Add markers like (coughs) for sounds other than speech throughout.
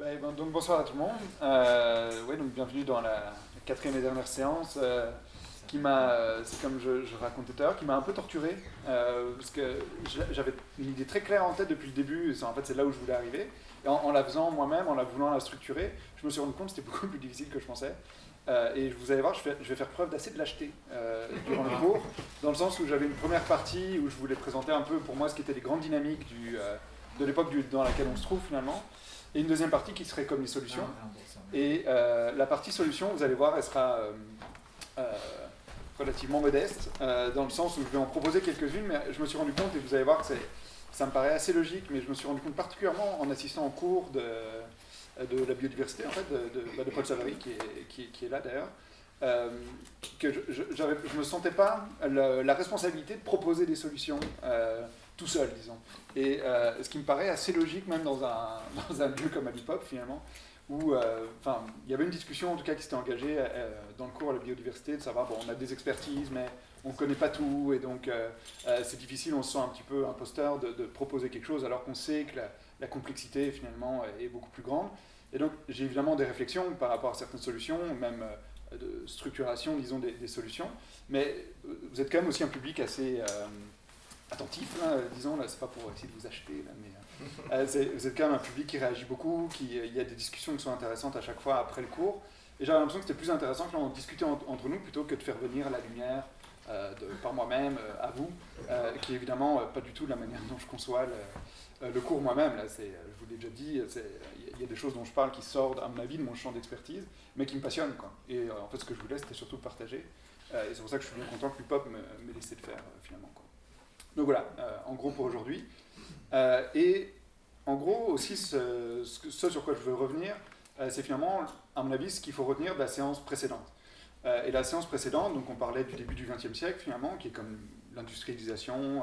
Ben, ben, donc bonsoir à tout le monde. Euh, donc bienvenue dans la quatrième et dernière séance euh, qui m'a, euh, c'est comme je, racontais tout à l'heure, qui m'a un peu torturé euh, parce que j'a- j'avais une idée très claire en tête depuis le début. En fait, c'est là où je voulais arriver. Et en, la faisant moi-même, en la voulant la structurer, je me suis rendu compte que c'était beaucoup plus difficile que je pensais. Et vous allez voir, je, vais faire preuve d'assez de lâcheté durant le cours, dans le sens où j'avais une première partie où je voulais présenter un peu pour moi ce qui étaient les grandes dynamiques de l'époque dans laquelle on se trouve finalement, et une deuxième partie qui serait comme les solutions. Et euh, la partie solution, vous allez voir, elle sera euh, euh, relativement modeste, dans le sens où je vais en proposer quelques-unes, mais je me suis rendu compte, et vous allez voir que ça me paraît assez logique, mais je me suis rendu compte particulièrement en assistant au cours de, de la biodiversité, en fait, de, de- bah, de Paul Savary, qui est, qui, qui est là d'ailleurs, euh, que je ne me sentais pas la, la responsabilité de proposer des solutions euh, tout seul, disons. Et euh, ce qui me paraît assez logique, même dans un, (laughs) dans un lieu comme Alipop, finalement, où euh, enfin, il y avait une discussion en tout cas qui s'était engagée euh, dans le cours à la biodiversité, de savoir, bon, on a des expertises, mais on ne connaît pas tout, et donc c'est difficile, on se sent un petit peu imposteur de, proposer quelque chose, alors qu'on sait que la, complexité finalement est beaucoup plus grande. Et donc j'ai évidemment des réflexions par rapport à certaines solutions, même de structuration, disons, des, solutions, mais vous êtes quand même aussi un public assez attentif, là, disons, là, c'est pas pour essayer de vous acheter, là, mais euh, euh, vous êtes quand même un public qui réagit beaucoup, qui, il y a des discussions qui sont intéressantes à chaque fois après le cours. Et j'avais l'impression que c'était plus intéressant que discutait en- entre nous plutôt que de faire venir la lumière euh, par moi-même euh, à vous, euh, qui est évidemment euh, pas du tout la manière dont je conçois le, euh, cours moi-même. Là, c'est, euh, je vous l'ai déjà dit, il y a- des choses dont je parle qui sortent, à mon avis, de mon champ d'expertise, mais qui me passionnent. Quoi. Et euh, en fait, ce que je voulais, c'était surtout de partager. Euh, et c'est pour ça que je suis bien content que l'UPOP me laissé le faire euh, finalement. Donc voilà, euh, en gros pour aujourd'hui. Euh, et en gros aussi, ce, sur quoi je veux revenir, euh, c'est finalement, à mon avis, ce qu'il faut retenir de la séance précédente. Et la séance précédente, donc on parlait du début du XXe siècle finalement, qui est comme l'industrialisation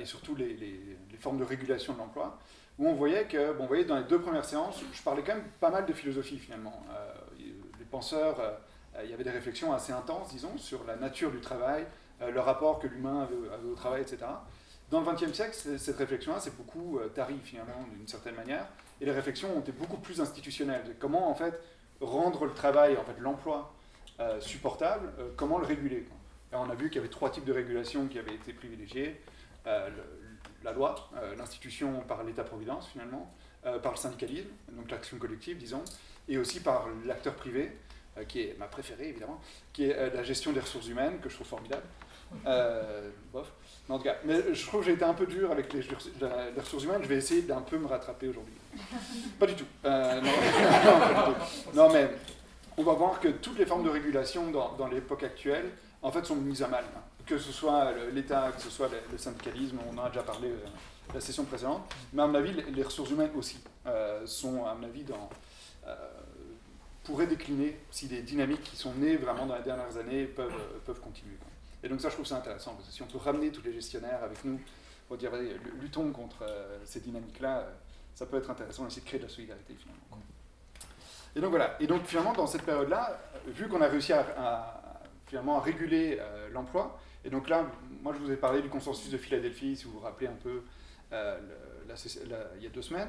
et surtout les, formes de régulation de l'emploi, où on voyait que, bon, vous voyez, dans les deux premières séances, je parlais quand même pas mal de philosophie finalement. Euh, les penseurs, il y avait des réflexions assez intenses, disons, sur la nature du travail, le rapport que l'humain avait, au travail, etc. Dans le XXe siècle, cette réflexion-là, c'est beaucoup euh, tarie finalement, d'une certaine manière, et les réflexions ont été beaucoup plus institutionnelles. Comment en fait rendre le travail, en fait l'emploi euh, supportable, euh, comment le réguler. on a vu qu'il y avait trois types de régulation qui avaient été privilégiés Euh, le- la loi, euh, l'institution par l'État-providence finalement, euh, par le syndicalisme, donc l'action collective, disons, et aussi par l'acteur privé, euh, qui est ma préférée évidemment, qui est euh, la gestion des ressources humaines, que je trouve formidable. Euh, bof. Mais en tout cas, mais je trouve que j'ai été un peu dur avec les, ressources humaines, je vais essayer d'un peu me rattraper aujourd'hui. (laughs) Pas du tout. Euh, non, (laughs) non, pas du tout. Non, mais on va voir que toutes les formes de régulation dans, dans l'époque actuelle, en fait, sont mises à mal. Que ce soit l'État, que ce soit le, syndicalisme, on en a déjà parlé euh, la session précédente, mais à mon avis, les, ressources humaines aussi euh, sont, à mon avis, dans, pourraient décliner si les dynamiques qui sont nées vraiment dans les dernières années peuvent, peuvent continuer. quoi. Et donc ça, je trouve ça intéressant, parce que si on peut ramener tous les gestionnaires avec nous pour dire, allez, luttons contre euh, ces dynamiques-là, euh, ça peut être intéressant d'essayer de créer de la solidarité finalement. Et donc voilà. Et donc finalement, dans cette période-là, euh, vu qu'on a réussi à, finalement à réguler l'emploi, et donc là, moi je vous ai parlé du consensus de Philadelphie, si vous vous rappelez un peu, il y a deux semaines,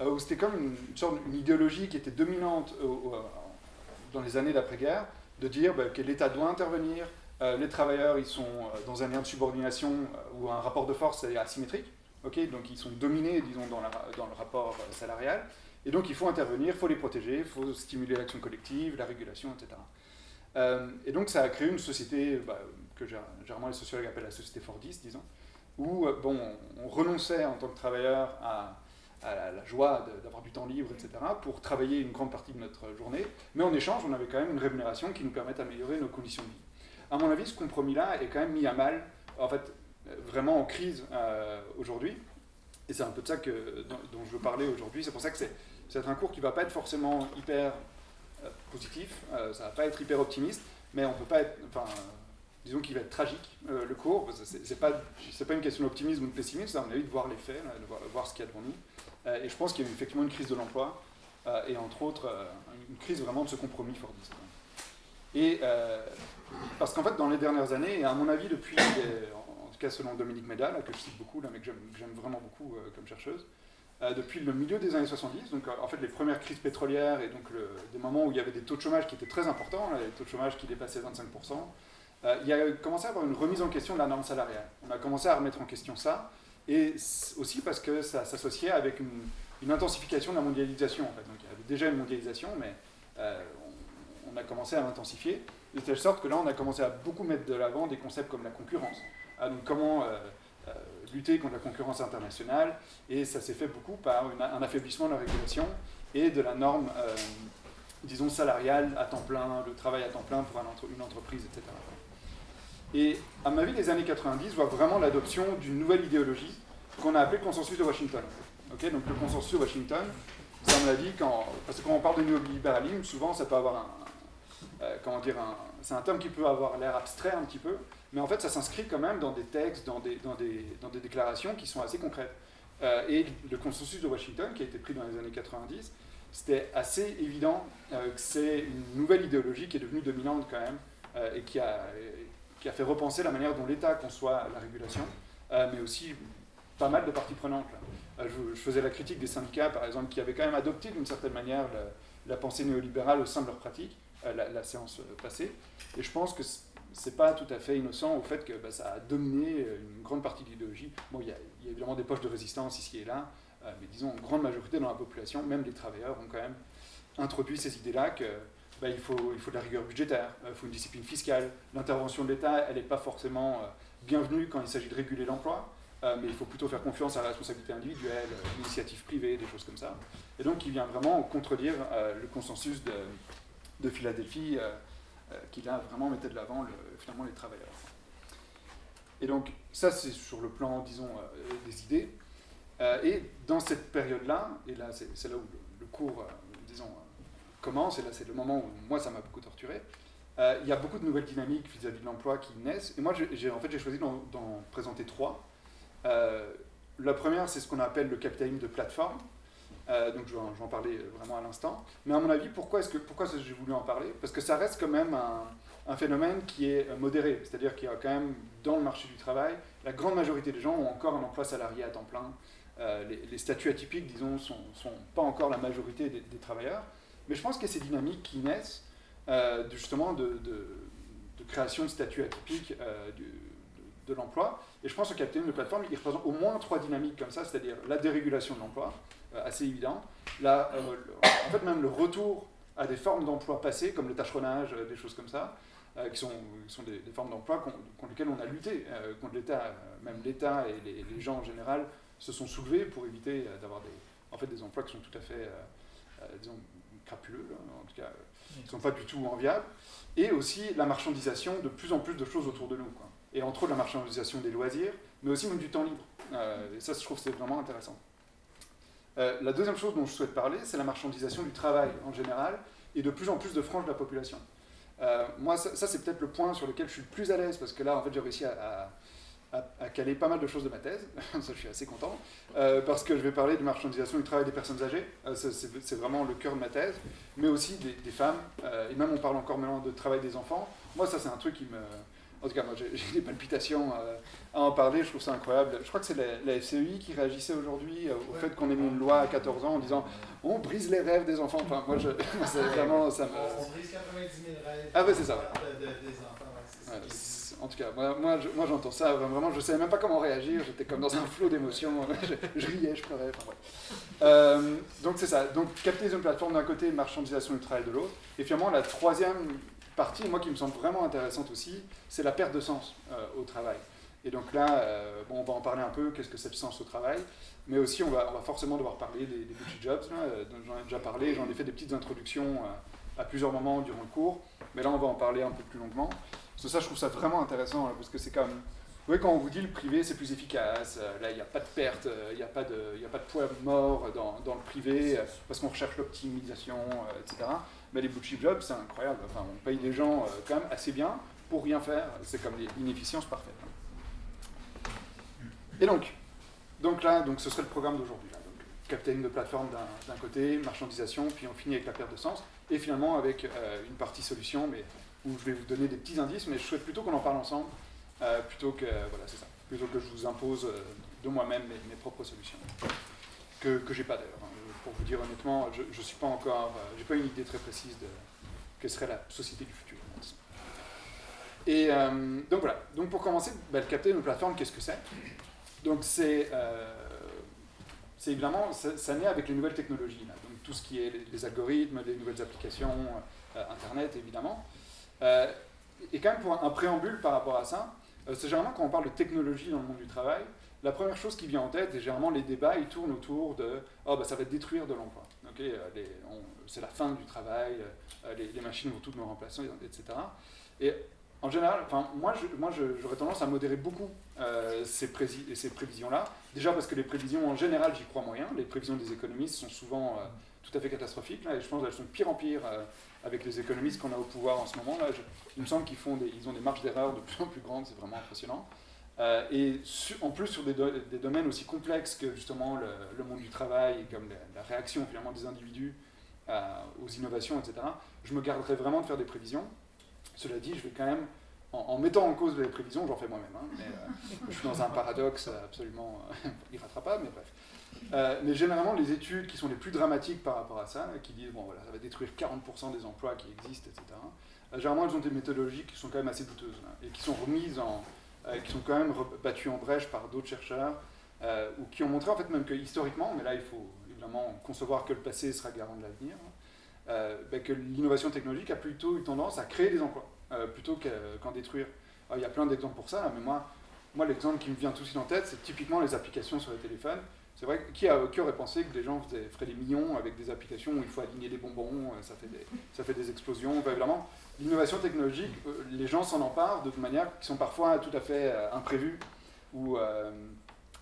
où c'était comme une, sorte une idéologie qui était dominante dans les années d'après-guerre, de dire bah, que l'État doit intervenir, euh, les travailleurs ils sont euh, dans un lien de subordination euh, ou un rapport de force est asymétrique, donc ils sont dominés, disons, dans, le rapport salarial, et donc il faut intervenir, il faut les protéger, il faut stimuler l'action collective, la régulation, etc. Et donc ça a créé une société bah, que gé- généralement les sociologues appellent la société fordiste, disons, où bon, on, on renonçait en tant que travailleur à, la, la joie d'avoir du temps libre, etc., pour travailler une grande partie de notre journée, mais en échange, on avait quand même une rémunération qui nous permet d'améliorer nos conditions de vie. À mon avis, ce compromis-là est quand même mis à mal, en fait, vraiment en crise euh, aujourd'hui, et c'est un peu de ça que, dont, je veux parler aujourd'hui, c'est pour ça que c'est un cours qui ne va pas être forcément hyper euh, positif, euh, ça va pas être hyper optimiste, mais on peut pas être, enfin, disons qu'il va être tragique le cours. C'est c'est pas, pas une question d'optimisme ou de pessimisme, c'est à mon avis de voir les faits, de voir, ce qu'il y a devant nous. Et je pense qu'il y a effectivement une crise de l'emploi et entre autres une crise vraiment de ce compromis fordiste. Et parce qu'en fait, dans les dernières années, et à mon avis depuis, en tout cas selon Dominique Méda, là, que je cite beaucoup, là, mais que j'aime vraiment beaucoup euh, comme chercheuse, depuis le milieu des années 70, donc en fait les premières crises pétrolières et donc des moments où il y avait des taux de chômage qui étaient très importants, les taux de chômage qui dépassaient 25%, il y a commencé à avoir une remise en question de la norme salariale. On a commencé à remettre en question ça, et aussi parce que ça s'associait avec une, intensification de la mondialisation. Donc il y avait déjà une mondialisation, mais on, a commencé à l'intensifier, de telle sorte que là on a commencé à beaucoup mettre de l'avant des concepts comme la concurrence. Ah, donc comment lutter contre la concurrence internationale, et ça s'est fait beaucoup par un affaiblissement de la régulation et de la norme, euh, disons, salariale à temps plein, le travail à temps plein pour une entreprise, etc. Et à ma vie, les années 90 voient vraiment l'adoption d'une nouvelle idéologie qu'on a appelée le consensus de Washington. donc le consensus de Washington, c'est à mon avis, quand, parce que quand on parle de néolibéralisme, souvent ça peut avoir un, euh, comment dire, c'est un terme qui peut avoir l'air abstrait un petit peu, mais en fait ça s'inscrit quand même dans des textes, dans des, dans des, dans des déclarations qui sont assez concrètes. Euh, et le consensus de Washington, qui a été pris dans les années 90, c'était assez évident euh, que c'est une nouvelle idéologie qui est devenue dominante quand même, et qui a, qui a fait repenser la manière dont l'État conçoit la régulation, mais aussi pas mal de parties prenantes. Je, faisais la critique des syndicats, par exemple, qui avaient quand même adopté d'une certaine manière la, pensée néolibérale au sein de leur pratique. Euh, la, séance euh, passée. Et je pense que c'est pas tout à fait innocent au fait que bah, ça a dominé euh, une grande partie de l'idéologie. Bon, il y, a évidemment des poches de résistance ici et là, mais disons, en grande majorité dans la population, même les travailleurs ont quand même introduit ces idées-là que bah, il, faut, il faut de la rigueur budgétaire, il faut une discipline fiscale. L'intervention de l'État, elle n'est pas forcément bienvenue quand il s'agit de réguler l'emploi, mais il faut plutôt faire confiance à la responsabilité individuelle, l'initiative privée, des choses comme ça. Et donc, il vient vraiment contredire le consensus de, de Philadelphie euh, euh, qui là vraiment mettait de l'avant finalement les travailleurs. Et donc ça c'est sur le plan, disons, euh, des idées. et dans cette période-là, et là c'est là où le, cours, disons, commence, et là c'est le moment où moi ça m'a beaucoup torturé, il y a beaucoup de nouvelles dynamiques vis-à-vis de l'emploi qui naissent. Et moi, j'ai en fait, j'ai choisi d'en présenter trois. la première, c'est ce qu'on appelle le capitalisme de plateforme. Euh, donc je vais, en, parler vraiment à l'instant. Mais à mon avis, pourquoi est-ce que pourquoi j'ai voulu en parler? Parce que ça reste quand même un, phénomène qui est euh, modéré. C'est-à-dire qu'il y a quand même dans le marché du travail, la grande majorité des gens ont encore un emploi salarié à temps plein. Euh, les, statuts atypiques, disons, sont, sont pas encore la majorité des, travailleurs. Mais je pense a ces dynamiques qui naissent justement de, de, création de statuts atypiques de, l'emploi. Et je pense que le capitaine de plateforme, il représente au moins trois dynamiques comme ça, c'est-à-dire la dérégulation de l'emploi, euh, assez évident. Là, euh, en fait, même le retour à des formes d'emploi passées, comme le tâcheronnage, euh, des choses comme ça, qui sont, sont des, formes d'emploi contre, lesquelles on a lutté, contre l'État, même l'État et les, gens en général se sont soulevés pour éviter d'avoir des, en fait, des emplois qui sont tout à fait, disons, crapuleux, en tout cas, qui ne sont pas du tout enviables, et aussi la marchandisation de plus en plus de choses autour de nous, et entre autres la marchandisation des loisirs, mais aussi même du temps libre. et ça, je trouve c'est vraiment intéressant. Euh, la deuxième chose dont je souhaite parler, c'est la marchandisation du travail en général et de plus en plus de franges de la population. Euh, moi, ça, c'est peut-être le point sur lequel je suis le plus à l'aise parce que là, en fait, j'ai réussi à, caler pas mal de choses de ma thèse. (laughs) ça, je suis assez content. Euh, parce que je vais parler de marchandisation du travail des personnes âgées. c'est vraiment le cœur de ma thèse. Mais aussi des, des femmes. et même, on parle encore maintenant de travail des enfants. Moi, ça, c'est un truc qui me en tout cas, moi, j'ai des palpitations euh, à en parler, je trouve ça incroyable. Je crois que c'est la, FCEI qui réagissait aujourd'hui euh, au fait qu'on ait mis une loi à 14 ans en disant on brise les rêves des enfants. Enfin, moi, je, (laughs) c'est vraiment. Ça me... On brise 90 000 rêves. Ah, ouais, c'est ça. des enfants, en tout cas, moi, moi, j'entends ça, vraiment, je ne savais même pas comment réagir, j'étais comme dans un flot d'émotions, (laughs) je, riais, je pleurais, enfin, euh, donc c'est ça, donc capitalisme plateforme d'un côté, marchandisation du travail de l'autre, et finalement la troisième partie, moi qui me semble vraiment intéressante aussi, c'est la perte de sens euh, au travail. Et donc là, euh, bon, on va en parler un peu, qu'est-ce que c'est le sens au travail, mais aussi on va, on va forcément devoir parler des, des jobs, euh, j'en ai déjà parlé, j'en ai fait des petites introductions à plusieurs moments durant le cours, mais là on va en parler un peu plus longuement. Parce que ça, je trouve ça vraiment intéressant, parce que c'est comme... Vous voyez, quand on vous dit le privé c'est plus efficace, là il n'y a pas de perte, il n'y a, pas de, de poids mort dans le privé, parce qu'on recherche l'optimisation, etc les chip jobs, c'est incroyable. Enfin, on paye des gens euh, quand même assez bien pour rien faire. C'est comme l'inefficience parfaite. Et donc, donc là, donc ce serait le programme d'aujourd'hui. Capitalisme de plateforme d'un côté, marchandisation, puis on finit avec la perte de sens, et finalement avec euh, une partie solution, mais où je vais vous donner des petits indices, mais je souhaite plutôt qu'on en parle ensemble, euh, plutôt que voilà, c'est ça, plutôt que je vous impose de moi-même mes, mes, propres solutions. que, que j'ai pas d'ailleurs. hein. Pour vous dire honnêtement, je ne suis pas encore, euh, j'ai pas une idée très précise de quelle serait la société du futur. Et euh, donc voilà. Donc pour commencer, bah, le capter une plateforme, qu'est-ce que c'est? Donc c'est euh, évidemment, ça, naît avec les nouvelles technologies. Donc tout ce qui est les, algorithmes, les nouvelles applications, Internet évidemment. Et quand même pour un, préambule par rapport à ça, c'est généralement quand on parle de technologie dans le monde du travail, la première chose qui vient en tête, et généralement les débats, ils tournent autour de oh, bah, ça va détruire de l'emploi. Ok, euh, c'est la fin du travail, euh, les, machines vont toutes nous remplacer, etc. Et en général, enfin, moi, moi j'aurais tendance à modérer beaucoup euh, ces, prévisions-là. Déjà parce que les prévisions, en général, j'y crois moyen. Les prévisions des économistes sont souvent tout à fait catastrophiques. Et je pense qu'elles sont pire en pire avec les économistes qu'on a au pouvoir en ce moment. Là, il me semble qu'ils ont des marges d'erreur de plus en plus grandes. C'est vraiment impressionnant. Euh, et en plus sur des, do- des domaines aussi complexes que justement le, monde du travail, comme la, réaction finalement des individus euh, aux innovations, etc., je me garderai vraiment de faire des prévisions. Cela dit, je vais quand même, en, mettant en cause les prévisions, j'en fais moi-même, hein, euh, je suis dans un paradoxe absolument irrattrapable, mais bref. Mais généralement, les études qui sont les plus dramatiques par rapport à ça, qui disent bon voilà, ça va détruire 40% des emplois qui existent, etc. généralement, elles ont des méthodologies qui sont quand même assez douteuses hein, et qui sont remises en, qui sont quand même battues en brèche par d'autres chercheurs euh, ou qui ont montré en fait même que historiquement, mais là il faut évidemment concevoir que le passé sera garant de l'avenir, euh, ben, que l'innovation technologique a plutôt eu tendance à créer des emplois euh, plutôt qu'en détruire. Il y a plein d'exemples pour ça, mais moi, moi l'exemple qui me vient tout de suite en tête, c'est typiquement les applications sur les téléphones. C'est vrai, qui, a- qui aurait pensé que des gens faisaient- feraient des millions avec des applications où il faut aligner des bonbons, euh, ça fait des, ça fait des explosions. Enfin, évidemment, l'innovation technologique, euh, les gens s'en emparent de manière qui sont parfois tout à fait euh, imprévues ou euh,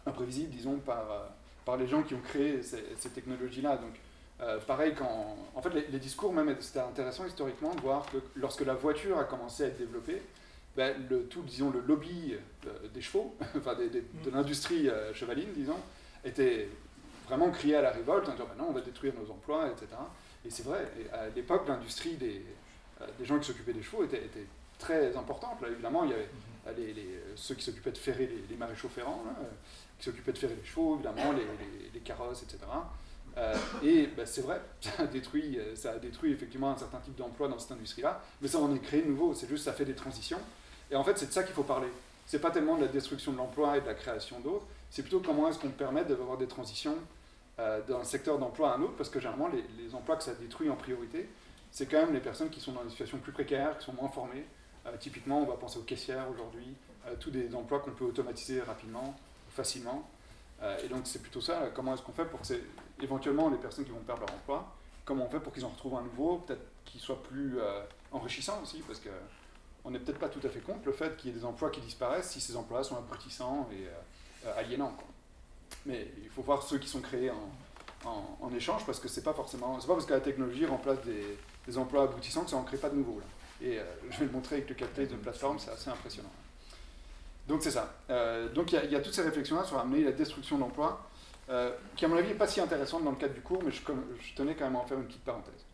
imprévisibles, disons, par, euh, par les gens qui ont créé ces, ces technologies-là. Donc, euh, pareil, quand, en fait, les, les discours, même, c'était intéressant historiquement de voir que lorsque la voiture a commencé à être développée, ben, le, tout, disons, le lobby des chevaux, (laughs) enfin des- des- de l'industrie euh, chevaline, disons, était vraiment crié à la révolte en disant ben non, on va détruire nos emplois, etc. Et c'est vrai, et à l'époque, l'industrie des, des gens qui s'occupaient des chevaux était très importante. Là, évidemment, il y avait euh, les, les- ceux qui s'occupaient de ferrer les, les maréchaux ferrants, là, euh, qui s'occupaient de ferrer les chevaux, évidemment, les, carrosses, etc. Euh, et ben, c'est vrai, (laughs) ça a, détruit, euh, ça a détruit effectivement un certain type d'emploi dans cette industrie-là, mais ça en est créé de nouveau, c'est juste ça fait des transitions. Et en fait, c'est de ça qu'il faut parler. C'est pas tellement de la destruction de l'emploi et de la création d'autres, c'est plutôt comment est-ce qu'on permet d'avoir des transitions euh, d'un secteur d'emploi à un autre, parce que généralement, les, les emplois que ça détruit en priorité, c'est quand même les personnes qui sont dans des situations plus précaires, qui sont moins formées. Euh, typiquement, on va penser aux caissières aujourd'hui, euh, tous des emplois qu'on peut automatiser rapidement, facilement. Euh, et donc, c'est plutôt ça, comment est-ce qu'on fait pour que éventuellement les personnes qui vont perdre leur emploi, comment on fait pour qu'ils en retrouvent un nouveau, peut-être qu'il soit plus enrichissant aussi, parce que on n'est peut-être pas tout à fait contre le fait qu'il y ait des emplois qui disparaissent si ces emplois sont abrutissants et aliénants. Mais il faut voir ceux qui sont créés en, en- en échange parce que c'est pas forcément, c'est pas parce que la technologie remplace des, des emplois aboutissants que ça en crée pas de nouveaux. Et euh, je vais le montrer avec le captage de plateforme, c'est assez impressionnant. Donc c'est ça. Euh, donc il y, a- toutes ces réflexions-là sur amener la destruction d'emplois, euh, qui à mon avis n'est pas si intéressante dans le cadre du cours, mais je, tenais quand même à en faire une petite parenthèse.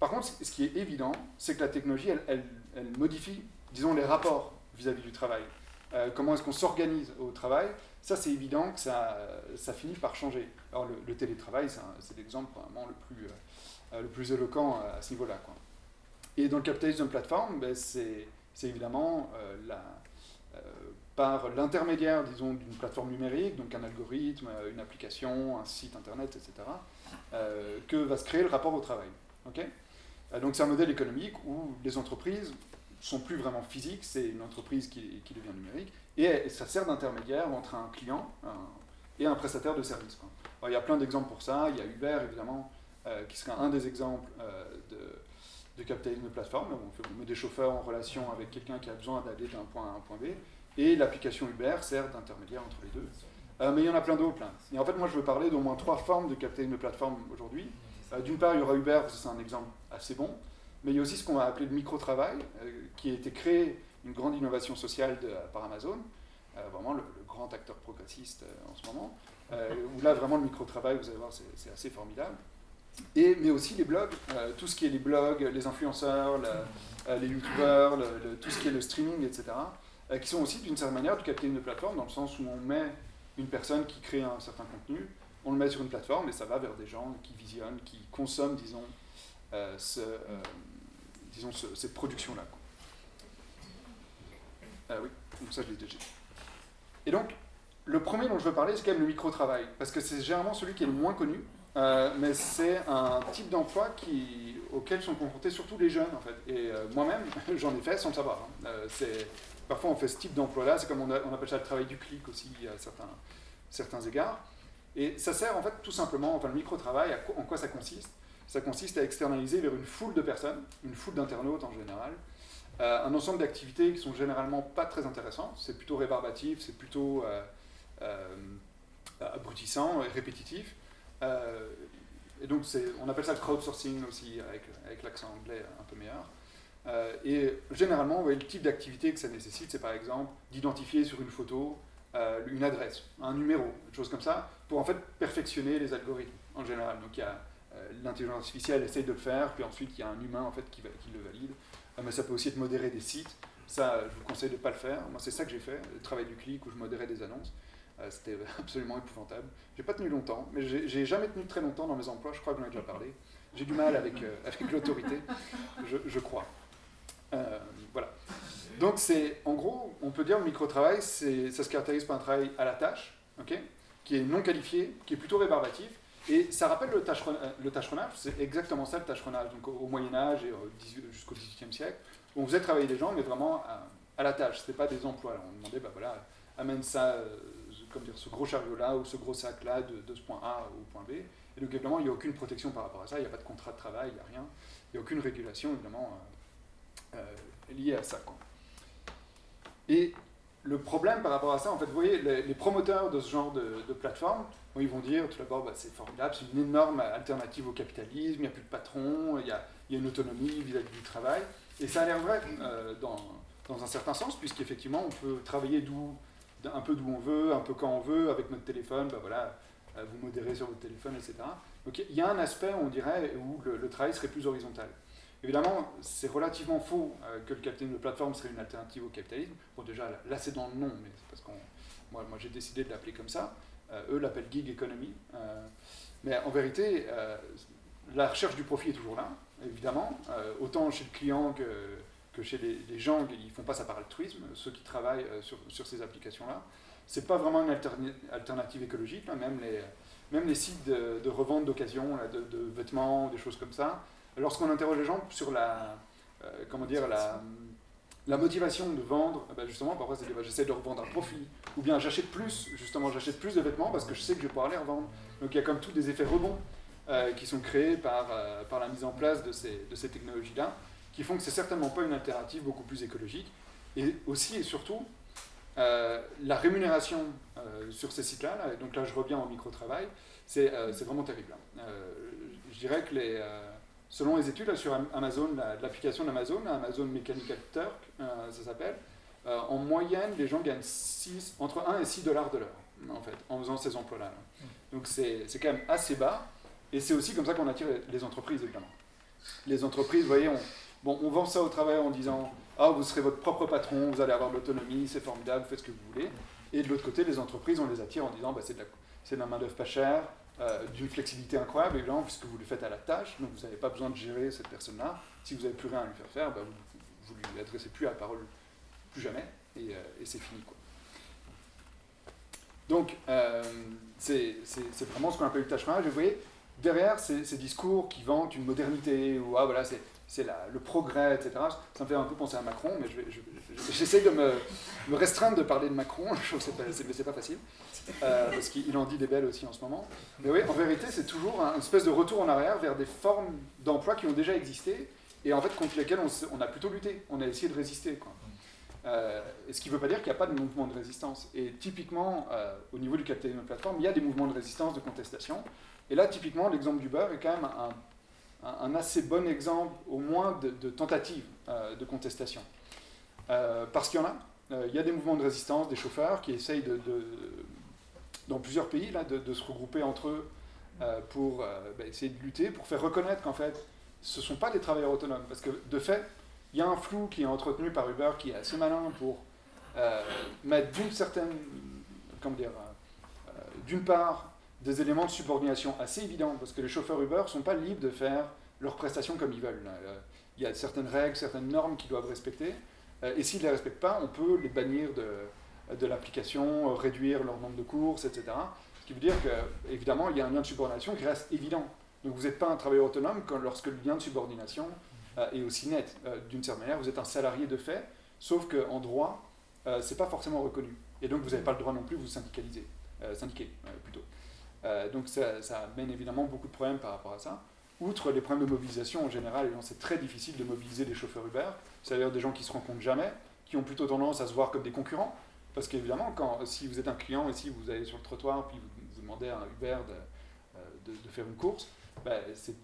Par contre, ce qui est évident, c'est que la technologie, elle, modifie, disons, les rapports vis-à-vis du travail. Euh, comment est-ce qu'on s'organise au travail Ça, c'est évident que ça, finit par changer. Alors, le, télétravail, c'est l'exemple vraiment le plus, le plus éloquent à ce niveau-là. Et dans le capitalisme plateforme, ben, c'est évidemment euh, euh, par l'intermédiaire, disons, d'une plateforme numérique, donc un algorithme, euh, une application, un site internet, etc., euh, que va se créer le rapport au travail. ok? Euh, donc c'est un modèle économique où les entreprises sont plus vraiment physiques, c'est une entreprise qui, devient numérique, et, ça sert d'intermédiaire entre un client et un prestataire de service. quoi. Alors, il y a plein d'exemples pour ça, il y a Uber évidemment, euh, qui serait un des exemples euh, de, capitalisme de plateforme. On, met des chauffeurs en relation avec quelqu'un qui a besoin d'aller d'un point A à un point B, et l'application Uber sert d'intermédiaire entre les deux. Euh, mais il y en a plein d'autres. Et en fait, moi, je veux parler d'au moins trois formes de capitalisme de plateforme aujourd'hui. Euh, D'une part, il y aura Uber, c'est un exemple assez bon, mais il y a aussi ce qu'on va appeler le micro-travail, euh, qui a été créé, une grande innovation sociale par Amazon, euh, vraiment le, le grand acteur progressiste euh, en ce moment, euh, où là, vraiment, le micro-travail, vous allez voir, c'est assez formidable. Et, mais aussi les blogs, euh, tout ce qui est les blogs, les influenceurs, euh, les youtubeurs, tout ce qui est le streaming, etc., euh, qui sont aussi d'une certaine manière du capitalisme de plateforme, dans le sens où on met une personne qui crée un certain contenu, on le met sur une plateforme et ça va vers des gens qui visionnent, qui consomment, disons, ce, disons cette production-là. oui, donc ça je l'ai déjà dit. Et donc, le premier dont je veux parler, c'est quand même le micro-travail, parce que c'est généralement celui qui est le moins connu, euh, mais c'est un type d'emploi auquel sont confrontés surtout les jeunes, en fait. Et euh, moi-même, (laughs) j'en ai fait sans le savoir. Hein. Euh, parfois, on fait ce type d'emploi-là, c'est comme on, appelle ça le travail du clic aussi, à certains, certains égards. Et ça sert, en fait, tout simplement, enfin, le micro-travail, en quoi ça consiste? Ça consiste à externaliser vers une foule de personnes, une foule d'internautes en général, un ensemble d'activités qui sont généralement pas très intéressantes, c'est plutôt rébarbatif, c'est plutôt abrutissant répétitif. Euh, et donc, on appelle ça le crowdsourcing aussi, avec, l'accent anglais un peu meilleur. Euh, et généralement, le type d'activité que ça nécessite, c'est par exemple d'identifier sur une photo une adresse, un numéro, une chose comme ça, pour en fait perfectionner les algorithmes en général. Donc, l'intelligence artificielle essaye de le faire, puis ensuite il y a un humain en fait qui, le valide. mais ça peut aussi être modérer des sites. Ça, je vous conseille de ne pas le faire. Moi, c'est ça que j'ai fait, le travail du clic où je modérais des annonces. Euh, c'était absolument épouvantable. J'ai pas tenu longtemps, mais j'ai jamais tenu très longtemps dans mes emplois, je crois que j'en ai déjà parlé. J'ai du mal avec, euh, avec l'autorité, je, crois. Euh, voilà. Donc, c'est, en gros, on peut dire le micro-travail, ça se caractérise par un travail à la tâche, qui est non qualifié, qui est plutôt rébarbatif, et ça rappelle le, le tâcheronnage, c'est exactement ça le tâcheronnage, donc au, Moyen-Âge et jusqu'au XVIIIe siècle, on faisait travailler les gens, mais vraiment à, la tâche, c'était pas des emplois. on demandait, bah voilà, amène ça comme dire, ce gros chariot-là ou ce gros sac-là de, ce point A au point B. Et donc, évidemment, il n'y a aucune protection par rapport à ça, il n'y a pas de contrat de travail, il n'y a rien. Il n'y a aucune régulation, évidemment, euh, euh, liée à ça. Et le problème par rapport à ça, en fait, vous voyez, les, promoteurs de ce genre de, plateforme, ils vont dire tout d'abord, bah, c'est formidable, c'est une énorme alternative au capitalisme, il n'y a plus de patron, il y a, une autonomie vis-à-vis du travail. Et ça a l'air vrai euh, dans, dans, un certain sens, puisqu'effectivement, on peut travailler d'où un peu d'où on veut, un peu quand on veut, avec notre téléphone, bah voilà, euh, vous modérez sur votre téléphone, etc. Donc il y a un aspect, on dirait, où le, travail serait plus horizontal. Évidemment, c'est relativement faux euh, que le capitalisme de plateforme serait une alternative au capitalisme. Bon, déjà, là, c'est dans le nom, mais c'est parce que moi, moi j'ai décidé de l'appeler comme ça. Euh, eux l'appellent gig economy. mais en vérité, la recherche du profit est toujours là, évidemment, autant chez le client que que chez les, gens, ils font pas ça par altruisme, ceux qui travaillent euh, sur, ces applications-là. C'est pas vraiment une alternative écologique, même, les, même les sites de, revente d'occasion, de, vêtements, des choses comme ça. Lorsqu'on interroge les gens sur la, euh, comment dire, la, motivation de vendre, eh ben, justement, parfois c'est bah, j'essaie de revendre à profit, ou bien j'achète plus, justement, j'achète plus de vêtements parce que je sais que je vais pouvoir les revendre. Donc il y a comme tous des effets rebonds euh, qui sont créés par, la mise en place de ces technologies-là qui font que c'est certainement pas une alternative beaucoup plus écologique. Et aussi et surtout, euh, la rémunération euh, sur ces sites-là, donc là je reviens au micro-travail, c'est euh, vraiment terrible. Hein. je dirais que les, selon les études sur Amazon, l'application d'Amazon, Amazon Mechanical Turk, ça s'appelle, en moyenne, les gens gagnent 6, entre 1 et 6 dollars de l'heure, en fait, en faisant ces emplois-là. Donc c'est quand même assez bas, et c'est aussi comme ça qu'on attire les entreprises, évidemment. Les entreprises, vous voyez, on, Bon, on vend ça au travail en disant Ah, vous serez votre propre patron, vous allez avoir de l'autonomie, c'est formidable, faites ce que vous voulez. Et de l'autre côté, les entreprises, on les attire en disant bah, C'est de la, la main-d'œuvre pas chère, euh, d'une flexibilité incroyable, évidemment, puisque vous le faites à la tâche, donc vous n'avez pas besoin de gérer cette personne-là. Si vous n'avez plus rien à lui faire faire, bah, vous ne lui adressez plus à la parole plus jamais, et, euh, c'est fini. Quoi. Donc, euh, c'est vraiment ce qu'on appelle le tâche Et vous voyez, derrière ces, discours qui vantent une modernité, ou ah, voilà, c'est c'est le progrès, etc. Ça me fait un peu penser à Macron, mais j'essaie de me, me, restreindre de parler de Macron, (laughs) je sais pas, c'est pas facile, euh, parce qu'il en dit des belles aussi en ce moment. Mais oui, en vérité, c'est toujours une espèce de retour en arrière vers des formes d'emploi qui ont déjà existé, et en fait contre lesquelles on, a plutôt lutté, on a essayé de résister. Quoi. Euh, ce qui ne veut pas dire qu'il n'y a pas de mouvement de résistance. Et typiquement, euh, au niveau du capitalisme de plateforme, il y a des mouvements de résistance, de contestation. Et là, typiquement, l'exemple du beurre est quand même un un, assez bon exemple, au moins, de, de tentative euh, de contestation. Euh, parce qu'il y en a. Euh, il y a des mouvements de résistance, des chauffeurs qui essayent, de, dans plusieurs pays, là, de, se regrouper entre eux pour bah, essayer de lutter, pour faire reconnaître qu'en fait, ce ne sont pas des travailleurs autonomes. Parce que, de fait, il y a un flou qui est entretenu par Uber qui est assez malin pour mettre d'une certaine, comment dire, d'une part, des éléments de subordination assez évidents, parce que les chauffeurs Uber ne sont pas libres de faire leurs prestations comme ils veulent. Euh, il y a certaines règles, certaines normes qu'ils doivent respecter, euh, et s'ils ne les respectent pas, on peut les bannir de, de l'application, réduire leur nombre de courses, etc. Ce qui veut dire qu'évidemment, il y a un lien de subordination qui reste évident. Donc vous n'êtes pas un travailleur autonome quand, lorsque le lien de subordination est aussi net. D'une certaine manière, vous êtes un salarié de fait, sauf qu'en droit, ce n'est pas forcément reconnu. Et donc vous n'avez pas le droit non plus de vous syndicaliser, syndiquer plutôt. Euh, donc ça, ça, amène évidemment beaucoup de problèmes par rapport à ça. Outre les problèmes de mobilisation en général, c'est très difficile de mobiliser des chauffeurs Uber. C'est-à-dire des gens qui se rencontrent jamais, qui ont plutôt tendance à se voir comme des concurrents. Parce qu'évidemment, quand, si vous êtes un client et si vous allez sur le trottoir puis vous, demandez à un Uber de, euh, de, faire une course, ben,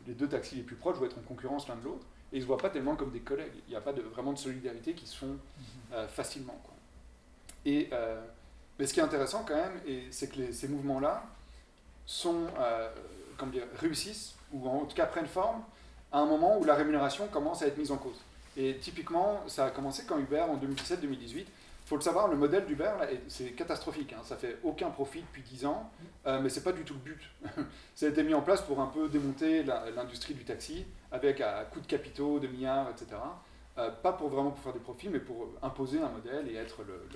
les deux taxis les plus proches vont être en concurrence l'un de l'autre. Et ils ne se voient pas tellement comme des collègues. Il n'y a pas de, vraiment de solidarité qui se font mhm. euh, facilement. Quoi. Et mais ce qui est intéressant quand même, c'est que ces mouvements-là, sont, euh, dire, réussissent, ou en tout cas prennent forme, à un moment où la rémunération commence à être mise en cause. Et typiquement, ça a commencé quand Uber, en 2017-2018, il faut le savoir, le modèle d'Uber, c'est catastrophique. Hein. Ça fait aucun profit depuis 10 ans, euh, mais c'est pas du tout le but. (laughs) ça a été mis en place pour un peu démonter l'industrie du taxi, avec à, coût de capitaux, de milliards, etc. Euh, pas pour vraiment pour faire des profits, mais pour imposer un modèle et être le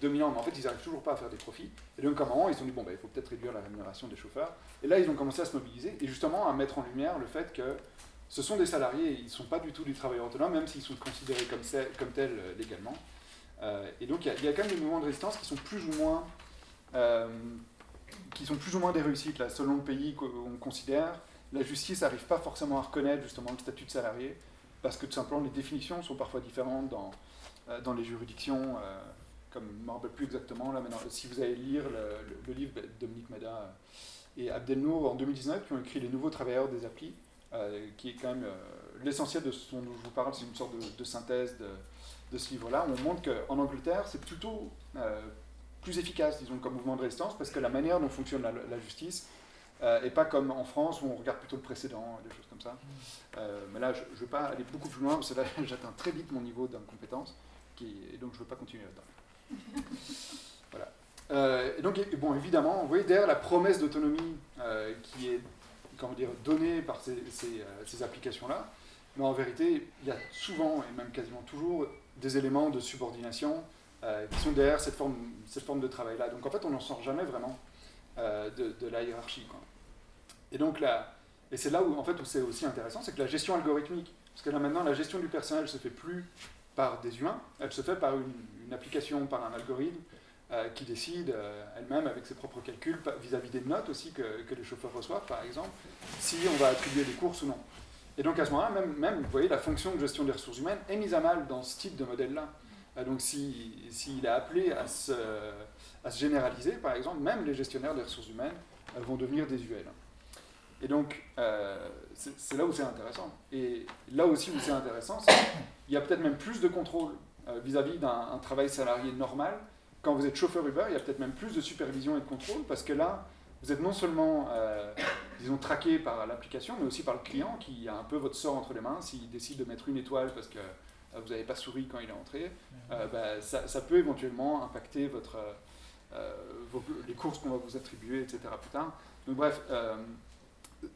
dominant, mais en fait, ils n'arrivent toujours pas à faire des profits. Et donc, à un moment, ils ont dit, bon, bah, il faut peut-être réduire la rémunération des chauffeurs. Et là, ils ont commencé à se mobiliser et justement à mettre en lumière le fait que ce sont des salariés, ils ne sont pas du tout des travailleurs autonomes, même s'ils sont considérés comme, tels euh, légalement. Euh, et donc, il y, a quand même des mouvements de résistance qui sont plus ou moins, euh, qui sont plus ou moins des réussites, selon le pays qu'on considère. La justice n'arrive pas forcément à reconnaître justement le statut de salarié, parce que tout simplement les définitions sont parfois différentes dans, dans les juridictions comme je ne me rappelle plus exactement là maintenant, si vous allez lire le, livre de Dominique Meda et Abdelnour en 2019 qui ont écrit Les nouveaux travailleurs des applis, euh, qui est quand même euh, l'essentiel de ce dont je vous parle, c'est une sorte de, synthèse de, de ce livre-là. On montre qu'en Angleterre, c'est plutôt euh, plus efficace, disons, comme mouvement de résistance, parce que la manière dont fonctionne la, justice et pas comme en France où on regarde plutôt le précédent, des choses comme ça. mais là, je ne veux pas aller beaucoup plus loin, parce que là, (laughs) j'atteins très vite mon niveau d'incompétence, et donc je ne veux pas continuer là-dedans. (laughs) voilà. Euh, donc, bon, évidemment, vous voyez derrière la promesse d'autonomie euh, qui est comment dire, donnée par ces, euh, ces applications-là, mais en vérité, il y a souvent, et même quasiment toujours, des éléments de subordination qui sont derrière cette forme, cette forme de travail-là. Donc en fait, on n'en sort jamais vraiment de, la hiérarchie. Et donc là, et c'est là où, en fait, où c'est aussi intéressant, c'est que la gestion algorithmique, parce que là maintenant, la gestion du personnel se fait plus par des humains, elle se fait par une, une application, par un algorithme euh, qui décide euh, elle-même avec ses propres calculs vis-à-vis des notes aussi que, que, les chauffeurs reçoivent, par exemple, si on va attribuer des courses ou non. Et donc à ce moment-là, même, vous voyez, la fonction de gestion des ressources humaines est mise à mal dans ce type de modèle-là. Euh, donc s'il si, est appelé à se, à se, généraliser, par exemple, même les gestionnaires des ressources humaines vont devenir désuets. Et donc, c'est là où c'est intéressant. Et là aussi où c'est intéressant, c'est qu'il y a peut-être même plus de contrôle vis-à-vis d'un travail salarié normal. Quand vous êtes chauffeur Uber, il y a peut-être même plus de supervision et de contrôle parce que là, vous êtes non seulement, euh, disons, traqué par l'application, mais aussi par le client qui a un peu votre sort entre les mains. S'il décide de mettre une étoile parce que euh, vous n'avez pas souri quand il est entré, bah, ça, peut éventuellement impacter votre, les courses qu'on va vous attribuer, etc. Plus tard. Donc bref,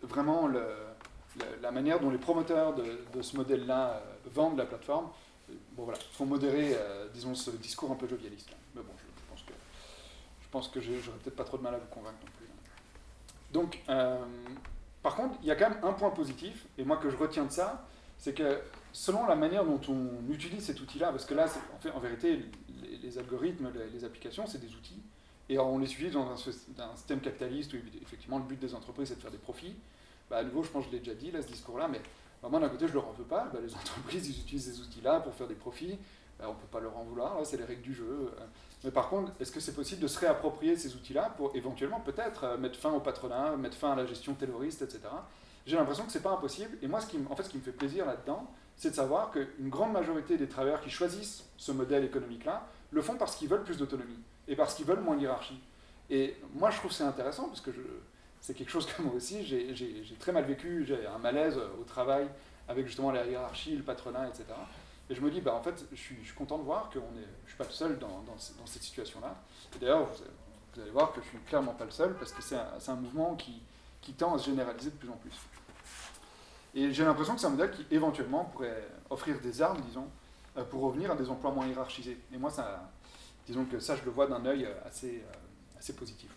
vraiment le, la manière dont les promoteurs de, de ce modèle-là vendent la plateforme bon voilà, faut modérer, euh, disons, ce discours un peu jovialiste. Mais bon, je, pense que je pense que j'aurais peut-être pas trop de mal à vous convaincre non plus. Donc, euh, par contre, il y a quand même un point positif, et moi que je retiens de ça, c'est que selon la manière dont on utilise cet outil-là, parce que là, en, fait, en vérité, les, algorithmes, les, applications, c'est des outils, et on les utilise dans un, système capitaliste où effectivement le but des entreprises c'est de faire des profits. Bah, à nouveau, je pense que je l'ai déjà dit, là, ce discours-là, mais moi, d'un côté, je ne leur en veux pas. Bah, les (laughs) entreprises, ils utilisent ces outils-là pour faire des profits. Bah, on ne peut pas leur en vouloir, c'est les règles du jeu. Mais par contre, est-ce que c'est possible de se réapproprier ces outils-là pour éventuellement peut-être euh, mettre fin au patronat, mettre fin à la gestion terroriste, etc. J'ai l'impression que ce n'est pas impossible. Et moi, ce qui, en fait, ce qui me fait plaisir là-dedans, c'est de savoir qu'une grande majorité des travailleurs qui choisissent ce modèle économique-là le font parce qu'ils veulent plus d'autonomie et parce qu'ils veulent moins de hiérarchie. Et moi, je trouve c'est intéressant parce que je, c'est quelque chose que moi aussi, j'ai très mal vécu, j'ai un malaise au travail avec justement la hiérarchie, le patronat, etc. Et je me dis, bah, en fait, je suis, content de voir que je ne suis pas le seul dans, cette situation-là. D'ailleurs, vous allez voir que je suis clairement pas le seul, parce que c'est un, mouvement qui, tend à se généraliser de plus en plus. Et j'ai l'impression que c'est un modèle qui éventuellement pourrait offrir des armes, disons, euh, pour revenir à des emplois moins hiérarchisés. Et moi, ça, disons que ça, je le vois d'un œil assez, assez positif.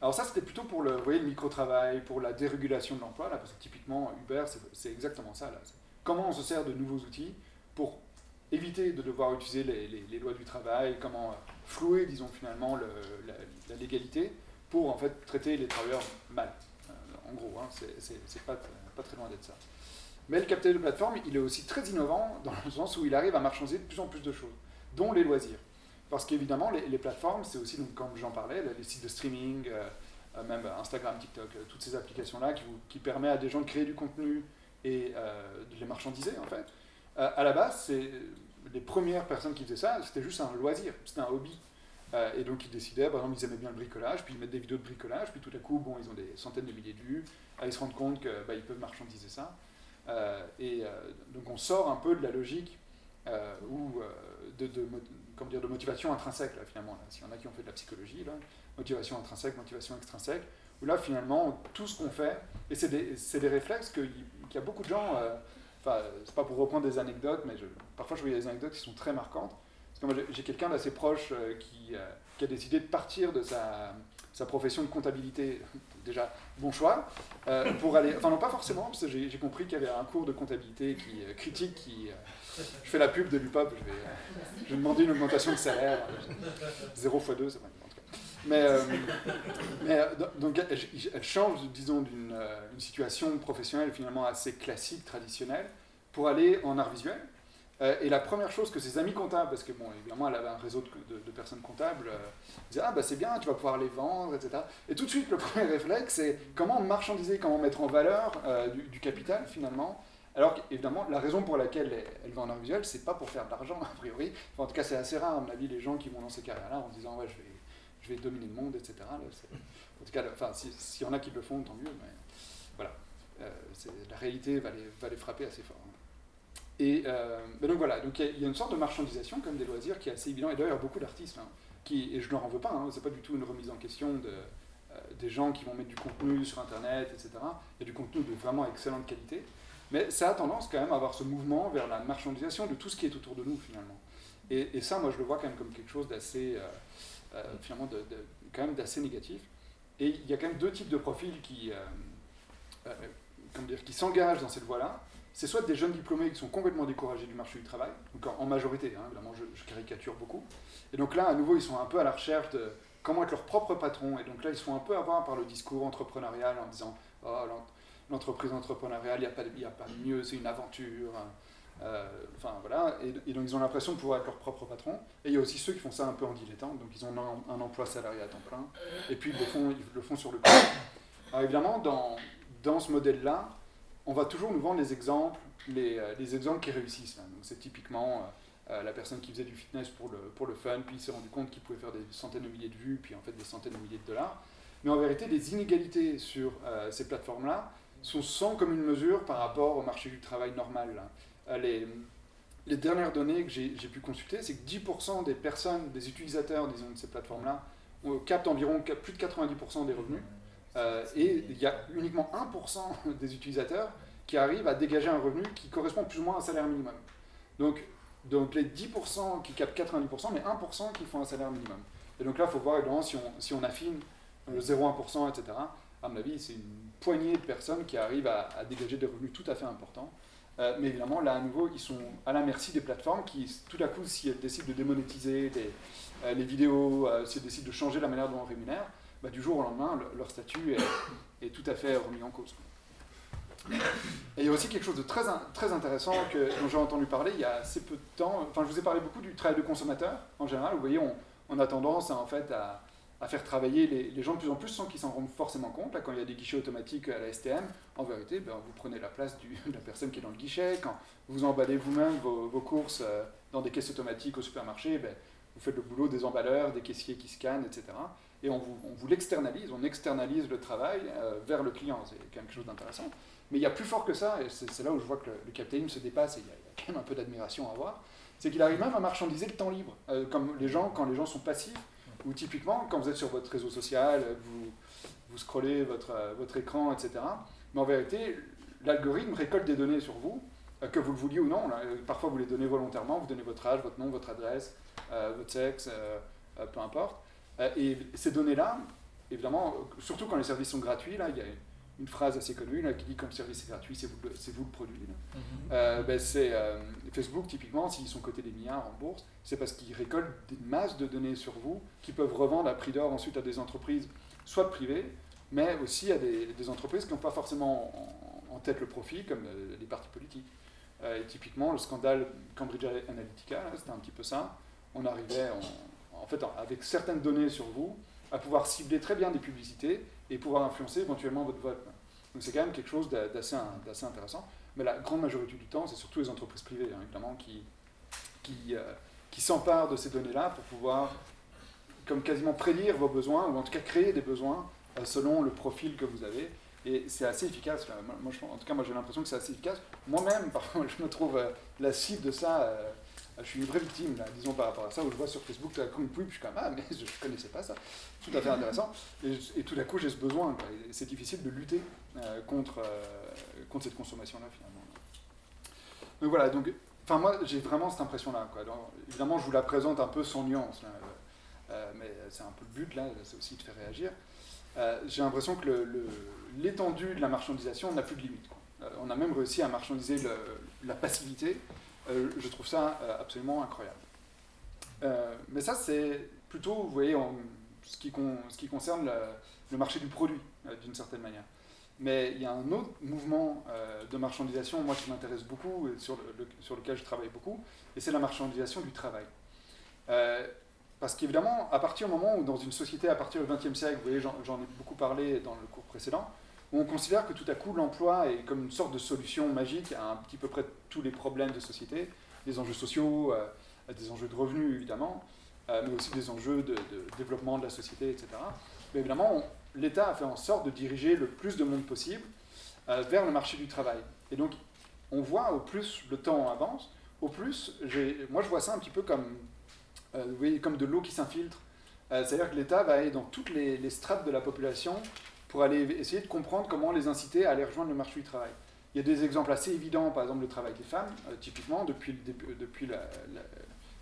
Alors ça, c'était plutôt pour le, vous voyez, le micro-travail, pour la dérégulation de l'emploi, là, parce que typiquement, Uber, c'est exactement ça. Comment on se sert de nouveaux outils pour éviter de devoir utiliser les, lois du travail, comment euh, flouer, disons finalement, le, la, légalité pour en fait traiter les travailleurs mal. Euh, en gros, hein, c'est pas, pas très loin d'être ça. Mais le capitalisme de plateforme, il est aussi très innovant dans le sens où il arrive à marchandiser de plus en plus de choses, dont les loisirs. Parce qu'évidemment, les, plateformes, c'est aussi, donc, comme j'en parlais, les sites de streaming, euh, même Instagram, TikTok, toutes ces applications-là qui, qui permettent à des gens de créer du contenu et de les marchandiser, en fait. à la base, c'est les premières personnes qui faisaient ça, c'était juste un loisir, c'était un hobby. Euh, et donc ils décidaient, par exemple, ils aimaient bien le bricolage, puis ils mettent des vidéos de bricolage, puis tout à coup, bon, ils ont des centaines de milliers de vues, ils se rendent compte qu'ils bah, peuvent marchandiser ça. Euh, et euh, donc on sort un peu de la logique ou de, dire, de motivation intrinsèque, là, finalement. S'il y en a qui ont fait de la psychologie, là, motivation intrinsèque, motivation extrinsèque, où là, finalement, tout ce qu'on fait, et c'est des, des, réflexes qu'il y a beaucoup de gens Enfin, c'est pas pour reprendre des anecdotes, mais parfois je vois des anecdotes qui sont très marquantes. Parce que moi, j'ai quelqu'un d'assez proche euh, qui, euh, qui, a décidé de partir de sa, sa profession de comptabilité. (laughs) Déjà, bon choix. Euh, pour aller, enfin, non, pas forcément, parce que j'ai compris qu'il y avait un cours de comptabilité qui, critique qui. Je fais la pub de l'UPOP, je vais, je vais demander une augmentation de salaire. 0 x 2, c'est pas mais, mais donc elle, change, disons, d'une situation professionnelle finalement assez classique, traditionnelle, pour aller en art visuel. Euh, et la première chose que ses amis comptables, parce que bon, évidemment, elle avait un réseau de, personnes comptables, euh, disaient Ah, bah c'est bien, tu vas pouvoir les vendre, etc. Et tout de suite, le (laughs) premier réflexe, c'est comment marchandiser, comment mettre en valeur euh, du, capital, finalement. Alors qu'évidemment, la raison pour laquelle elle, va en art visuel, c'est pas pour faire de l'argent, (laughs) a priori. en tout cas, c'est assez rare, à mon avis, les gens qui vont dans ces carrières-là en disant Ouais, je vais, je vais dominer le monde, etc. en tout cas, enfin, s'il y en a qui le font, tant mieux. Mais voilà. la réalité va les, va les frapper assez fort. Et euh, donc voilà, donc il y, a une sorte de marchandisation comme des loisirs qui est assez évident. Et d'ailleurs, beaucoup d'artistes, hein, et je ne leur en veux pas, hein, c'est pas du tout une remise en question de, euh, des gens qui vont mettre du contenu sur Internet, etc. Il y a du contenu de vraiment excellente qualité. Mais ça a tendance quand même à avoir ce mouvement vers la marchandisation de tout ce qui est autour de nous finalement. Et, ça, moi, je le vois quand même comme quelque chose d'assez, euh, finalement, de, quand même d'assez négatif. Et il y a quand même deux types de profils qui, comment dire, qui s'engagent dans cette voie-là c'est soit des jeunes diplômés qui sont complètement découragés du marché du travail, donc en, majorité, hein, évidemment je, caricature beaucoup, et donc là à nouveau ils sont un peu à la recherche de comment être leur propre patron, et donc là ils se font un peu avoir par le discours entrepreneurial en disant oh, l'entreprise entrepreneuriale, il n'y a, a pas mieux, c'est une aventure, hein. euh, enfin voilà, et, donc ils ont l'impression de pouvoir être leur propre patron, et il y a aussi ceux qui font ça un peu en dilettante, donc ils ont un, emploi salarié à temps plein, et puis ils le font, ils le font sur le coup. Alors évidemment, dans, dans ce modèle-là, on va toujours nous vendre les exemples, les, euh, les exemples qui réussissent. Donc c'est typiquement euh, la personne qui faisait du fitness pour le, pour le fun, puis il s'est rendu compte qu'il pouvait faire des centaines de milliers de vues, puis en fait des centaines de milliers de dollars. Mais en vérité, les inégalités sur ces plateformes-là sont sans commune mesure par rapport au marché du travail normal. les, les dernières données que j'ai pu consulter, c'est que 10% des personnes, des utilisateurs disons, de ces plateformes-là, captent environ plus de 90% des revenus. Euh, et il y a uniquement 1% (laughs) des utilisateurs qui arrivent à dégager un revenu qui correspond plus ou moins à un salaire minimum. Donc, donc les 10% qui captent 90%, mais 1% qui font un salaire minimum. Et donc là, il faut voir évidemment si on, si on affine le 0,1%, etc. À mon avis, c'est une poignée de personnes qui arrivent à, dégager des revenus tout à fait importants. Euh, mais évidemment, là à nouveau, ils sont à la merci des plateformes qui, tout à coup, si elles décident de démonétiser euh, les vidéos, si elles décident de changer la manière dont on rémunère, du jour au lendemain, leur statut est, tout à fait remis en cause. Et il y a aussi quelque chose de très, très intéressant dont j'ai entendu parler il y a assez peu de temps. Enfin, je vous ai parlé beaucoup du travail de consommateur en général. Vous voyez, on, a tendance en fait, à, faire travailler les, gens de plus en plus sans qu'ils s'en rendent forcément compte. Là, quand il y a des guichets automatiques à la STM, en vérité, ben, vous prenez la place (laughs) de la personne qui est dans le guichet. Quand vous emballez vous-même vos, courses euh, dans des caisses automatiques au supermarché, ben, vous faites le boulot des emballeurs, des caissiers qui scannent, etc et on vous, vous l'externalise, on externalise le travail euh, vers le client. C'est quelque chose d'intéressant. Mais il y a plus fort que ça, et c'est là où je vois que le, capitalisme se dépasse, et il y, a, quand même un peu d'admiration à avoir, c'est qu'il arrive même à marchandiser le temps libre. Euh, comme les gens, quand les gens sont passifs, Ou typiquement, quand vous êtes sur votre réseau social, vous, vous scrollez votre, votre écran, etc. Mais en vérité, l'algorithme récolte des données sur vous, que vous le vouliez ou non. Parfois, vous les donnez volontairement, vous donnez votre âge, votre nom, votre adresse, votre sexe, peu importe. et ces données-là, évidemment, surtout quand les services sont gratuits, là, il y a une phrase assez connue là, qui dit le service est gratuit, c'est vous, vous, le produit. Mhm. Euh, ben, c'est euh, Facebook typiquement, s'ils sont cotés des milliards en bourse, c'est parce qu'ils récoltent des masses de données sur vous qui peuvent revendre à prix d'or ensuite à des entreprises, soit privées, mais aussi à des, entreprises qui n'ont pas forcément en, tête le profit, comme euh, les partis politiques. et typiquement, le scandale Cambridge Analytica, c'était un petit peu ça. On arrivait, en, en fait, avec certaines données sur vous, à pouvoir cibler très bien des publicités et pouvoir influencer éventuellement votre vote. Donc c'est quand même quelque chose d'assez intéressant. Mais la grande majorité du temps, c'est surtout les entreprises privées, hein, évidemment, qui, euh, qui s'emparent de ces données-là pour pouvoir comme quasiment prédire vos besoins, ou en tout cas créer des besoins euh, selon le profil que vous avez. Et c'est assez efficace. Moi, en tout cas, moi j'ai l'impression que c'est assez efficace. Moi-même, (laughs) parfois, je me trouve euh, la cible de ça je suis une vraie victime, là, disons, par rapport à ça, où je vois sur Facebook coup une pub, je suis comme, ah, mais je ne connaissais pas ça. Tout à fait intéressant. Et, tout à coup, j'ai ce besoin. C'est difficile de lutter euh, contre, euh, contre cette consommation-là, finalement. Donc voilà, donc, enfin, moi, j'ai vraiment cette impression-là. Évidemment, je vous la présente un peu sans nuance, euh, mais c'est un peu le but, là, c'est aussi de faire réagir. j'ai l'impression que l'étendue de la marchandisation n'a plus de limite. on a même réussi à marchandiser la passivité je trouve ça euh, absolument incroyable. Euh, mais ça, c'est plutôt, vous voyez, ce, qui ce qui concerne le, marché du produit, d'une certaine manière. Mais il y a un autre mouvement de marchandisation, moi qui m'intéresse beaucoup et sur, sur, lequel je travaille beaucoup, et c'est la marchandisation du travail. parce qu'évidemment, à partir du moment où dans une société, à partir du XXe siècle, vous voyez, j'en ai beaucoup parlé dans le cours précédent, on considère que tout à coup l'emploi est comme une sorte de solution magique à un petit peu près tous les problèmes de société, des enjeux sociaux, euh, des enjeux de revenus évidemment, euh, mais aussi des enjeux de, développement de la société, etc. Mais évidemment, l'État a fait en sorte de diriger le plus de monde possible euh, vers le marché du travail. Et donc, on voit au plus le temps avance, au plus, moi je vois ça un petit peu comme, comme de l'eau qui s'infiltre. C'est-à-dire que l'État va aller dans toutes les strates de la population pour aller essayer de comprendre comment les inciter à aller rejoindre le marché du travail. Il y a des exemples assez évidents, par exemple le travail des femmes, euh, typiquement depuis, le, depuis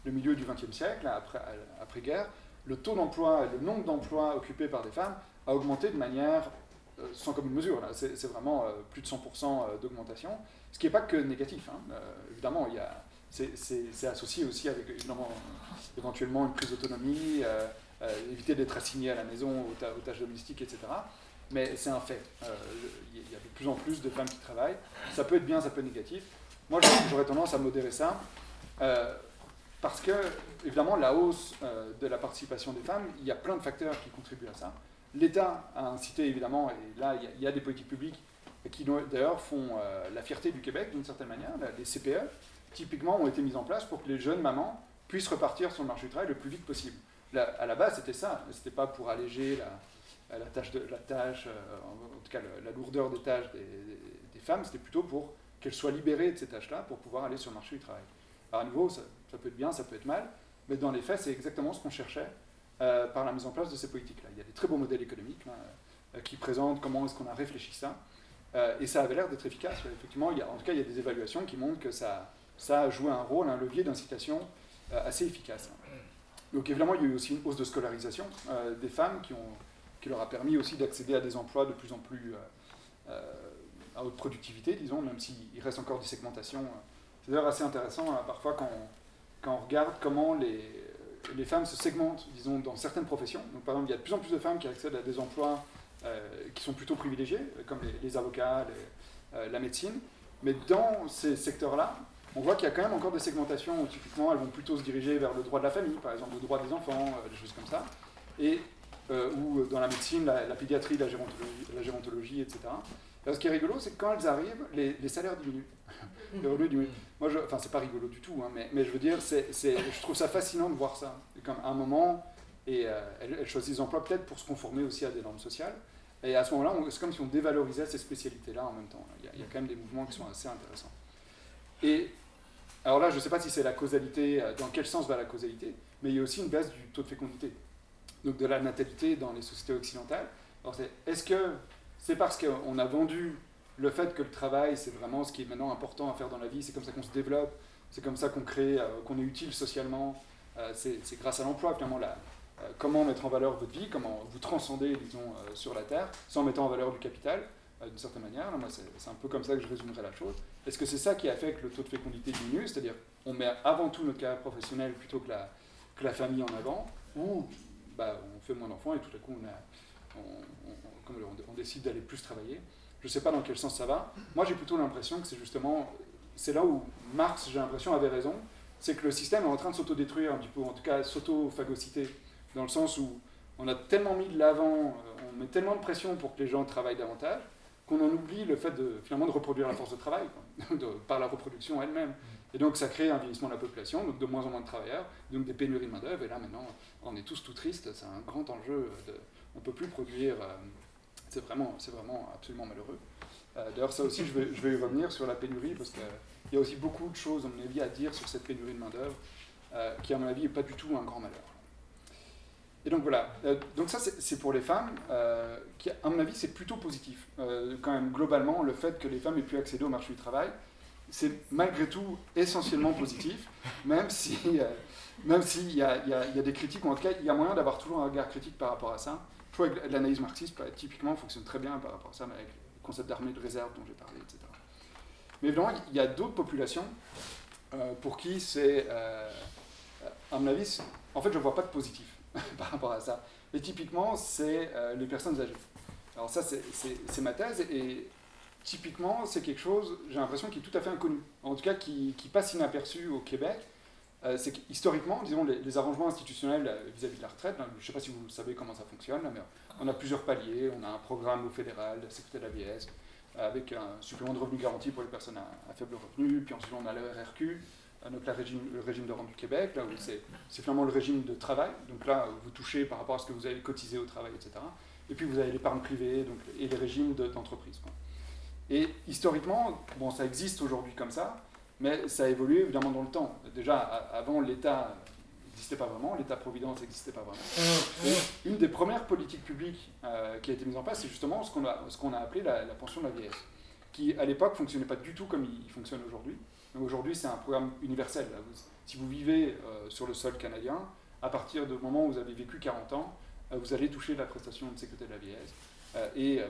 le milieu du XXe siècle, après, après-guerre, le taux d'emploi, le nombre d'emplois occupés par des femmes a augmenté de manière euh, sans commune mesure. C'est, vraiment euh, plus de 100% d'augmentation, ce qui n'est pas que négatif. Hein. évidemment, c'est, associé aussi avec éventuellement une prise d'autonomie, éviter d'être assigné à la maison aux tâches domestiques, etc mais c'est un fait. Euh, il y a de plus en plus de femmes qui travaillent. Ça peut être bien, ça peut être négatif. Moi, j'aurais tendance à modérer ça, euh, parce que, évidemment, la hausse euh, de la participation des femmes, il y a plein de facteurs qui contribuent à ça. L'État a incité, évidemment, et là, il y, a, des politiques publiques qui, d'ailleurs, font la fierté du Québec, d'une certaine manière. Les CPE, typiquement, ont été mises en place pour que les jeunes mamans puissent repartir sur le marché du travail le plus vite possible. à la base, c'était ça. C'était pas pour alléger la, la tâche, de, la tâche euh, en, tout cas la lourdeur des tâches des, femmes, c'était plutôt pour qu'elles soient libérées de ces tâches-là pour pouvoir aller sur le marché du travail. Alors à nouveau, ça, peut être bien, ça peut être mal, mais dans les faits, c'est exactement ce qu'on cherchait euh, par la mise en place de ces politiques-là. Il y a des très beaux modèles économiques euh, qui présentent comment est-ce qu'on a réfléchi ça, et ça avait l'air d'être efficace. Effectivement, il y a, en tout cas, il y a des évaluations qui montrent que ça, ça a joué un rôle, un levier d'incitation assez efficace. Donc évidemment, il y a eu aussi une hausse de scolarisation des femmes qui ont qui leur a permis aussi d'accéder à des emplois de plus en plus euh, euh, à haute productivité, disons, même s'il reste encore des segmentations. C'est d'ailleurs assez intéressant hein, parfois quand on, quand on, regarde comment les, les, femmes se segmentent, disons, dans certaines professions. Donc, par exemple, il y a de plus en plus de femmes qui accèdent à des emplois euh, qui sont plutôt privilégiés, comme les, avocats, la médecine. Mais dans ces secteurs-là, on voit qu'il y a quand même encore des segmentations où typiquement elles vont plutôt se diriger vers le droit de la famille, par exemple, le droit des enfants, des choses comme ça. Et euh, ou dans la médecine, la, pédiatrie, la gérontologie, la gérontologie, etc. ce qui est rigolo, c'est que quand elles arrivent, les, salaires diminuent. (laughs) les revenus diminuent. Moi, je, enfin, c'est pas rigolo du tout, hein, mais, mais, je veux dire, c'est, je trouve ça fascinant de voir ça. comme à un moment, et euh, elles, choisissent l'emploi peut-être pour se conformer aussi à des normes sociales. Et à ce moment-là, c'est comme si on dévalorisait ces spécialités-là en même temps. Il y, a, il y, a, quand même des mouvements qui sont assez intéressants. Et alors là, je ne sais pas si c'est la causalité, euh, dans quel sens va la causalité, mais il y a aussi une baisse du taux de fécondité. Donc de la natalité dans les sociétés occidentales. Est-ce que c'est parce qu'on a vendu le fait que le travail, c'est vraiment ce qui est maintenant important à faire dans la vie, c'est comme ça qu'on se développe, c'est comme ça qu'on crée, euh, qu'on est utile socialement, euh, c'est grâce à l'emploi finalement là comment mettre en valeur votre vie, comment vous transcender, disons, sur la Terre, sans mettre en valeur du capital, d'une certaine manière. moi, c'est un peu comme ça que je résumerai la chose. Est-ce que c'est ça qui a fait que le taux de fécondité diminue, c'est-à-dire on met avant tout notre carrière professionnelle plutôt que la, que la famille en avant, ou bah, on fait moins d'enfants et tout à coup on, on, on, décide d'aller plus travailler. Je ne sais pas dans quel sens ça va. Moi j'ai plutôt l'impression que c'est justement, c'est là où Marx, j'ai l'impression, avait raison, c'est que le système est en train de s'autodétruire un petit peu, en tout cas s'auto-phagocyter, dans le sens où on a tellement mis de l'avant, euh, on met tellement de pression pour que les gens travaillent davantage, qu'on en oublie le fait de, finalement de reproduire la force de travail, (laughs) par la reproduction elle-même. Et donc ça crée un vieillissement de la population, donc de moins en moins de travailleurs, donc des pénuries de main-d'œuvre. Et là maintenant, on est tous tout tristes, c'est un grand enjeu. On ne peut plus produire. Euh, c'est vraiment, vraiment absolument malheureux. Euh, d'ailleurs, ça aussi, je vais, je vais y revenir sur la pénurie, parce qu'il y a aussi beaucoup de choses, à mon avis, à dire sur cette pénurie de main-d'œuvre, euh, qui, à mon avis, n'est pas du tout un grand malheur. Et donc voilà, donc ça c'est pour les femmes, qui à mon avis c'est plutôt positif. quand même globalement, le fait que les femmes aient pu accéder au marché du travail, c'est malgré tout essentiellement positif, (laughs) même si euh, même s'il y, y, a des critiques, ou en tout cas il y a moyen d'avoir toujours un regard critique par rapport à ça. Je trouve que l'analyse marxiste, bah, typiquement, fonctionne très bien par rapport à ça, avec le concept d'armée de réserve dont j'ai parlé, etc. Mais évidemment, il y a d'autres populations euh, pour qui c'est, euh, à mon avis, en fait, je ne vois pas de positif (laughs) par rapport à ça. Et typiquement, c'est les personnes âgées. Alors ça, c'est ma thèse, et typiquement, c'est quelque chose, j'ai l'impression, qui est tout à fait inconnu. En tout cas, qui, passe inaperçu au Québec. Euh, c'est qu'historiquement, disons, les, arrangements institutionnels euh, vis-à-vis de la retraite, je ne sais pas si vous savez comment ça fonctionne, mais on a plusieurs paliers. On a un programme au fédéral, la sécurité de la vieillesse, avec un supplément de revenu garanti pour les personnes à, faible revenu. Puis ensuite, on a le RRQ, euh, donc régime, le régime de rente du Québec, là où c'est, finalement le régime de travail. Donc là, vous touchez par rapport à ce que vous avez cotisé au travail, etc. Et puis vous avez l'épargne privée donc, et les régimes d'entreprise. Et historiquement, bon, ça existe aujourd'hui comme ça, mais ça a évolué évidemment dans le temps. Déjà, avant, l'État n'existait pas vraiment, l'État-providence n'existait pas vraiment. Et une des premières politiques publiques euh, qui a été mise en place, c'est justement ce qu'on a, qu'on a appelé la, pension de la vieillesse, qui à l'époque ne fonctionnait pas du tout comme il, fonctionne aujourd'hui. Aujourd'hui, c'est un programme universel. si vous vivez euh, sur le sol canadien, à partir du moment où vous avez vécu 40 ans, euh, vous allez toucher la prestation de sécurité de la vieillesse. et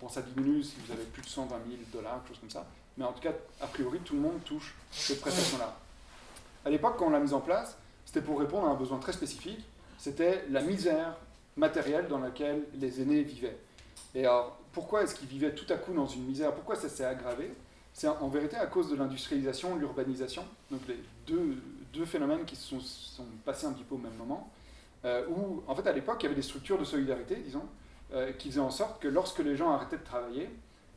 Bon, ça diminue si vous avez plus de 120 000 dollars, quelque chose comme ça. Mais en tout cas, a priori, tout le monde touche cette prestation-là. À l'époque, quand on l'a mise en place, c'était pour répondre à un besoin très spécifique. C'était la misère matérielle dans laquelle les aînés vivaient. Et alors, pourquoi est-ce qu'ils vivaient tout à coup dans une misère? Pourquoi ça s'est aggravé? C'est en vérité à cause de l'industrialisation, l'urbanisation, donc les deux, deux, phénomènes qui se sont, sont, passés un petit peu au même moment, euh, où, en fait, à l'époque, il y avait des structures de solidarité, disons, euh, qui faisait en sorte que lorsque les gens arrêtaient de travailler,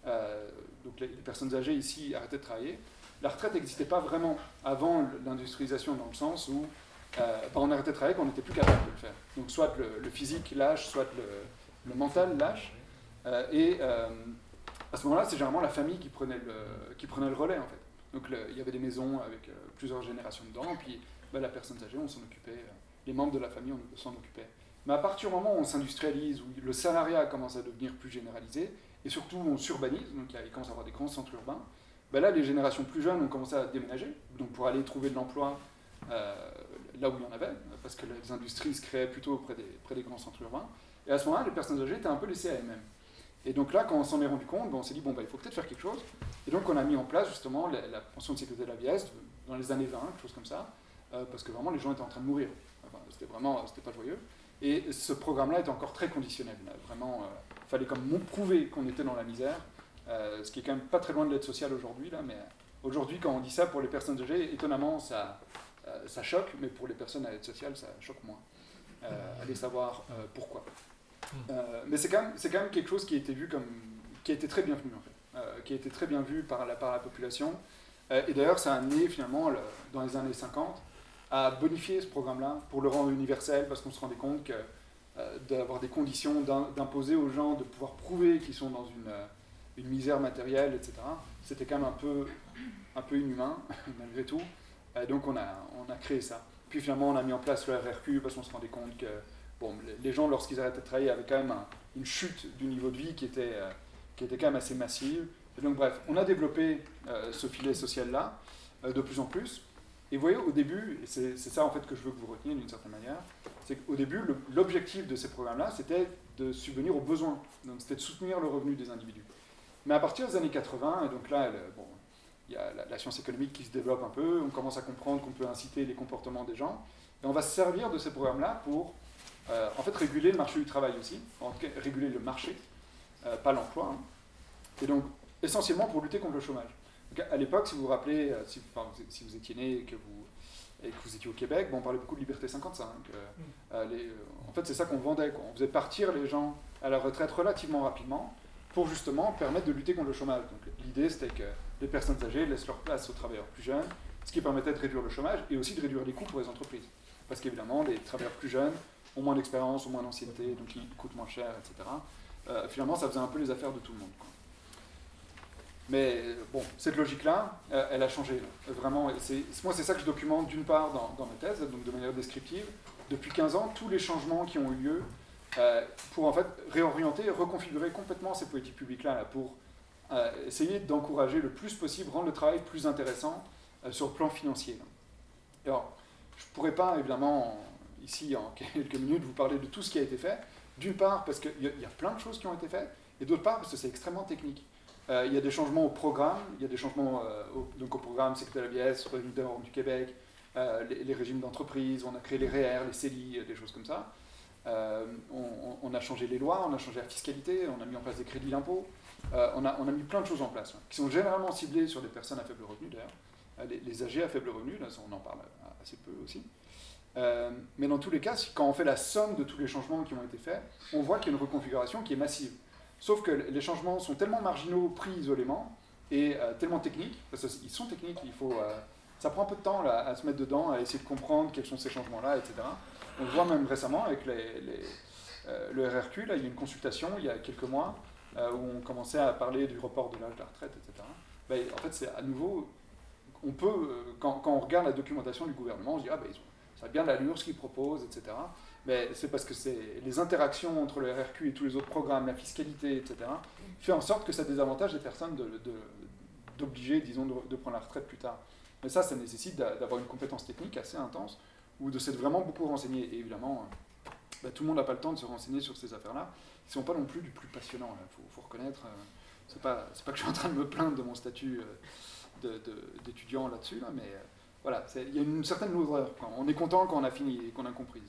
euh, donc les, personnes âgées ici arrêtaient de travailler, la retraite n'existait pas vraiment avant l'industrialisation dans le sens où euh, on arrêtait de travailler quand on n'était plus capable de le faire. Donc soit le, physique lâche, soit le, mental lâche. et à ce moment-là, c'est généralement la famille qui prenait le, qui prenait le relais en fait. Donc il y avait des maisons avec plusieurs générations dedans, puis bah, la personne âgée, on s'en occupait, les membres de la famille, on s'en occupait. Mais à partir du moment où on s'industrialise, où le salariat commence à devenir plus généralisé, et surtout on s'urbanise, donc il commence à avoir des grands centres urbains, ben là les générations plus jeunes ont commencé à déménager, donc pour aller trouver de l'emploi euh, là où il y en avait, parce que les industries se créaient plutôt près des, près des grands centres urbains. Et à ce moment-là, les personnes âgées étaient un peu laissées à elles-mêmes. Et donc là, quand on s'en est rendu compte, ben, on s'est dit, bon, ben, il faut peut-être faire quelque chose. Et donc on a mis en place justement la, pension de sécurité de la vieillesse dans les années 20, quelque chose comme ça, euh, parce que vraiment les gens étaient en train de mourir. Enfin, c'était vraiment, c'était pas joyeux. Et ce programme-là est encore très conditionnel. Vraiment, il euh, fallait comme prouver qu'on était dans la misère, euh, ce qui est quand même pas très loin de l'aide sociale aujourd'hui. Là, mais aujourd'hui, quand on dit ça pour les personnes âgées, étonnamment, ça, euh, ça choque, mais pour les personnes à l'aide sociale, ça choque moins. allez savoir pourquoi. mais c'est quand, même, quand même quelque chose qui a été vu comme, qui a été très bienvenu en fait, qui a été très bien vu par la, par la population. et d'ailleurs, ça a amené finalement, dans les années 50, à bonifier ce programme-là pour le rendre universel parce qu'on se rendait compte que euh, d'avoir des conditions, d'imposer aux gens de pouvoir prouver qu'ils sont dans une, euh, misère matérielle, etc., c'était quand même un peu, un peu inhumain, (laughs) malgré tout. donc on a, on a créé ça. Puis finalement, on a mis en place le RRQ parce qu'on se rendait compte que bon, les gens, lorsqu'ils arrêtaient de travailler, avaient quand même une chute du niveau de vie qui était, qui était quand même assez massive. Et donc, bref, on a développé ce filet social-là de plus en plus. Et vous voyez, au début, c'est ça en fait que je veux que vous reteniez d'une certaine manière, c'est qu'au début, l'objectif de ces programmes-là, c'était de subvenir aux besoins. Donc c'était de soutenir le revenu des individus. Mais à partir des années 80, et donc là, bon, il y a la, science économique qui se développe un peu, on commence à comprendre qu'on peut inciter les comportements des gens, et on va se servir de ces programmes-là pour euh, en fait réguler le marché du travail aussi, en tout cas réguler le marché, euh, pas l'emploi. Hein. Et donc essentiellement pour lutter contre le chômage à l'époque, si vous vous rappelez, euh, si, si, vous étiez né et que vous, et que vous étiez au Québec, bon, on parlait beaucoup de liberté 55. Euh, mm. euh, les, en fait, c'est ça qu'on vendait. On faisait partir les gens à la retraite relativement rapidement pour justement permettre de lutter contre le chômage. Donc l'idée, c'était que les personnes âgées laissent leur place aux travailleurs plus jeunes, ce qui permettait de réduire le chômage et aussi de réduire les coûts pour les entreprises. Parce qu'évidemment, les travailleurs plus jeunes ont moins d'expérience, ont moins d'ancienneté, donc ils coûtent moins cher, etc. finalement, ça faisait un peu les affaires de tout le monde. Mais bon, cette logique-là, euh, elle a changé. Vraiment, moi, c'est ça que je documente d'une part dans, ma thèse, donc de manière descriptive. Depuis 15 ans, tous les changements qui ont eu lieu euh, pour en fait réorienter, reconfigurer complètement ces politiques publiques-là pour euh, essayer d'encourager le plus possible, rendre le travail plus intéressant sur le plan financier. Alors, je ne pourrais pas, évidemment, ici, en (laughs) quelques minutes, vous parler de tout ce qui a été fait. D'une part, parce qu'il y, y, a plein de choses qui ont été faites, et d'autre part, parce que c'est extrêmement technique. Euh, il y a des changements au programme, il y a des changements euh, au, donc au programme Secteur l'ABS, Revenu du Québec, euh, les, régimes d'entreprise, on a créé les REER, les CELI, des choses comme ça. On, a changé les lois, on a changé la fiscalité, on a mis en place des crédits d'impôt, on, a, on, a, mis plein de choses en place, qui sont généralement ciblées sur des personnes à faible revenu d'ailleurs, les, les, âgés à faible revenu, on en parle assez peu aussi. mais dans tous les cas, quand on fait la somme de tous les changements qui ont été faits, on voit qu'il y a une reconfiguration qui est massive. Sauf que les changements sont tellement marginaux pris isolément et euh, tellement techniques, parce qu'ils sont techniques, il faut, euh, ça prend un peu de temps à se mettre dedans, à essayer de comprendre quels sont ces changements-là, etc. On le voit même récemment avec euh, le RRQ, là, il y a une consultation il y a quelques mois où on commençait à parler du report de l'âge de la retraite, etc. Ben, en fait, c'est à nouveau, on peut, quand, on regarde la documentation du gouvernement, on se dit, ah ben, ils ont, ça a bien l'allure ce qu'ils proposent, etc c'est parce que les interactions entre le RRQ et tous les autres programmes, la fiscalité, etc., fait en sorte que ça désavantage les personnes d'obliger, de, disons, de, prendre la retraite plus tard. Mais ça, ça nécessite d'avoir une compétence technique assez intense ou de s'être vraiment beaucoup renseigné. Et évidemment, bah, tout le monde n'a pas le temps de se renseigner sur ces affaires-là. Ils ne sont pas non plus du plus passionnant, il faut, reconnaître. Euh, c'est pas, pas que je suis en train de me plaindre de mon statut euh, d'étudiant là-dessus, mais euh, voilà, il y a une certaine lourdeur. On est content quand on a fini et qu'on a compris.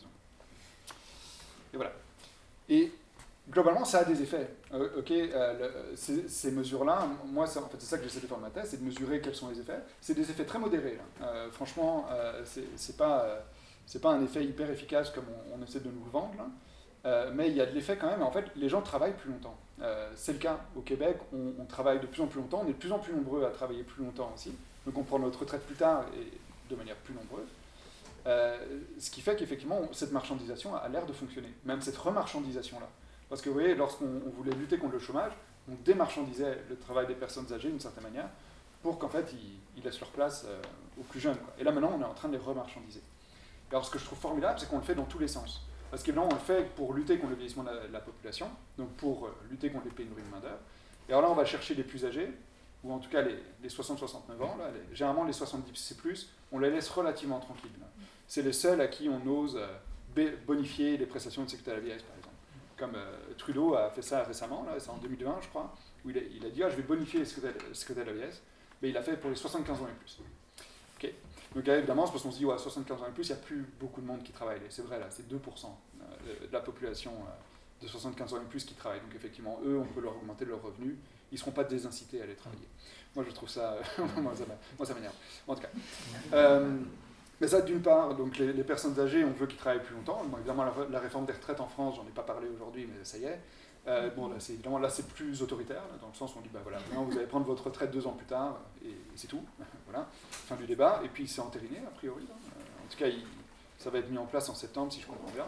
Et voilà. Et globalement, ça a des effets. Euh, ok, euh, ces, mesures-là, moi, c'est ça que j'essaie de faire ma thèse, c'est de mesurer quels sont les effets. C'est des effets très modérés. Euh, franchement, c'est pas, c'est pas un effet hyper efficace comme on, essaie de nous le vendre. mais il y a de l'effet quand même. En fait, les gens travaillent plus longtemps. c'est le cas au Québec. On, travaille de plus en plus longtemps. On est de plus en plus nombreux à travailler plus longtemps aussi. Donc, on prend notre retraite plus tard et de manière plus nombreuse. Euh, ce qui fait qu'effectivement, cette marchandisation a l'air de fonctionner, même cette remarchandisation-là. Parce que vous voyez, lorsqu'on voulait lutter contre le chômage, on démarchandisait le travail des personnes âgées d'une certaine manière pour qu'en fait ils, laissent leur place euh, aux plus jeunes. Et là maintenant, on est en train de les remarchandiser. alors ce que je trouve formidable, c'est qu'on le fait dans tous les sens. Parce qu'évidemment, on le fait pour lutter contre le vieillissement de la, population, donc pour euh, lutter contre les pénuries de main-d'œuvre. Et alors là, on va chercher les plus âgés, ou en tout cas les, 60-69 ans, là, généralement les 70 c'est plus, on les laisse relativement tranquilles c'est les seuls à qui on ose euh, bonifier les prestations de sécurité à la vieillesse, par exemple. Comme euh, Trudeau a fait ça récemment, là, c'est en 2020, je crois, où il a, dit ah, je vais bonifier les sécurité à la vieillesse, mais il l'a fait pour les 75 ans et plus. Donc évidemment, c'est parce qu'on se dit ouais, 75 ans et plus, il n'y a plus beaucoup de monde qui travaille. C'est vrai, là, c'est 2% euh, de la population de 75 ans et plus qui travaille. Donc effectivement, eux, on peut leur augmenter leur revenu. Ils ne seront pas désincités à aller travailler. Moi, je trouve ça... (laughs) moi, ça m'énerve. En tout cas. Mais ça, d'une part, donc les, personnes âgées, on veut qu'ils travaillent plus longtemps. évidemment, la, réforme des retraites en France, j'en ai pas parlé aujourd'hui, mais ça y est. Euh, bon, là, c'est évidemment là, c'est plus autoritaire, dans le sens où on dit, bah voilà, vous allez prendre votre retraite deux ans plus tard, et, c'est tout. (laughs) voilà, fin du débat. Et puis c'est entériné, a priori. Euh, en tout cas, ça va être mis en place en septembre, si je comprends bien.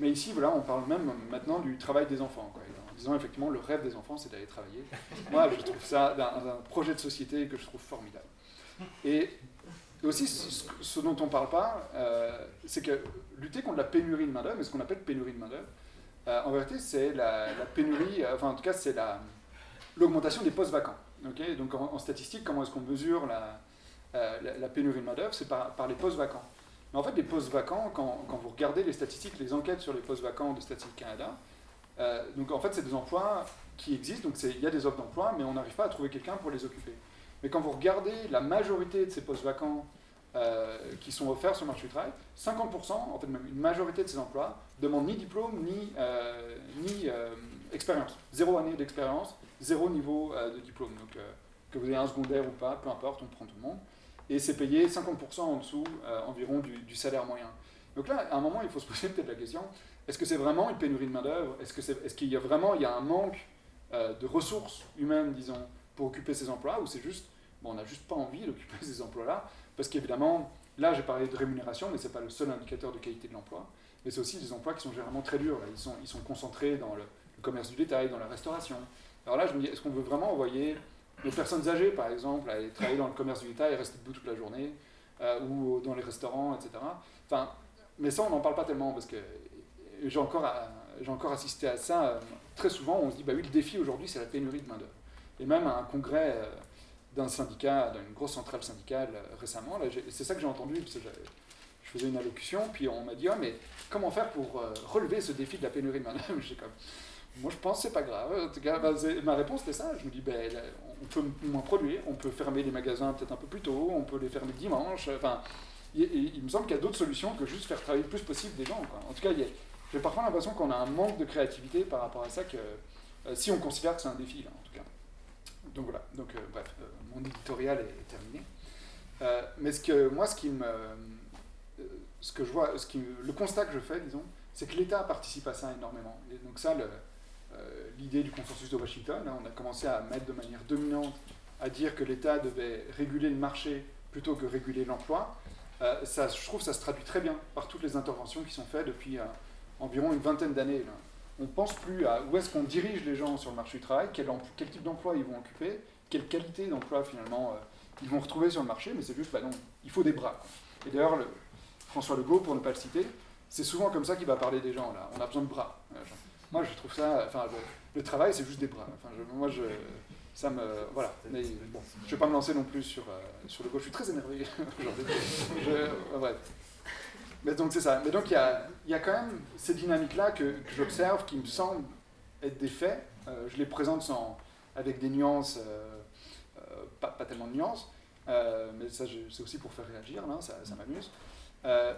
Mais ici, voilà, on parle même maintenant du travail des enfants. Quoi. En disant effectivement, le rêve des enfants, c'est d'aller travailler. Moi, je trouve ça un, un, projet de société que je trouve formidable. Et aussi, ce, dont on ne parle pas, euh, c'est que lutter contre la pénurie de main-d'œuvre, ce qu'on appelle pénurie de main-d'œuvre, euh, en vérité, c'est la, pénurie, euh, enfin en tout cas, c'est l'augmentation des postes vacants. Donc en, statistique, comment est-ce qu'on mesure la, pénurie de main-d'œuvre? C'est par, par, les postes vacants. Mais en fait, les postes vacants, quand, quand, vous regardez les statistiques, les enquêtes sur les postes vacants de Statistique Canada, donc en fait, c'est des emplois qui existent, donc il y a des offres d'emploi, mais on n'arrive pas à trouver quelqu'un pour les occuper. Mais quand vous regardez la majorité de ces postes vacants euh, qui sont offerts sur le marché du travail, 50%, en fait même une majorité de ces emplois, demandent ni diplôme ni, euh, ni euh, expérience. Zéro année d'expérience, zéro niveau de diplôme. Donc que vous ayez un secondaire ou pas, peu importe, on prend tout le monde. Et c'est payé 50% en dessous environ du, salaire moyen. Donc là, à un moment, il faut se poser (laughs) peut-être la question, est-ce que c'est vraiment une pénurie de main-d'œuvre? Est-ce qu'il est, qu'il y a vraiment il y a un manque de ressources humaines, disons, pour occuper ces emplois, ou c'est juste, bon, on n'a juste pas envie d'occuper (laughs) ces emplois-là, parce qu'évidemment, là j'ai parlé de rémunération, mais ce n'est pas le seul indicateur de qualité de l'emploi, mais c'est aussi des emplois qui sont généralement très durs, Ils, sont, ils sont concentrés dans le, commerce du détail, dans la restauration. Alors là, je me dis, est-ce qu'on veut vraiment envoyer les personnes âgées, par exemple, à aller travailler dans le commerce du détail et rester debout toute la journée, euh, ou dans les restaurants, etc. Enfin, mais ça, on n'en parle pas tellement, parce que j'ai encore, j'ai encore assisté à ça euh, très souvent, on se dit, bah oui, le défi aujourd'hui, c'est la pénurie de main-d'œuvre et même à un congrès euh, d'un syndicat, d'une grosse centrale syndicale euh, récemment. C'est ça que j'ai entendu, parce que je faisais une allocution, puis on m'a dit, ah, mais comment faire pour euh, relever ce défi de la pénurie (laughs) de main-d'œuvre Moi, je pense que c'est pas grave. En tout cas, bah, ma réponse était ça. Je me dis, ben, on peut moins produire, on peut fermer les magasins peut-être un peu plus tôt, on peut les fermer dimanche. Enfin, il, me semble qu'il y a d'autres solutions que juste faire travailler le plus possible des gens. En tout cas, j'ai parfois l'impression qu'on a un manque de créativité par rapport à ça, que si on considère que c'est un défi, là, en tout cas. Donc voilà, donc euh, bref, euh, mon éditorial est, terminé. Euh, mais ce que, moi, ce qui me, ce que je vois, ce qui, le constat que je fais, disons, c'est que l'État participe à ça énormément. Et donc ça, l'idée du consensus de Washington, hein, on a commencé à mettre de manière dominante à dire que l'État devait réguler le marché plutôt que réguler l'emploi. ça, je trouve ça se traduit très bien par toutes les interventions qui sont faites depuis environ une vingtaine d'années on ne pense plus à où est-ce qu'on dirige les gens sur le marché du travail, quel, type d'emploi ils vont occuper, quelle qualité d'emploi finalement euh, ils vont retrouver sur le marché, mais c'est juste, bah non, il faut des bras. Et d'ailleurs, François Legault, pour ne pas le citer, c'est souvent comme ça qu'il va parler des gens, là, on a besoin de bras. Euh, moi, je trouve ça, enfin, le, travail, c'est juste des bras. Enfin, moi, je, ça me, voilà. Mais bon, je ne vais pas me lancer non plus sur, euh, sur le gauche, je suis très énervé (laughs) aujourd'hui. bref. Mais donc c'est ça. Mais donc il y a, y a, quand même ces dynamiques-là que, j'observe qui me semblent être des faits. Euh, je les présente sans, avec des nuances, euh, euh, pas, pas, tellement de nuances, mais ça c'est aussi pour faire réagir, là, ça, m'amuse.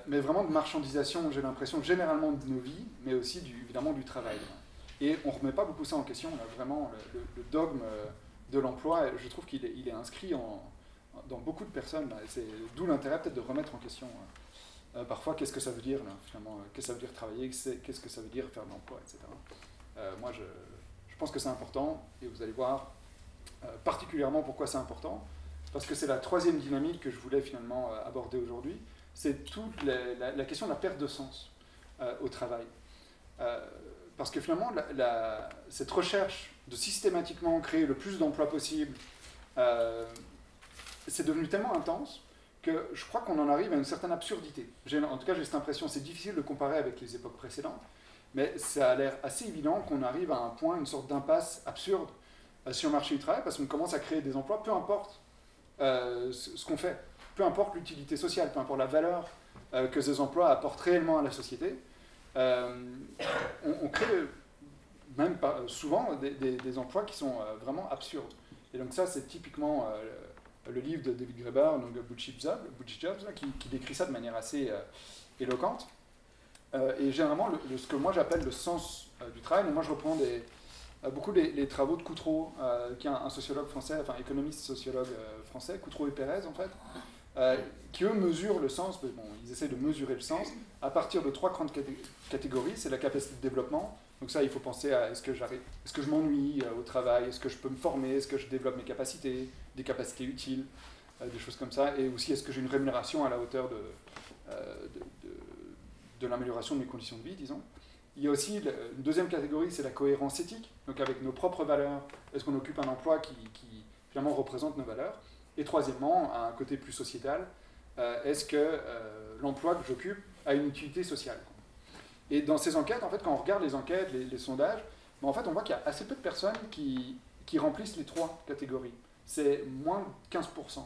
mais vraiment de marchandisation, j'ai l'impression, généralement de nos vies, mais aussi évidemment du travail. Et on ne remet pas beaucoup ça en question, là, vraiment, le, dogme de l'emploi, je trouve qu'il est, il est inscrit en, dans beaucoup de personnes. D'où l'intérêt peut-être de remettre en question. Euh, parfois, qu'est-ce que ça veut dire, finalement euh, Qu'est-ce que ça veut dire travailler Qu'est-ce que ça veut dire faire de l'emploi, etc. Euh, moi, je, pense que c'est important, et vous allez voir particulièrement pourquoi c'est important, parce que c'est la troisième dynamique que je voulais finalement aborder aujourd'hui, c'est toute la, question de la perte de sens au travail. parce que finalement, cette recherche de systématiquement créer le plus d'emplois possible, c'est devenu tellement intense que je crois qu'on en arrive à une certaine absurdité. En tout cas, j'ai cette impression, c'est difficile de comparer avec les époques précédentes, mais ça a l'air assez évident qu'on arrive à un point, une sorte d'impasse absurde euh, sur le marché du travail, parce qu'on commence à créer des emplois, peu importe euh, ce, qu'on fait, peu importe l'utilité sociale, peu importe la valeur euh, que ces emplois apportent réellement à la société, on, crée même souvent des, des, emplois qui sont vraiment absurdes. Et donc ça, c'est typiquement le livre de David Graeber, donc Butch Jobs, qui, décrit ça de manière assez euh, éloquente. Euh, et généralement, le, ce que moi j'appelle le sens euh, du travail, moi je reprends beaucoup les, travaux de Coutreau, qui est un, sociologue français, enfin économiste sociologue français, Coutreau et Pérez en fait, qui eux mesurent le sens, ils essaient de mesurer le sens à partir de trois grandes catégories. C'est la capacité de développement, donc ça, il faut penser à est-ce que est-ce que je m'ennuie au travail, est-ce que je peux me former, est-ce que je développe mes capacités, des capacités utiles, euh, des choses comme ça, et aussi est-ce que j'ai une rémunération à la hauteur de, euh, de, l'amélioration de mes conditions de vie, disons. Il y a aussi une deuxième catégorie, c'est la cohérence éthique. Donc avec nos propres valeurs, est-ce qu'on occupe un emploi qui, qui, finalement représente nos valeurs Et troisièmement, un côté plus sociétal, euh, est-ce que l'emploi que j'occupe a une utilité sociale? Et dans ces enquêtes, en fait, quand on regarde les enquêtes, les, sondages, ben, en fait, on voit qu'il y a assez peu de personnes qui remplissent les trois catégories. C'est moins de 15%.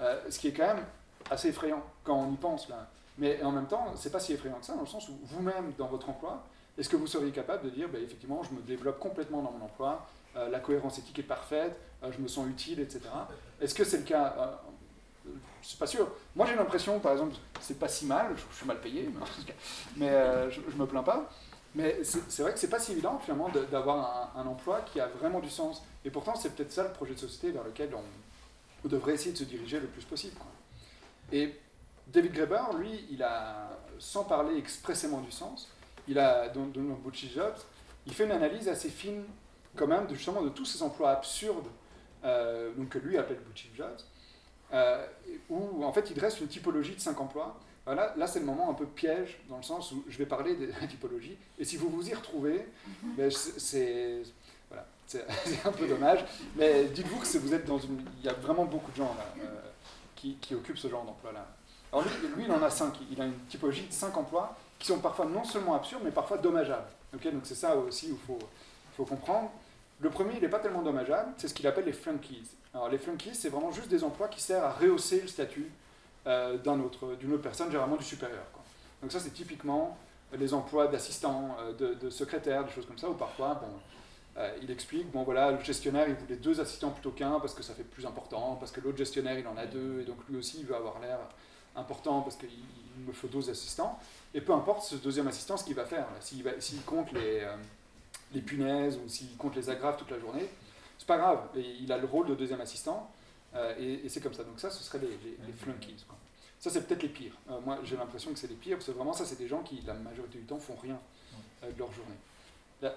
Euh, ce qui est quand même assez effrayant quand on y pense là. Mais en même temps, c'est pas si effrayant que ça, dans le sens où vous-même, dans votre emploi, est-ce que vous seriez capable de dire, ben, effectivement, je me développe complètement dans mon emploi, la cohérence éthique est parfaite, je me sens utile, etc. Est-ce que c'est le cas je suis pas sûr. Moi, j'ai l'impression, par exemple, c'est pas si mal, je, suis mal payé, mais euh, je, je, me plains pas. Mais c'est vrai que c'est pas si évident, finalement, d'avoir un, emploi qui a vraiment du sens. Et pourtant, c'est peut-être ça le projet de société vers lequel on, devrait essayer de se diriger le plus possible. Et David Graeber, lui, il a, sans parler expressément du sens, il a, dans, dans Jobs, il fait une analyse assez fine, quand même, de, justement, de tous ces emplois absurdes, euh, donc que lui appelle Butchie Jobs, euh, où en fait il dresse une typologie de cinq emplois. Voilà, là c'est le moment un peu piège, dans le sens où je vais parler (laughs) de la typologie, et si vous vous y retrouvez, (laughs) ben, c'est voilà, (laughs) un peu dommage, mais dites-vous que vous êtes dans une... Il y a vraiment beaucoup de gens là, euh, qui, qui, occupent ce genre d'emploi-là. Alors lui, il en a cinq, il a une typologie de cinq emplois qui sont parfois non seulement absurdes, mais parfois dommageables. Okay Donc c'est ça aussi où il faut, faut comprendre. Le premier, il n'est pas tellement dommageable, c'est ce qu'il appelle les flunkies. Alors les flunkies, c'est vraiment juste des emplois qui servent à rehausser le statut euh, d'une autre, personne, généralement du supérieur. Donc ça, c'est typiquement les emplois d'assistant, euh, de, de, secrétaire, des choses comme ça, où parfois, euh, il explique, bon voilà, le gestionnaire, il voulait deux assistants plutôt qu'un parce que ça fait plus important, parce que l'autre gestionnaire, il en a deux, et donc lui aussi, il veut avoir l'air important parce qu'il me faut deux assistants. Et peu importe ce deuxième assistant, ce qu'il va faire, s'il compte les, punaises ou s'il compte les agraves toute la journée, c'est pas grave, il a le rôle de deuxième assistant, euh, et, c'est comme ça. Donc ça, ce serait les, flunkies. Ça, c'est peut-être les pires. Euh, moi, j'ai l'impression que c'est les pires, parce que vraiment, ça, c'est des gens qui, la majorité du temps, font rien euh, de leur journée.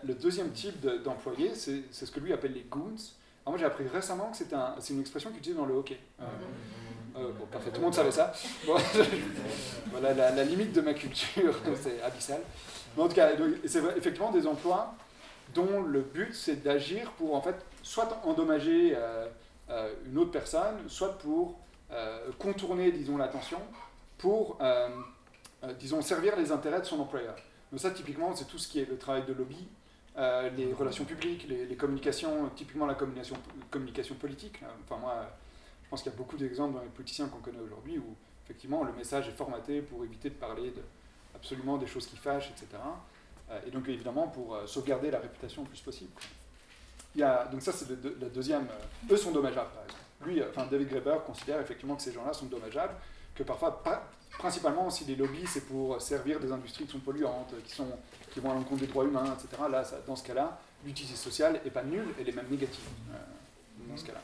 le deuxième type d'employés, c'est ce que lui appelle les goons. Alors moi, j'ai appris récemment que c'est un, une expression qu'il utilise dans le hockey. bon, parfait, tout le monde savait ça. (laughs) voilà, la, limite de ma culture, (laughs) c'est abyssal. Mais en tout cas, c'est effectivement des emplois dont le but c'est d'agir pour en fait soit endommager euh, euh, une autre personne, soit pour euh, contourner, disons, l'attention, pour, disons, servir les intérêts de son employeur. Donc ça, typiquement, c'est tout ce qui est le travail de lobby, les relations publiques, les, communications, typiquement la communication, communication politique. Enfin, moi, je pense qu'il y a beaucoup d'exemples dans les politiciens qu'on connaît aujourd'hui où, effectivement, le message est formaté pour éviter de parler absolument des choses qui fâchent, etc. Euh, et donc évidemment pour euh, sauvegarder la réputation le plus possible. Il y a, donc ça c'est la deuxième. Euh, eux sont dommageables par exemple. Lui, enfin David Graeber considère effectivement que ces gens-là sont dommageables, que parfois, principalement si les lobbies c'est pour servir des industries qui sont polluantes, qui, sont, qui vont à l'encontre des droits humains, etc. Là, ça, dans ce cas-là, l'utilité sociale n'est pas nulle, elle est même négative dans ce cas-là.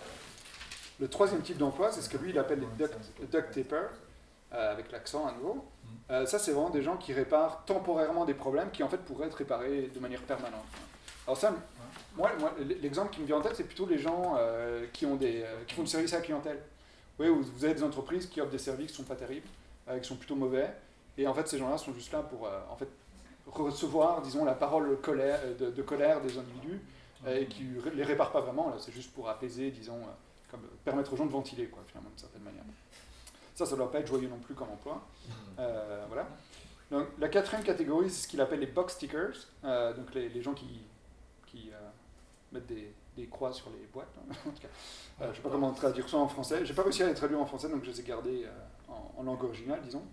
Le troisième type d'emploi, c'est ce que lui il appelle les duct, duct tapers, avec l'accent à nouveau. Euh, ça, c'est vraiment des gens qui réparent temporairement des problèmes qui, en fait, pourraient être réparés de manière permanente. Alors ça, moi, l'exemple qui me vient en tête, c'est plutôt les gens euh, qui, ont des, euh, qui font du service à la clientèle. Oui, vous, vous avez des entreprises qui offrent des services qui ne sont pas terribles, qui sont plutôt mauvais, et en fait, ces gens-là sont juste là pour, en fait, recevoir, disons, la parole colère, de, colère des individus, et qui ne les réparent pas vraiment, c'est juste pour apaiser, disons, comme, permettre aux gens de ventiler, quoi, finalement, d'une certaine manière. Ça, ça ne doit pas être joyeux non plus comme emploi. Euh, voilà. Donc, la quatrième catégorie, c'est ce qu'il appelle les box stickers, euh, donc les, les, gens qui, qui euh, mettent des, des, croix sur les boîtes. Hein. (laughs) en tout cas, je ne sais pas comment traduire ça en français. J'ai pas réussi à les traduire en français, donc je les ai gardés en, langue originale, disons.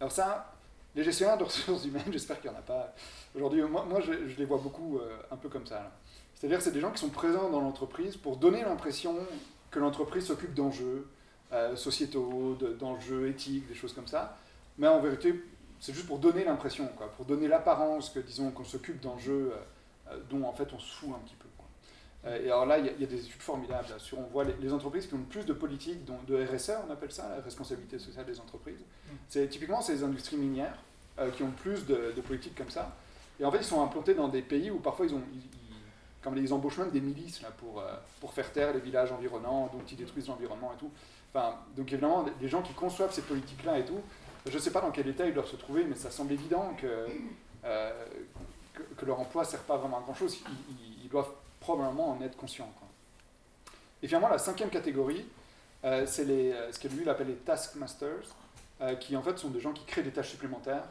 Alors ça, les gestionnaires de ressources humaines, (laughs) j'espère qu'il n'y en a pas aujourd'hui. Moi, moi je, je, les vois beaucoup un peu comme ça. C'est-à-dire que c'est des gens qui sont présents dans l'entreprise pour donner l'impression que l'entreprise s'occupe d'enjeux, euh, sociétaux, d'enjeux éthiques, des choses comme ça. Mais en vérité, c'est juste pour donner l'impression, quoi, pour donner l'apparence que, disons, qu'on s'occupe d'enjeux euh, euh, dont en fait on se fout un petit peu. Quoi. et alors là, il y, a des études formidables. sur, on voit les, entreprises qui ont le plus de politique, dont, de RSE, on appelle ça, la responsabilité sociale des entreprises. Mm. C'est typiquement c'est les industries minières qui ont le plus de, de politiques comme ça. Et en fait, ils sont implantés dans des pays où parfois ils ont, comme ils embauchent même des milices là, pour, pour faire taire les villages environnants, donc ils détruisent l'environnement et tout. Enfin, donc évidemment, des gens qui conçoivent ces politiques-là et tout, je ne sais pas dans quel état ils doivent se trouver, mais ça semble évident que que, leur emploi ne sert pas vraiment à grand-chose, ils, doivent probablement en être conscients. Et finalement, la cinquième catégorie, c'est ce que lui appelle les taskmasters, qui en fait sont des gens qui créent des tâches supplémentaires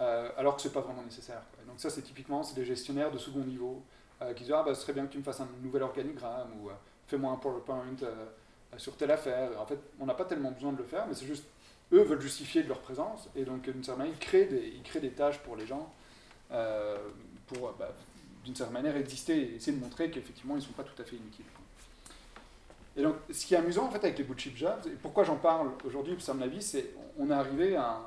alors que ce n'est pas vraiment nécessaire. Donc ça, c'est typiquement des gestionnaires de second niveau qui disent ah bah, ce serait bien que tu me fasses un nouvel organigramme ou fais-moi un PowerPoint sur telle affaire. En fait, on n'a pas tellement besoin de le faire, mais c'est juste, eux veulent justifier de leur présence, et donc d'une certaine manière, ils créent des, ils créent des tâches pour les gens, euh, pour bah, d'une certaine manière exister et essayer de montrer qu'effectivement, ils ne sont pas tout à fait inutiles. Et donc, ce qui est amusant en fait avec les boot chip jobs, et pourquoi j'en parle aujourd'hui, qu'à mon avis, c'est on est arrivé à un,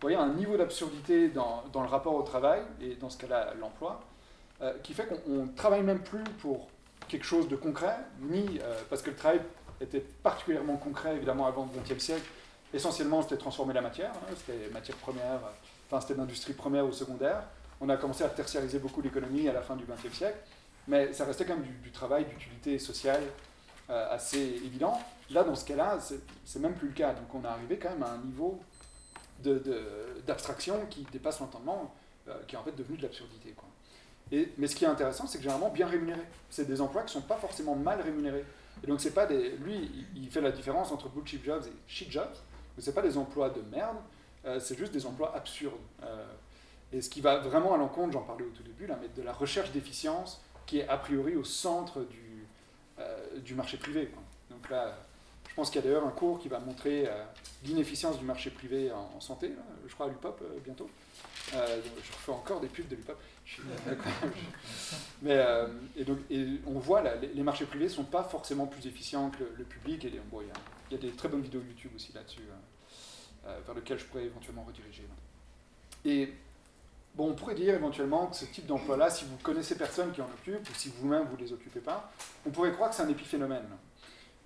voyez, un niveau d'absurdité dans, dans, le rapport au travail, et dans ce cas-là, l'emploi, euh, qui fait qu'on ne travaille même plus pour quelque chose de concret, ni euh, parce que le travail était particulièrement concret, évidemment, avant le XXe siècle. Essentiellement, c'était transformer la matière, hein, c'était matière première, enfin, c'était l'industrie première ou secondaire. On a commencé à tertiariser beaucoup l'économie à la fin du XXe siècle, mais ça restait quand même du, travail d'utilité sociale euh, assez évident. Là, dans ce cas-là, c'est même plus le cas. Donc, on est arrivé quand même à un niveau d'abstraction de, qui dépasse l'entendement, euh, qui est en fait devenu de l'absurdité. Mais ce qui est intéressant, c'est que généralement bien rémunéré. C'est des emplois qui ne sont pas forcément mal rémunérés. Et donc, c'est pas des. Lui, il fait la différence entre chip jobs et shit jobs. Ce c'est pas des emplois de merde, euh, c'est juste des emplois absurdes. Euh, et ce qui va vraiment à l'encontre, j'en parlais au tout début, là, mais de la recherche d'efficience qui est a priori au centre du, euh, du marché privé. Donc là, je pense qu'il y a d'ailleurs un cours qui va montrer l'inefficience du marché privé en, santé, je crois à l'UPOP bientôt. je refais encore des pubs de l'UPOP. Mais, euh, et donc, et on voit, là, les, marchés privés ne sont pas forcément plus efficients que le, public. Et bon, il, y a, des très bonnes vidéos YouTube aussi là-dessus, euh, euh, vers lesquelles je pourrais éventuellement rediriger. Et bon, on pourrait dire éventuellement que ce type d'emploi-là, si vous connaissez personne qui en occupe, ou si vous-même vous ne les occupez pas, on pourrait croire que c'est un épiphénomène.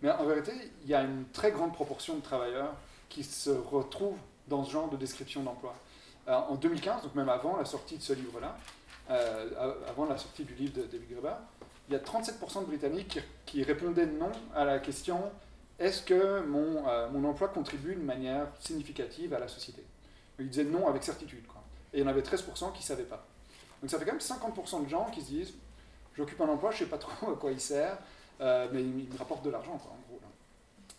Mais en vérité, il y a une très grande proportion de travailleurs qui se retrouvent dans ce genre de description d'emploi. en 2015, donc même avant la sortie de ce livre-là, euh, avant la sortie du livre de David Graeber, il y a 37% de Britanniques qui, répondaient non à la question est-ce que mon, euh, mon emploi contribue de manière significative à la société? Ils disaient non avec certitude. Et il y en avait 13% qui ne savaient pas. Donc ça fait quand même 50% de gens qui se disent j'occupe un emploi, je ne sais pas trop (laughs) à quoi il sert, euh, mais il, me rapporte de l'argent, en gros.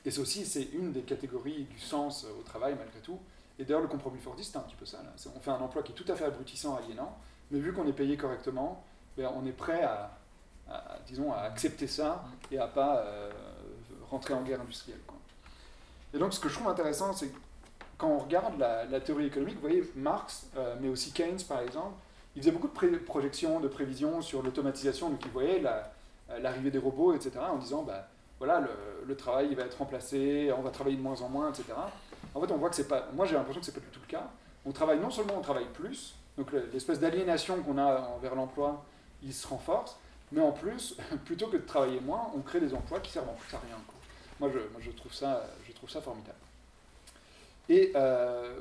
Et c'est aussi c'est une des catégories du sens au travail, malgré tout. Et d'ailleurs, le compromis fordiste, c'est un petit peu ça. On fait un emploi qui est tout à fait abrutissant, aliénant, mais vu qu'on est payé correctement, ben, on est prêt à, disons, à accepter ça et à pas euh, rentrer en guerre industrielle. Et donc ce que je trouve intéressant, c'est quand on regarde la, théorie économique, vous voyez Marx, euh, mais aussi Keynes par exemple, il faisait beaucoup de projections, de prévisions sur l'automatisation, donc il voyait l'arrivée des robots, etc., en disant, bah, voilà, le, travail il va être remplacé, on va travailler de moins en moins, etc. En fait, on voit que c'est pas, moi j'ai l'impression que c'est pas du tout le cas. On travaille non seulement on travaille plus, donc l'espèce d'aliénation qu'on a envers l'emploi, il se renforce, mais en plus, (laughs) plutôt que de travailler moins, on crée des emplois qui servent en plus à rien. Moi, moi je, trouve ça, je trouve ça formidable. Et euh,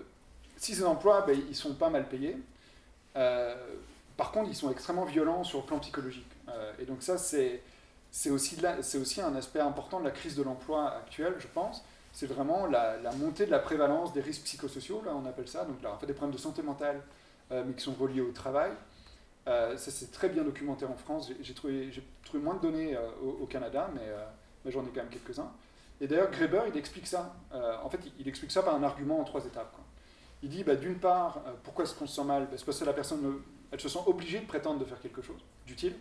si ces emplois, ben, ils sont pas mal payés, euh, par contre, ils sont extrêmement violents sur le plan psychologique. Euh, et donc ça, c'est aussi, un aspect important de la crise de l'emploi actuelle, je pense. C'est vraiment la, montée de la prévalence des risques psychosociaux, on appelle ça, donc là, en fait des problèmes de santé mentale mais qui sont reliés au travail. Ça, c'est très bien documenté en France. J'ai trouvé, moins de données au, Canada, mais, mais j'en ai quand même quelques-uns. Et d'ailleurs, Greber, il explique ça. en fait, il, explique ça par un argument en trois étapes. Il dit, bah, d'une part, pourquoi est-ce qu'on se sent mal? Parce que la personne, elle se sent obligée de prétendre de faire quelque chose d'utile,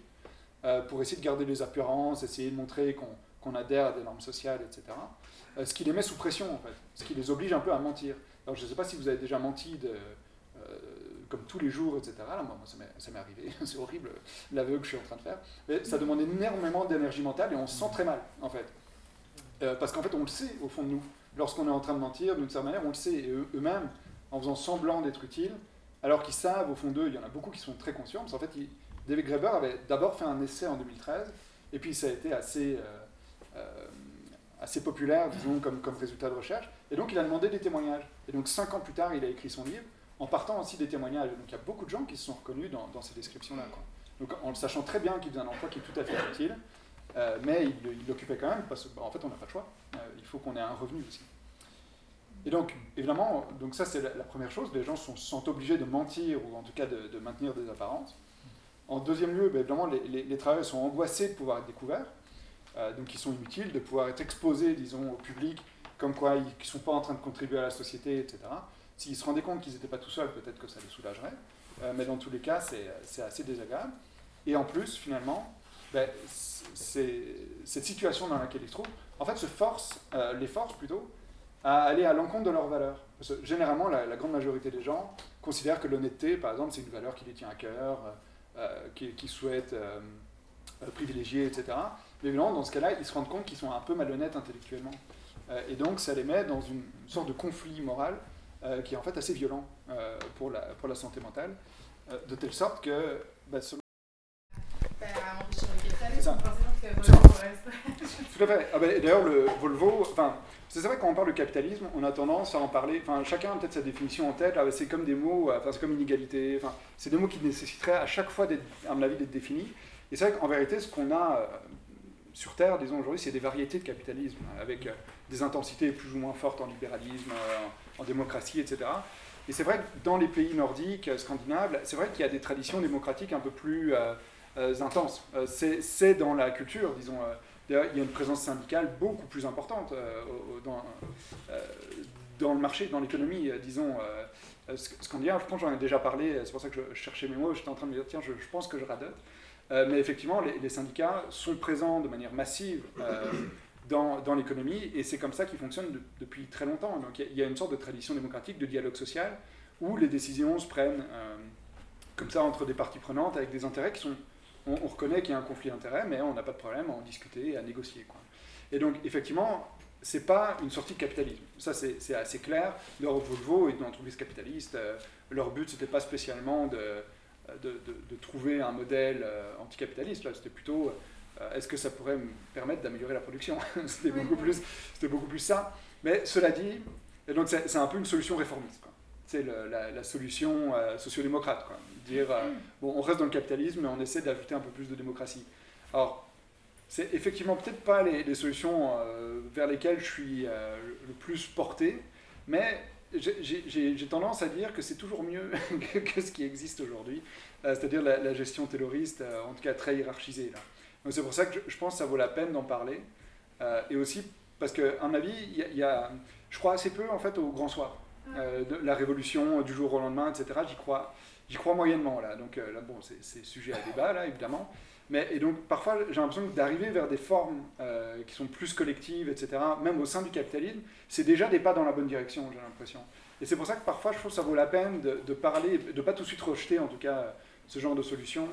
pour essayer de garder les apparences, essayer de montrer qu'on adhère à des normes sociales, etc. ce qui les met sous pression, en fait. Ce qui les oblige un peu à mentir. Alors, je ne sais pas si vous avez déjà menti comme tous les jours, etc. Là, moi, ça m'est arrivé, (laughs) c'est horrible l'aveu que je suis en train de faire. Mais ça demande énormément d'énergie mentale et on se sent très mal, en fait. Euh, parce qu'en fait, on le sait au fond de nous. Lorsqu'on est en train de mentir, d'une certaine manière, on le sait. Et eux-mêmes, en faisant semblant d'être utiles, alors qu'ils savent, au fond d'eux, il y en a beaucoup qui sont très conscients. Parce qu'en fait, David Graeber avait d'abord fait un essai en 2013, et puis ça a été assez, euh, euh, assez populaire, disons, comme, résultat de recherche. Et donc, il a demandé des témoignages. Et donc, cinq ans plus tard, il a écrit son livre en partant aussi des témoignages. Donc il y a beaucoup de gens qui se sont reconnus dans, ces descriptions-là. Donc en le sachant très bien qu'il faisait un emploi qui est tout à fait utile, euh, mais il l'occupait quand même parce qu'en bah, fait on n'a pas le choix. Euh, il faut qu'on ait un revenu aussi. Et donc, évidemment, donc ça c'est la, première chose, les gens sont, sont, obligés de mentir ou en tout cas de, maintenir des apparences. En deuxième lieu, ben, évidemment, les, travailleurs sont angoissés de pouvoir être découverts, euh, donc ils sont inutiles, de pouvoir être exposés, disons, au public, comme quoi ils ne sont pas en train de contribuer à la société, etc. S'ils se rendaient compte qu'ils n'étaient pas tout seuls, peut-être que ça les soulagerait, mais dans tous les cas, c'est assez désagréable. Et en plus, finalement, ben, cette situation dans laquelle ils se trouvent, en fait, se force, euh, les force plutôt, à aller à l'encontre de leurs valeurs. Généralement, la, grande majorité des gens considèrent que l'honnêteté, par exemple, c'est une valeur qui les tient à cœur, euh, qui, qui, souhaitent euh, privilégier, etc. Mais évidemment, dans ce cas-là, ils se rendent compte qu'ils sont un peu malhonnêtes intellectuellement. et donc, ça les met dans une sorte de conflit moral qui est en fait assez violent pour, la, pour la santé mentale, de telle sorte que, bah, selon tout à fait. Ah ben, d'ailleurs, le Volvo, enfin, c'est vrai quand on parle de capitalisme, on a tendance à en parler. Enfin, chacun a peut-être sa définition en tête. c'est comme des mots, enfin, c'est comme inégalité. Enfin, c'est des mots qui nécessiteraient à chaque fois, à mon avis, d'être définis. Et c'est vrai qu'en vérité, ce qu'on a euh, sur Terre, disons aujourd'hui, c'est des variétés de capitalisme, avec euh, des intensités plus ou moins fortes en libéralisme, euh, en démocratie, etc. Et c'est vrai que dans les pays nordiques, scandinaves, c'est vrai qu'il y a des traditions démocratiques un peu plus intenses. c'est dans la culture, disons D'ailleurs, il y a une présence syndicale beaucoup plus importante euh, dans, euh, le marché, dans l'économie, euh, disons. scandinave, je pense que j'en ai déjà parlé, c'est pour ça que je cherchais mes mots, j'étais en train de me dire, tiens, je, pense que je radote. mais effectivement, les, syndicats sont présents de manière massive dans l'économie, et c'est comme ça qu'ils fonctionnent depuis très longtemps. Donc il y, a une sorte de tradition démocratique de dialogue social, où les décisions se prennent comme ça entre des parties prenantes, avec des intérêts qui sont on, reconnaît qu'il y a un conflit d'intérêts, mais on n'a pas de problème à en discuter et à négocier. Quoi. Et donc, effectivement, c'est pas une sortie de capitalisme. Ça, c'est assez clair. Leur Volvo est une entreprise capitaliste. Euh, leur but, c'était pas spécialement de, de, de, trouver un modèle euh, anticapitaliste. C'était plutôt euh, est-ce que ça pourrait me permettre d'améliorer la production? (laughs) C'était beaucoup, plus, beaucoup plus ça. Mais cela dit, et donc c'est un peu une solution réformiste. C'est la, la, solution sociodémocrate. Quoi dire, euh, bon, on reste dans le capitalisme, mais on essaie d'ajouter un peu plus de démocratie. Alors, c'est effectivement peut-être pas les, solutions euh, vers lesquelles je suis euh, le plus porté, mais j'ai tendance à dire que c'est toujours mieux (laughs) que ce qui existe aujourd'hui, c'est-à-dire la, gestion terroriste, en tout cas très hiérarchisée. Donc c'est pour ça que je, pense que ça vaut la peine d'en parler, et aussi parce qu'à un avis, il y, a, je crois assez peu en fait au grand soir, de la révolution du jour au lendemain, etc. J'y crois J'y crois moyennement, là. Donc euh, là, bon, c'est sujet à débat, là, évidemment. Mais, et donc, parfois, j'ai l'impression d'arriver vers des formes euh, qui sont plus collectives, etc., même au sein du capitalisme, c'est déjà des pas dans la bonne direction, j'ai l'impression. Et c'est pour ça que parfois, je trouve que ça vaut la peine de, parler, de pas tout de suite rejeter, en tout cas, ce genre de solution.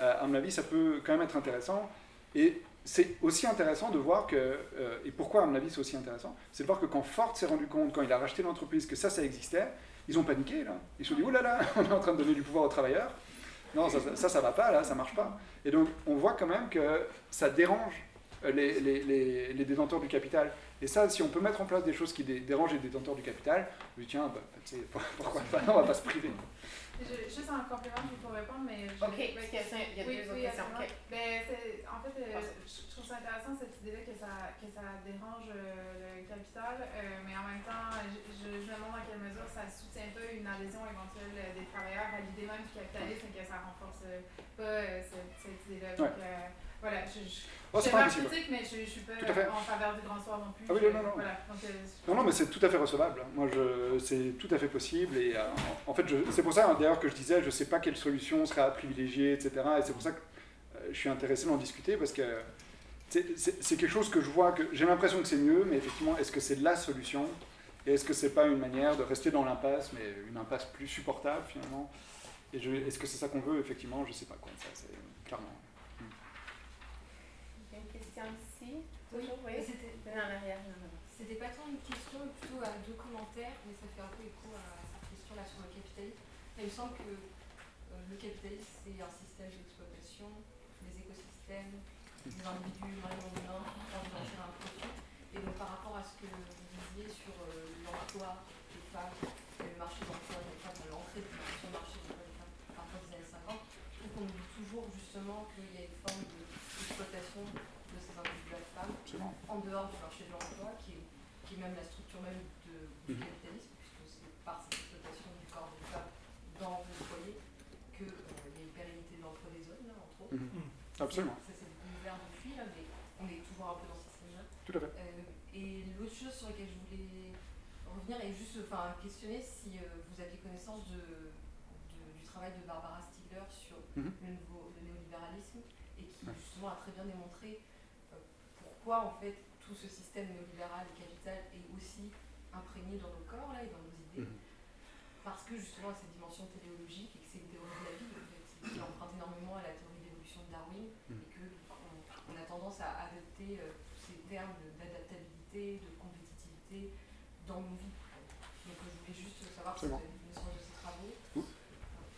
Euh, à mon avis, ça peut quand même être intéressant. Et c'est aussi intéressant de voir que, et pourquoi à mon avis c'est aussi intéressant, c'est de voir que quand Ford s'est rendu compte, quand il a racheté l'entreprise, que ça, ça existait, ils ont paniqué, là. Ils se sont dit, oh là là, (laughs) on est en train de donner du pouvoir aux travailleurs. Non, ça, ça, ça va pas, là, ça marche pas. Et donc, on voit quand même que ça dérange les, les, les, les, détenteurs du capital. Et ça, si on peut mettre en place des choses qui dérangent les détenteurs du capital, je dis, tiens, bah, (laughs) pourquoi pas, on va pas se priver. Je, juste un complément, je répondre, mais... Je, ok, parce qu'il y a deux autres questions. Ben, en fait, euh, je trouve ça intéressant cette idée-là que ça, que ça dérange euh, le capital, euh, mais en même temps, je, je, me demande dans quelle mesure ça soutient pas une adhésion éventuelle des travailleurs à l'idée même du capitalisme et que ça renforce pas cette, cette idée-là. Voilà, je, je Oh, c'est pas critique, mais je ne suis pas en faveur du grand soir non plus. Ah oui, non, non. Voilà, donc, euh, non, non, mais c'est tout à fait recevable. Moi, je, c'est tout à fait possible. Et euh, en, fait, c'est pour ça hein, d'ailleurs que je disais, je ne sais pas quelle solution serait à privilégier, etc. Et c'est pour ça que euh, je suis intéressé d'en discuter parce que c'est quelque chose que je vois que j'ai l'impression que c'est mieux, mais effectivement, est-ce que c'est la solution Et est-ce que c'est pas une manière de rester dans l'impasse, mais une impasse plus supportable finalement? Et est-ce que c'est ça qu'on veut? Effectivement, je ne sais pas quoi. Ça, c'est clairement. C'était pas tant une question, mais plutôt à deux commentaires, mais ça fait un peu écho à cette question-là sur le capitalisme. il me semble que euh, le capitalisme, c'est un système d'exploitation des écosystèmes, des individus vraiment humains, pour en tirer un profit. Et donc par rapport à ce que vous disiez sur euh, l'emploi des femmes, et le marché de l'emploi des femmes, l'entrée sur le marché de l'emploi des femmes à partir des années 50, je trouve qu'on dit toujours justement qu'il y a une forme d'exploitation en dehors du marché de l'emploi qui est qui est même la structure même de, du mhm. capitalisme, puisque c'est par cette exploitation du corps des femmes dans le foyer qu'il euh, une pérennité de l'emploi des hommes, là, entre autres. Mhm. Absolument. Ça, c'est l'univers depuis, là, mais on est toujours un peu dans ce système-là. Tout à fait. Euh, et l'autre chose sur laquelle je voulais revenir et juste enfin, questionner si euh, vous aviez connaissance de, du travail de Barbara Stiegler sur mhm. le, nouveau, le néolibéralisme et qui justement a très bien démontré pourquoi en fait tout ce système néolibéral et capital est aussi imprégné dans nos corps là, et dans nos idées. Mhm. Parce que justement cette dimension téléologique et que c'est une théorie de la vie en fait, qui emprunte énormément à la théorie d'évolution de Darwin mhm. et que on, a tendance à adopter euh, ces termes d'adaptabilité, de compétitivité dans nos vies. Donc je voulais juste savoir si vous avez connaissance de ces travaux.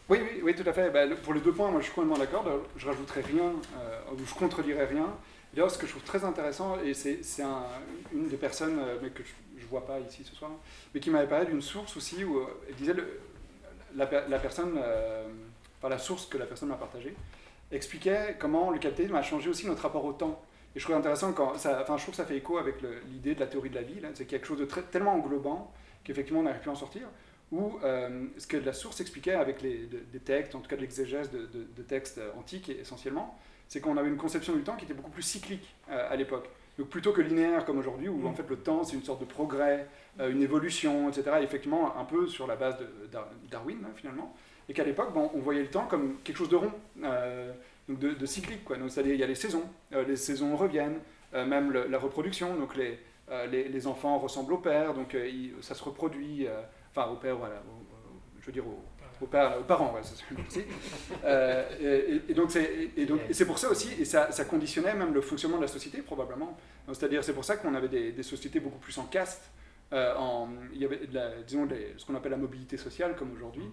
Oui, oui, oui, tout à fait. Bah, pour les deux points, moi je suis complètement d'accord. Je rajouterai rien, euh, ou je contredirai rien. D'ailleurs, ce que je trouve très intéressant, et c'est un, une des personnes euh, mais que je ne vois pas ici ce soir, mais qui m'avait parlé d'une source aussi où euh, elle disait le, la, personne, euh, enfin la source que la personne m'a partagée, expliquait comment le capitalisme a changé aussi notre rapport au temps. Et je trouve intéressant quand, enfin je trouve que ça fait écho avec l'idée de la théorie de la vie, c'est quelque chose de tellement englobant qu'effectivement on n'arrive plus à en sortir. Ou ce que la source expliquait avec des textes, en tout cas de l'exégèse de, textes antiques essentiellement, c'est qu'on avait une conception du temps qui était beaucoup plus cyclique euh, à l'époque. Donc plutôt que linéaire comme aujourd'hui, où en mm. fait le temps c'est une sorte de progrès, euh, une évolution, etc. effectivement, un peu sur la base de, Darwin hein, finalement. Et qu'à l'époque, bon, on voyait le temps comme quelque chose de rond, euh, donc de, cyclique. Quoi. Donc c'est-à-dire il y a les saisons, les saisons reviennent, même la reproduction. Donc les, les, enfants ressemblent au père, donc ça se reproduit. enfin au père, voilà, je veux dire au, aux, parents, c'est (laughs) euh, et, donc c'est pour ça aussi, et ça, ça, conditionnait même le fonctionnement de la société probablement. C'est-à-dire c'est pour ça qu'on avait des, sociétés beaucoup plus en caste. Euh, en, il y avait disons ce qu'on appelle la mobilité sociale comme aujourd'hui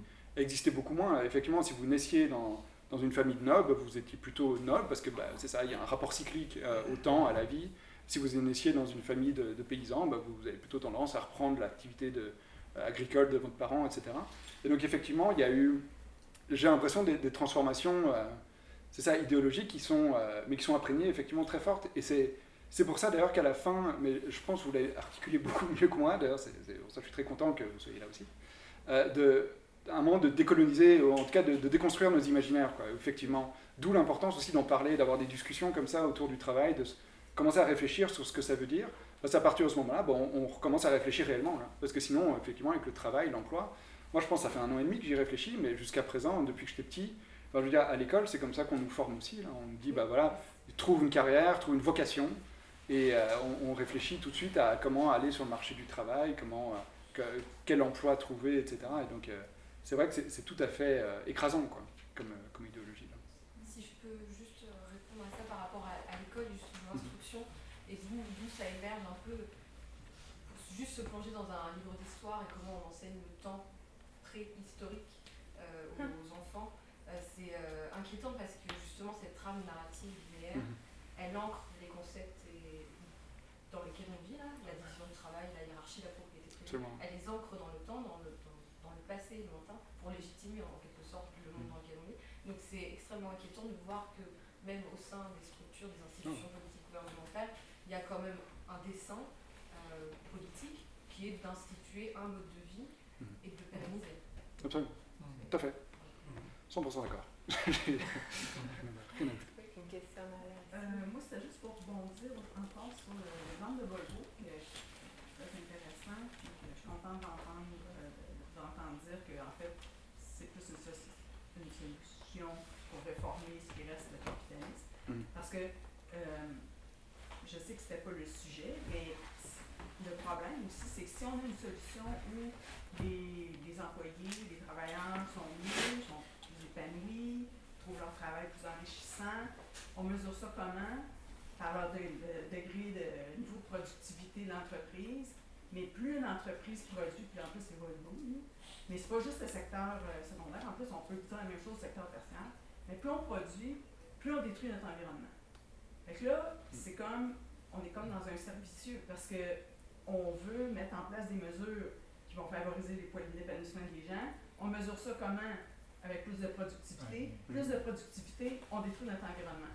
existait beaucoup moins. Effectivement, si vous naissiez dans, dans une famille de nobles, vous étiez plutôt noble parce que bah, c'est ça, il y a un rapport cyclique euh, au temps, à la vie. Si vous naissiez dans une famille de, paysans, bah, vous avez plutôt tendance à reprendre l'activité de, agricole de votre parent, etc. Et donc effectivement, il y a eu, j'ai l'impression, des, transformations, euh, c'est ça, idéologiques, qui sont, euh, mais qui sont imprégnées effectivement très fortes. Et c'est, c'est pour ça d'ailleurs qu'à la fin, mais je pense que vous l'avez articulé (laughs) beaucoup mieux que moi, d'ailleurs, ça je suis très content que vous soyez là aussi, euh, de, un moment de décoloniser, en tout cas de, déconstruire nos imaginaires, quoi, effectivement. D'où l'importance aussi d'en parler, d'avoir des discussions comme ça autour du travail, de commencer à réfléchir sur ce que ça veut dire. Parce qu'à partir de ce moment-là, bon, on, recommence à réfléchir réellement. parce que sinon, effectivement, avec le travail, l'emploi, moi, je pense que ça fait un an et demi que j'y réfléchis, mais jusqu'à présent, depuis que j'étais petit, je veux dire, à l'école, c'est comme ça qu'on nous forme aussi. On nous dit, bah voilà, trouve une carrière, trouve une vocation, et euh, on, réfléchit tout de suite à comment aller sur le marché du travail, comment, euh, quel emploi trouver, etc. Et donc, euh, c'est vrai que c'est tout à fait écrasant, quoi, comme, comme idéologie. Si je peux juste répondre à ça par rapport à, l'école, justement, l'instruction, et d'où ça émerge un peu, juste se plonger dans un livre d'histoire et comment on enseigne le temps historique euh, aux hum. enfants, euh, c'est euh, inquiétant parce que justement cette trame narrative linéaire, mhm. elle ancre les concepts dans lesquels on vit, là, la division du travail, la hiérarchie, la propriété privée, elle les ancre dans le temps, dans le, dans, le passé lointain, pour légitimer en quelque sorte le monde mhm. dans lequel on est. Donc c'est extrêmement inquiétant de voir que même au sein des structures, des institutions politiques gouvernementales, il y a quand même un dessin politique qui est d'instituer un mode de vie mhm. et de pérenniser. Absolument. Tout à fait. 100% d'accord. (laughs) Une question euh, Moi, c'était juste pour rebondir encore sur l'exemple de Volvo, que je trouve intéressant. je suis contente d'entendre euh, dire qu'en fait, c'est plus une, une, solution pour réformer ce qui reste de capitalisme. Mm. Parce que euh, je sais que c'était pas le sujet, mais le problème aussi, c'est que si on a une solution où les, employés, les travailleurs sont mieux, sont plus épanouis, trouvent leur travail plus enrichissant. On mesure ça comment? Par leur degré de niveau de productivité de l'entreprise. Mais plus une entreprise produit, puis en plus c'est Volvo, mais c'est pas juste le secteur euh, secondaire, en plus on peut dire la même chose au secteur tertiaire. Mais plus on produit, plus on détruit notre environnement. Fait que là, c'est comme, on est comme dans un cercle vicieux parce que on veut mettre en place des mesures vont favoriser l'épanouissement des gens. On mesure ça comment? Avec plus de productivité. Plus de productivité, on détruit notre environnement.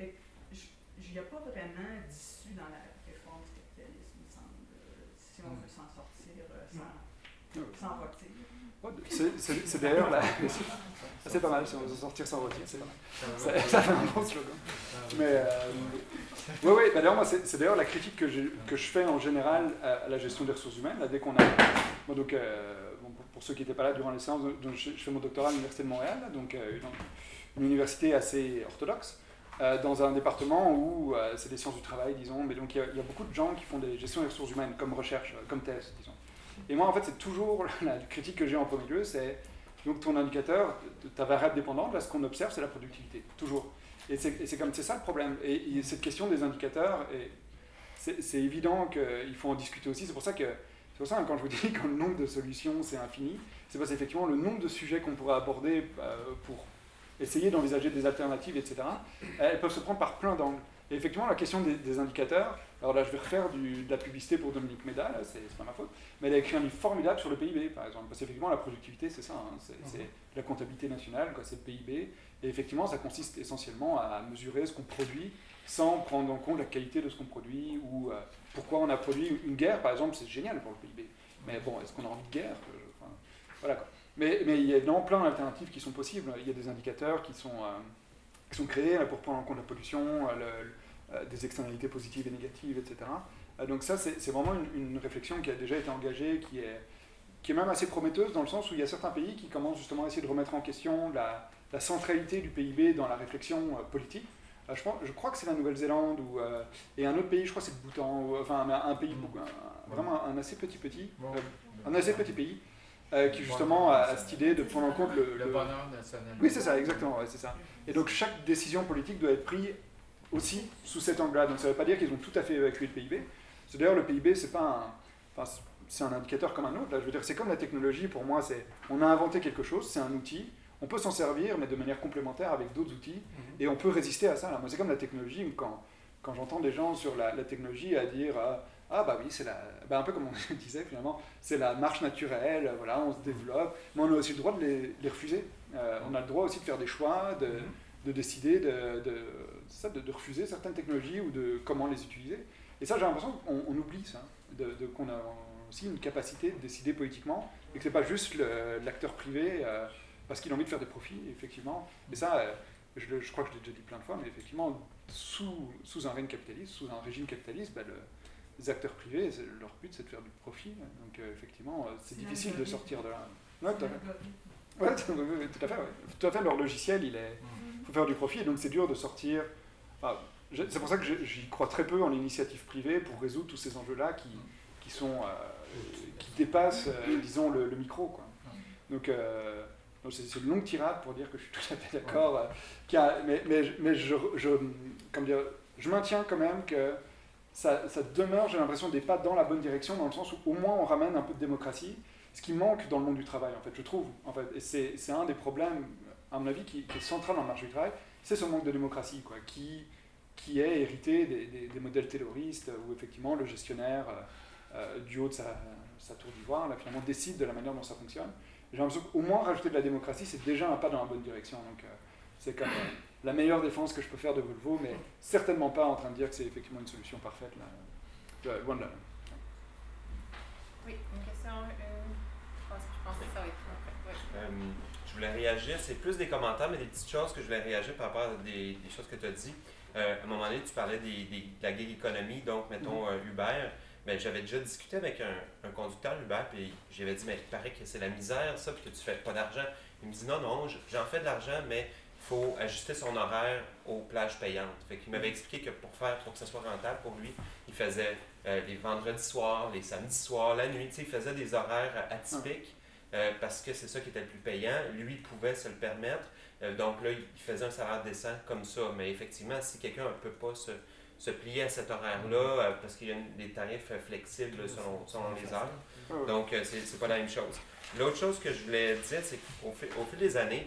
Il n'y a pas vraiment d'issue dans la réforme du capitalisme, il me semble. si on veut s'en sortir sans, sans voter. C'est d'ailleurs là. (laughs) C'est pas mal, si on veut sortir sans rôtir, c'est pas mal. Ça, fait un bon slogan. Mais euh, oui, oui, bah, d'ailleurs, moi, c'est d'ailleurs la critique que, que je fais en général à, la gestion des ressources humaines. Là, dès qu'on a. donc, euh, pour, ceux qui n'étaient pas là durant les séances, donc, je, fais mon doctorat à l'Université de Montréal, donc euh, une, université assez orthodoxe. dans un département où c'est des sciences du travail, disons, mais donc il y, a beaucoup de gens qui font des gestions des ressources humaines comme recherche, comme thèse, disons. Et moi, en fait, c'est toujours la critique que j'ai en premier lieu, c'est donc ton indicateur, ta variable dépendante, là, ce qu'on observe, c'est la productivité, toujours. Et c'est comme c'est ça le problème. Et, cette question des indicateurs, c'est évident qu'il faut en discuter aussi. C'est pour ça que c'est pour ça quand je vous (laughs) dis que le nombre de solutions c'est infini, c'est parce qu'effectivement le nombre de sujets qu'on pourrait aborder euh, pour essayer d'envisager des alternatives, etc. Elles peuvent se prendre par plein d'angles. Et effectivement, la question des, indicateurs, alors là je vais refaire du, de la publicité pour Dominique Méda, c'est pas ma faute, mais elle a écrit un livre formidable sur le PIB, par exemple. Parce qu'effectivement, la productivité, c'est ça, hein, c'est mhm. la comptabilité nationale, c'est le PIB. Et effectivement, ça consiste essentiellement à mesurer ce qu'on produit sans prendre en compte la qualité de ce qu'on produit ou euh, pourquoi on a produit une guerre, par exemple, c'est génial pour le PIB. Mais bon, est-ce qu'on a envie de guerre Voilà quoi. Mais, mais, il y a dans plein d'alternatives qui sont possibles. Il y a des indicateurs qui sont, euh, qui sont créés pour prendre en compte la pollution, euh, des externalités positives et négatives, etc. donc ça, c'est vraiment une, une, réflexion qui a déjà été engagée, qui est, qui est même assez prometteuse dans le sens où il y a certains pays qui commencent justement à essayer de remettre en question la, la centralité du PIB dans la réflexion euh, politique. Euh, je, pense, je, crois que c'est la Nouvelle-Zélande ou, euh, et un autre pays, je crois que c'est le Bhoutan, enfin un, pays, mm. vraiment un, assez petit petit, un assez petit pays, qui justement a, cette idée de prendre en compte le, le, bonheur national. Oui, c'est ça, exactement, c'est ça. Et donc chaque décision politique doit être prise aussi sous cet angle-là. Donc ça ne veut pas dire qu'ils ont tout à fait évacué le PIB. C'est d'ailleurs le PIB, c'est pas un, enfin, c'est un indicateur comme un autre. Là. Je veux dire, c'est comme la technologie. Pour moi, c'est on a inventé quelque chose, c'est un outil on peut s'en servir, mais de manière complémentaire avec d'autres outils, mhm. et on peut résister à ça. Moi, c'est comme la technologie, quand, quand j'entends des gens sur la, technologie à dire ah, ah, bah oui, c'est la, bah, un peu comme on (laughs) disait finalement, c'est la marche naturelle, voilà, on se développe, mais on a aussi le droit de les, refuser. Euh, on a le droit aussi de faire des choix, de, mhm. de décider de, de, ça, de, refuser certaines technologies ou de comment les utiliser. Et ça, j'ai l'impression qu'on oublie ça, de, qu'on a aussi une capacité de décider politiquement, et que c'est pas juste l'acteur privé. Euh, parce qu'il a envie de faire des profits, effectivement. Et ça, euh, je, je crois que je l'ai déjà dit plein de fois, mais effectivement, sous, sous un règne capitaliste, sous un régime capitaliste, bah, les acteurs privés, leur but c'est de faire du profit. Donc euh, effectivement, c'est difficile de sortir de là. Ouais, (laughs) tout à fait. Ouais, tout à fait, tout à fait. Leur logiciel, il est. Il faut faire du profit, et donc c'est dur de sortir. C'est pour ça que j'y crois très peu en l'initiative privée pour résoudre tous ces enjeux-là qui, qui, sont, qui dépassent, disons, le, micro. Quoi. Donc, c'est une longue tirade pour dire que je suis tout à fait d'accord. Euh, mais, mais, mais je, je, comme dire, je maintiens quand même que ça, ça demeure, j'ai l'impression, des pas dans la bonne direction, dans le sens où au moins on ramène un peu de démocratie, ce qui manque dans le monde du travail, en fait, je trouve. En fait, et c'est un des problèmes, à mon avis, qui, est central dans le marché du travail, c'est ce manque de démocratie, quoi, qui, qui est hérité des, des, modèles terroristes, où effectivement le gestionnaire, euh, euh, du haut de sa, sa tour d'ivoire, finalement décide de la manière dont ça fonctionne j'ai l'impression qu'au moins rajouter de la démocratie, c'est déjà un pas dans la bonne direction. Donc euh, c'est comme euh, la meilleure défense que je peux faire de Volvo, mais certainement pas en train de dire que c'est effectivement une solution parfaite. Là. Euh, loin de là. Oui, une question. je, pense, que ça va être voulais réagir, c'est plus des commentaires, mais des petites choses que je voulais réagir par rapport à des, choses que tu as dit. à un moment donné, tu parlais des, de la gig économie, donc mettons mm-hmm. Uber. Ben, j'avais déjà discuté avec un, un conducteur Uber, puis j'avais dit, mais il paraît que c'est la misère, ça, puis que tu fais pas d'argent. Il me dit, non, non, j'en fais de l'argent, mais il faut ajuster son horaire aux plages payantes. Fait qu'il m'avait expliqué que pour faire, pour que ça soit rentable pour lui, il faisait euh, les vendredis soirs, les samedis soirs, la nuit, il faisait des horaires atypiques. Euh, parce que c'est ça qui était le plus payant. Lui pouvait se le permettre. Euh, donc là, il faisait un salaire décent comme ça. Mais effectivement, si quelqu'un ne peut pas se, se plier à cet horaire-là euh, parce qu'il y a des tarifs flexibles selon, selon les heures. Donc, euh, c'est pas la même chose. L'autre chose que je voulais dire, c'est qu'au fil, au fil des années,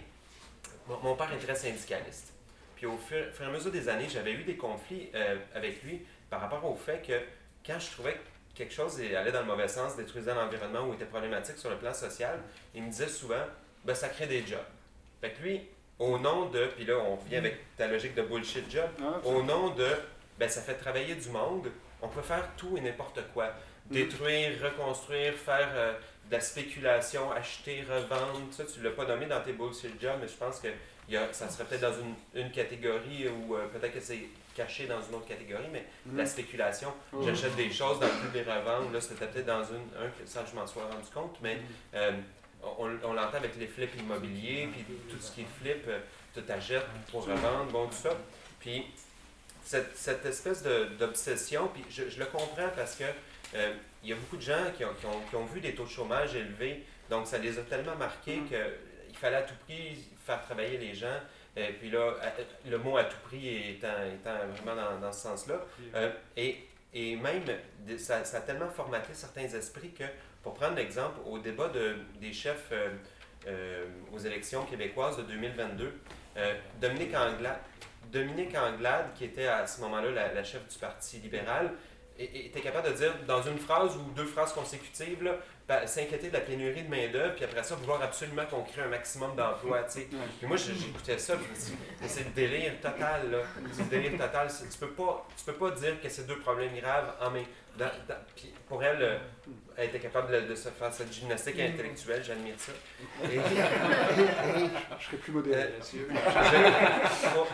mon, père est très syndicaliste. Puis au fur, et à mesure des années, j'avais eu des conflits avec lui par rapport au fait que quand je trouvais que quelque chose allait dans le mauvais sens, détruisait l'environnement ou était problématique sur le plan social, il me disait souvent ben, ça crée des jobs. Fait que lui, au nom de, puis là on revient avec ta logique de bullshit job, au nom de ben, ça fait travailler du monde. On peut faire tout et n'importe quoi. détruire, reconstruire, faire euh, de la spéculation, acheter, revendre. Ça, tu ne l'as pas nommé dans tes bullshit jobs, mais je pense que y a, ça serait peut-être dans une, une catégorie ou euh, peut-être que c'est caché dans une autre catégorie, mais la spéculation. Oh. J'achète des choses dans le but de les revendre. Là, c'était peut-être dans une, un que ça, je m'en sois rendu compte, mais euh, on, on l'entend avec les flips immobiliers, puis tout ce qui est flip, euh, tu t'achètes pour revendre, bon, tout ça. Puis cette, cette espèce d'obsession, puis je, je le comprends parce que euh, il y a beaucoup de gens qui ont, qui, ont, qui ont vu des taux de chômage élevés, donc ça les a tellement marqués qu'il fallait à tout prix faire travailler les gens. Et puis là, le mot à tout prix étant, étant vraiment dans, dans ce sens-là. Euh, et, et même, ça, ça a tellement formaté certains esprits que, pour prendre l'exemple, au débat de, des chefs euh, euh, aux élections québécoises de 2022, euh, Dominique, Anglade, Dominique Anglade, qui était à ce moment-là la, la chef du Parti libéral, était capable de dire dans une phrase ou deux phrases consécutives, là, s'inquiéter de la pénurie de main-d'œuvre, puis après ça, vouloir absolument qu'on crée un maximum d'emplois. Puis moi, j'écoutais ça, je me suis dit, mais c'est le délire total, là. C'est le délire total. Tu peux pas, tu peux pas dire que c'est deux problèmes graves en même dans- dans- puis pour elle, euh, elle était capable de, de se faire cette gymnastique intellectuelle, j'admire ça. Et- Je serais plus modéré Euh,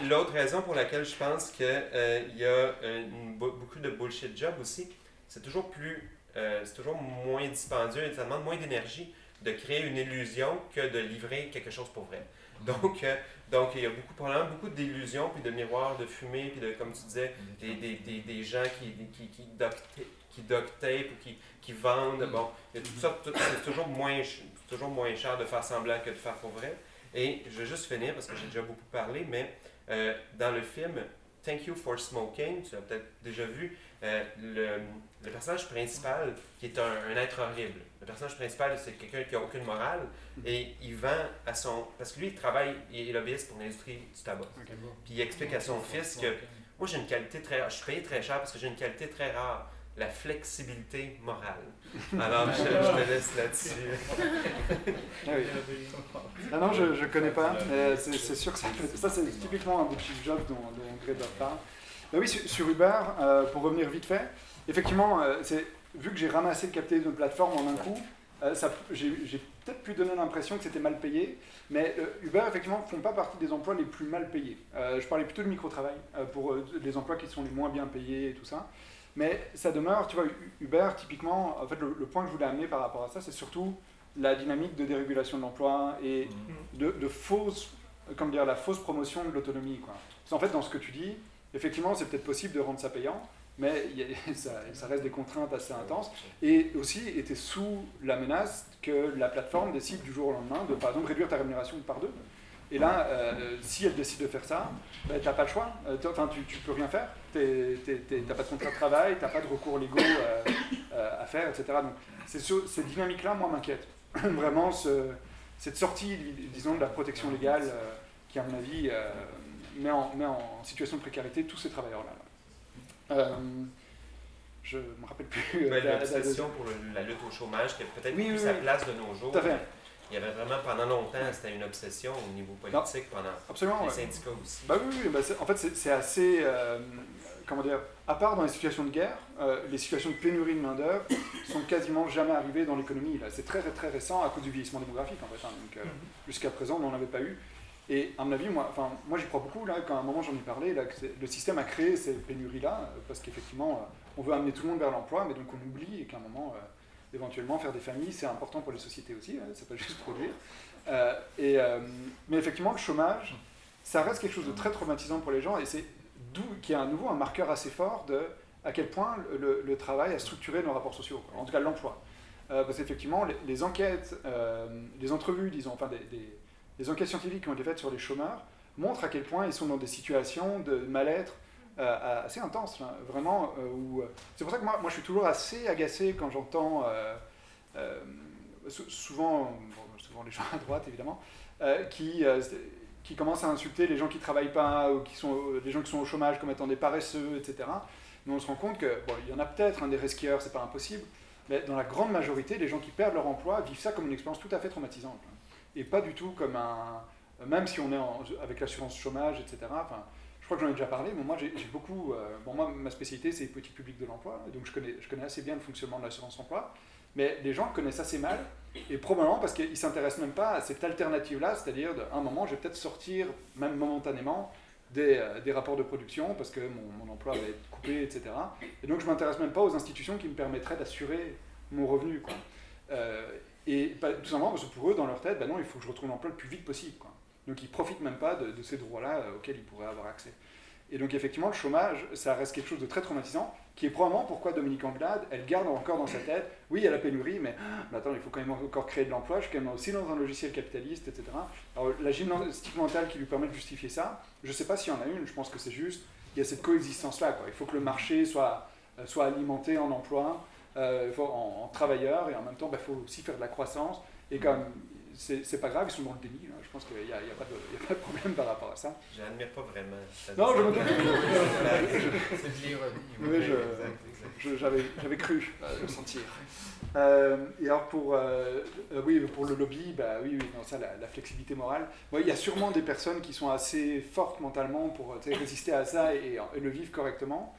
L'autre raison pour laquelle je pense qu'il y a euh, une beaucoup de bullshit jobs aussi, c'est toujours plus, euh, c'est toujours moins dispendieux et ça demande moins d'énergie de créer une illusion que de livrer quelque chose pour vrai. Donc, euh, donc il y a beaucoup, probablement beaucoup d'illusions, puis de miroirs de fumée, puis de, comme tu disais, des, des, des, des gens qui, qui, qui, duct, qui ou qui, qui vendent. Bon, il y a tout ça, c'est toujours moins, toujours moins cher de faire semblant que de faire pour vrai. Et je vais juste finir parce que j'ai déjà beaucoup parlé, mais euh, dans le film Thank You for Smoking, tu l'as peut-être déjà vu, le, le personnage principal, qui est un, un être horrible, le personnage principal, c'est quelqu'un qui n'a aucune morale et il vend à son. Parce que lui, il travaille, il est lobbyiste pour l'industrie du tabac. Puis il explique à son fils que moi, j'ai une qualité très rare. Je suis payé très cher parce que j'ai une qualité très rare. La flexibilité morale. Alors, je, je te laisse là-dessus. Ah oui. Ah non, je ne connais pas. C'est c'est sûr que ça, fait- ça c'est typiquement un bullshit job dont, dont Grégoire parle. Bah oui, sur, sur Uber, euh, pour revenir vite fait, effectivement, euh, vu que j'ai ramassé le capitalisme de plateforme en un coup, euh, j'ai peut-être pu donner l'impression que c'était mal payé, mais euh, Uber, effectivement, ne font pas partie des emplois les plus mal payés. Euh, je parlais plutôt de micro-travail, euh, pour euh, les emplois qui sont les moins bien payés et tout ça. Mais ça demeure, tu vois, Uber, typiquement, en fait, le, le point que je voulais amener par rapport à ça, c'est surtout la dynamique de dérégulation de l'emploi et de, de fausse, comme dire, la fausse promotion de l'autonomie. quoi. Parce qu'en fait, dans ce que tu dis, effectivement, c'est peut-être possible de rendre ça payant, mais a- (laughs) ça, ça reste des contraintes assez intenses. Et aussi, était sous la menace que la plateforme décide du jour au lendemain de, par exemple, réduire ta rémunération par deux. Et là, euh, si elle décide de faire ça, ben, tu n'as pas le choix. Euh, Enfin, tu, tu peux rien faire. Tu n'as pas de contrat de travail, tu n'as pas de recours légaux euh, à faire, etc. Donc, c'est cette dynamique-là, moi, m'inquiète. (clears throat) Vraiment, ce- cette sortie, dis- disons, de la protection légale euh, qui, à mon avis, met, en, met en situation de précarité tous ces travailleurs-là. là. Euh, je me rappelle plus. euh, Ben, la- L'obsession pour la lutte au chômage, qui a peut-être Oui, plus oui, sa oui. place de nos jours. Tout à fait. Il y avait vraiment, pendant longtemps, c'était une obsession au niveau politique, pendant Absolument. les syndicats aussi. Bah oui, c'est- en fait c'est assez, euh, comment dire, à part dans les situations de guerre, euh, les situations de pénurie de main-d'œuvre (coughs) sont quasiment jamais arrivées dans l'économie. là. C'est très très récent à cause du vieillissement démographique en fait. hein. Donc, euh, Jusqu'à présent, on n'en avait pas eu. Et à mon avis, moi, j'y crois beaucoup là. Quand à un moment j'en ai parlé, le système a créé ces pénuries-là euh, parce qu'effectivement, euh, on veut amener tout le monde vers l'emploi, mais donc on oublie qu'à un moment, euh, éventuellement, faire des familles, c'est important pour les sociétés aussi. hein, c'est pas juste produire. Mais effectivement, le chômage, ça reste quelque chose de très traumatisant pour les gens et c'est d'où qui est à nouveau un marqueur assez fort de à quel point le, travail a structuré nos rapports sociaux, en tout cas l'emploi. Parce qu'effectivement, les, enquêtes, les entrevues, disons, enfin des- des enquêtes scientifiques qui ont été faites sur les chômeurs montrent à quel point ils sont dans des situations de mal-être euh, assez intenses, vraiment. euh, euh, c'est pour ça que moi, moi, je suis toujours assez agacé quand j'entends sou- souvent, souvent les (laughs) gens à droite évidemment, qui, qui commencent à insulter les gens qui travaillent pas ou qui sont les gens qui sont au chômage comme étant des paresseux, etc. Mais on se rend compte que bon, il y en a peut-être un des resquilleurs, c'est pas impossible, mais dans la grande majorité, les gens qui perdent leur emploi vivent ça comme une expérience tout à fait traumatisante et pas du tout comme un même si on est avec l'assurance chômage, etc. Enfin, je crois que j'en ai déjà parlé, mais moi j'ai beaucoup. Euh, bon, moi, ma spécialité, c'est les politiques publiques de l'emploi, donc je connais, assez bien le fonctionnement de l'assurance emploi. Mais les gens connaissent assez mal, et probablement parce qu'ils ne s'intéressent même pas à cette alternative-là, c'est-à-dire qu'à un moment, je vais peut-être sortir, même momentanément, des, euh, des, rapports de production parce que mon, mon, emploi va être coupé, etc. Et donc je ne m'intéresse même pas aux institutions qui me permettraient d'assurer mon revenu. Quoi. Euh, et tout simplement parce que pour eux, dans leur tête, bah non, il faut que je retrouve l'emploi le plus vite possible. Donc ils ne profitent même pas de, ces droits-là euh, auxquels ils pourraient avoir accès. Et donc effectivement, le chômage, ça reste quelque chose de très traumatisant, qui est probablement pourquoi Dominique Anglade, elle garde encore dans sa tête, oui, il y a la pénurie, mais, (gasps) mais attends, il faut quand même encore créer de l'emploi, je suis quand même aussi dans un logiciel capitaliste, etc. Alors la gymnastique mentale qui lui permet de justifier ça, je ne sais pas s'il y en a une, je pense que c'est juste, il y a cette coexistence-là. Il faut que le marché soit, euh, soit alimenté en emploi, euh, en, travailleurs, et en même temps, il bah, faut aussi faire de la croissance. Et comme c'est pas grave, ils sont dans le déni. Là. Je pense qu'il n'y a, a, pas de problème par rapport à ça. Je n'admire pas vraiment. Non, je me (laughs) C'est de l'ironie. J'avais cru le sentir. Euh, et alors pour, euh, euh, oui, pour le lobby, bah, oui, oui ça, la, flexibilité morale. il y a sûrement des personnes qui sont assez fortes mentalement pour résister à ça et, le vivre correctement.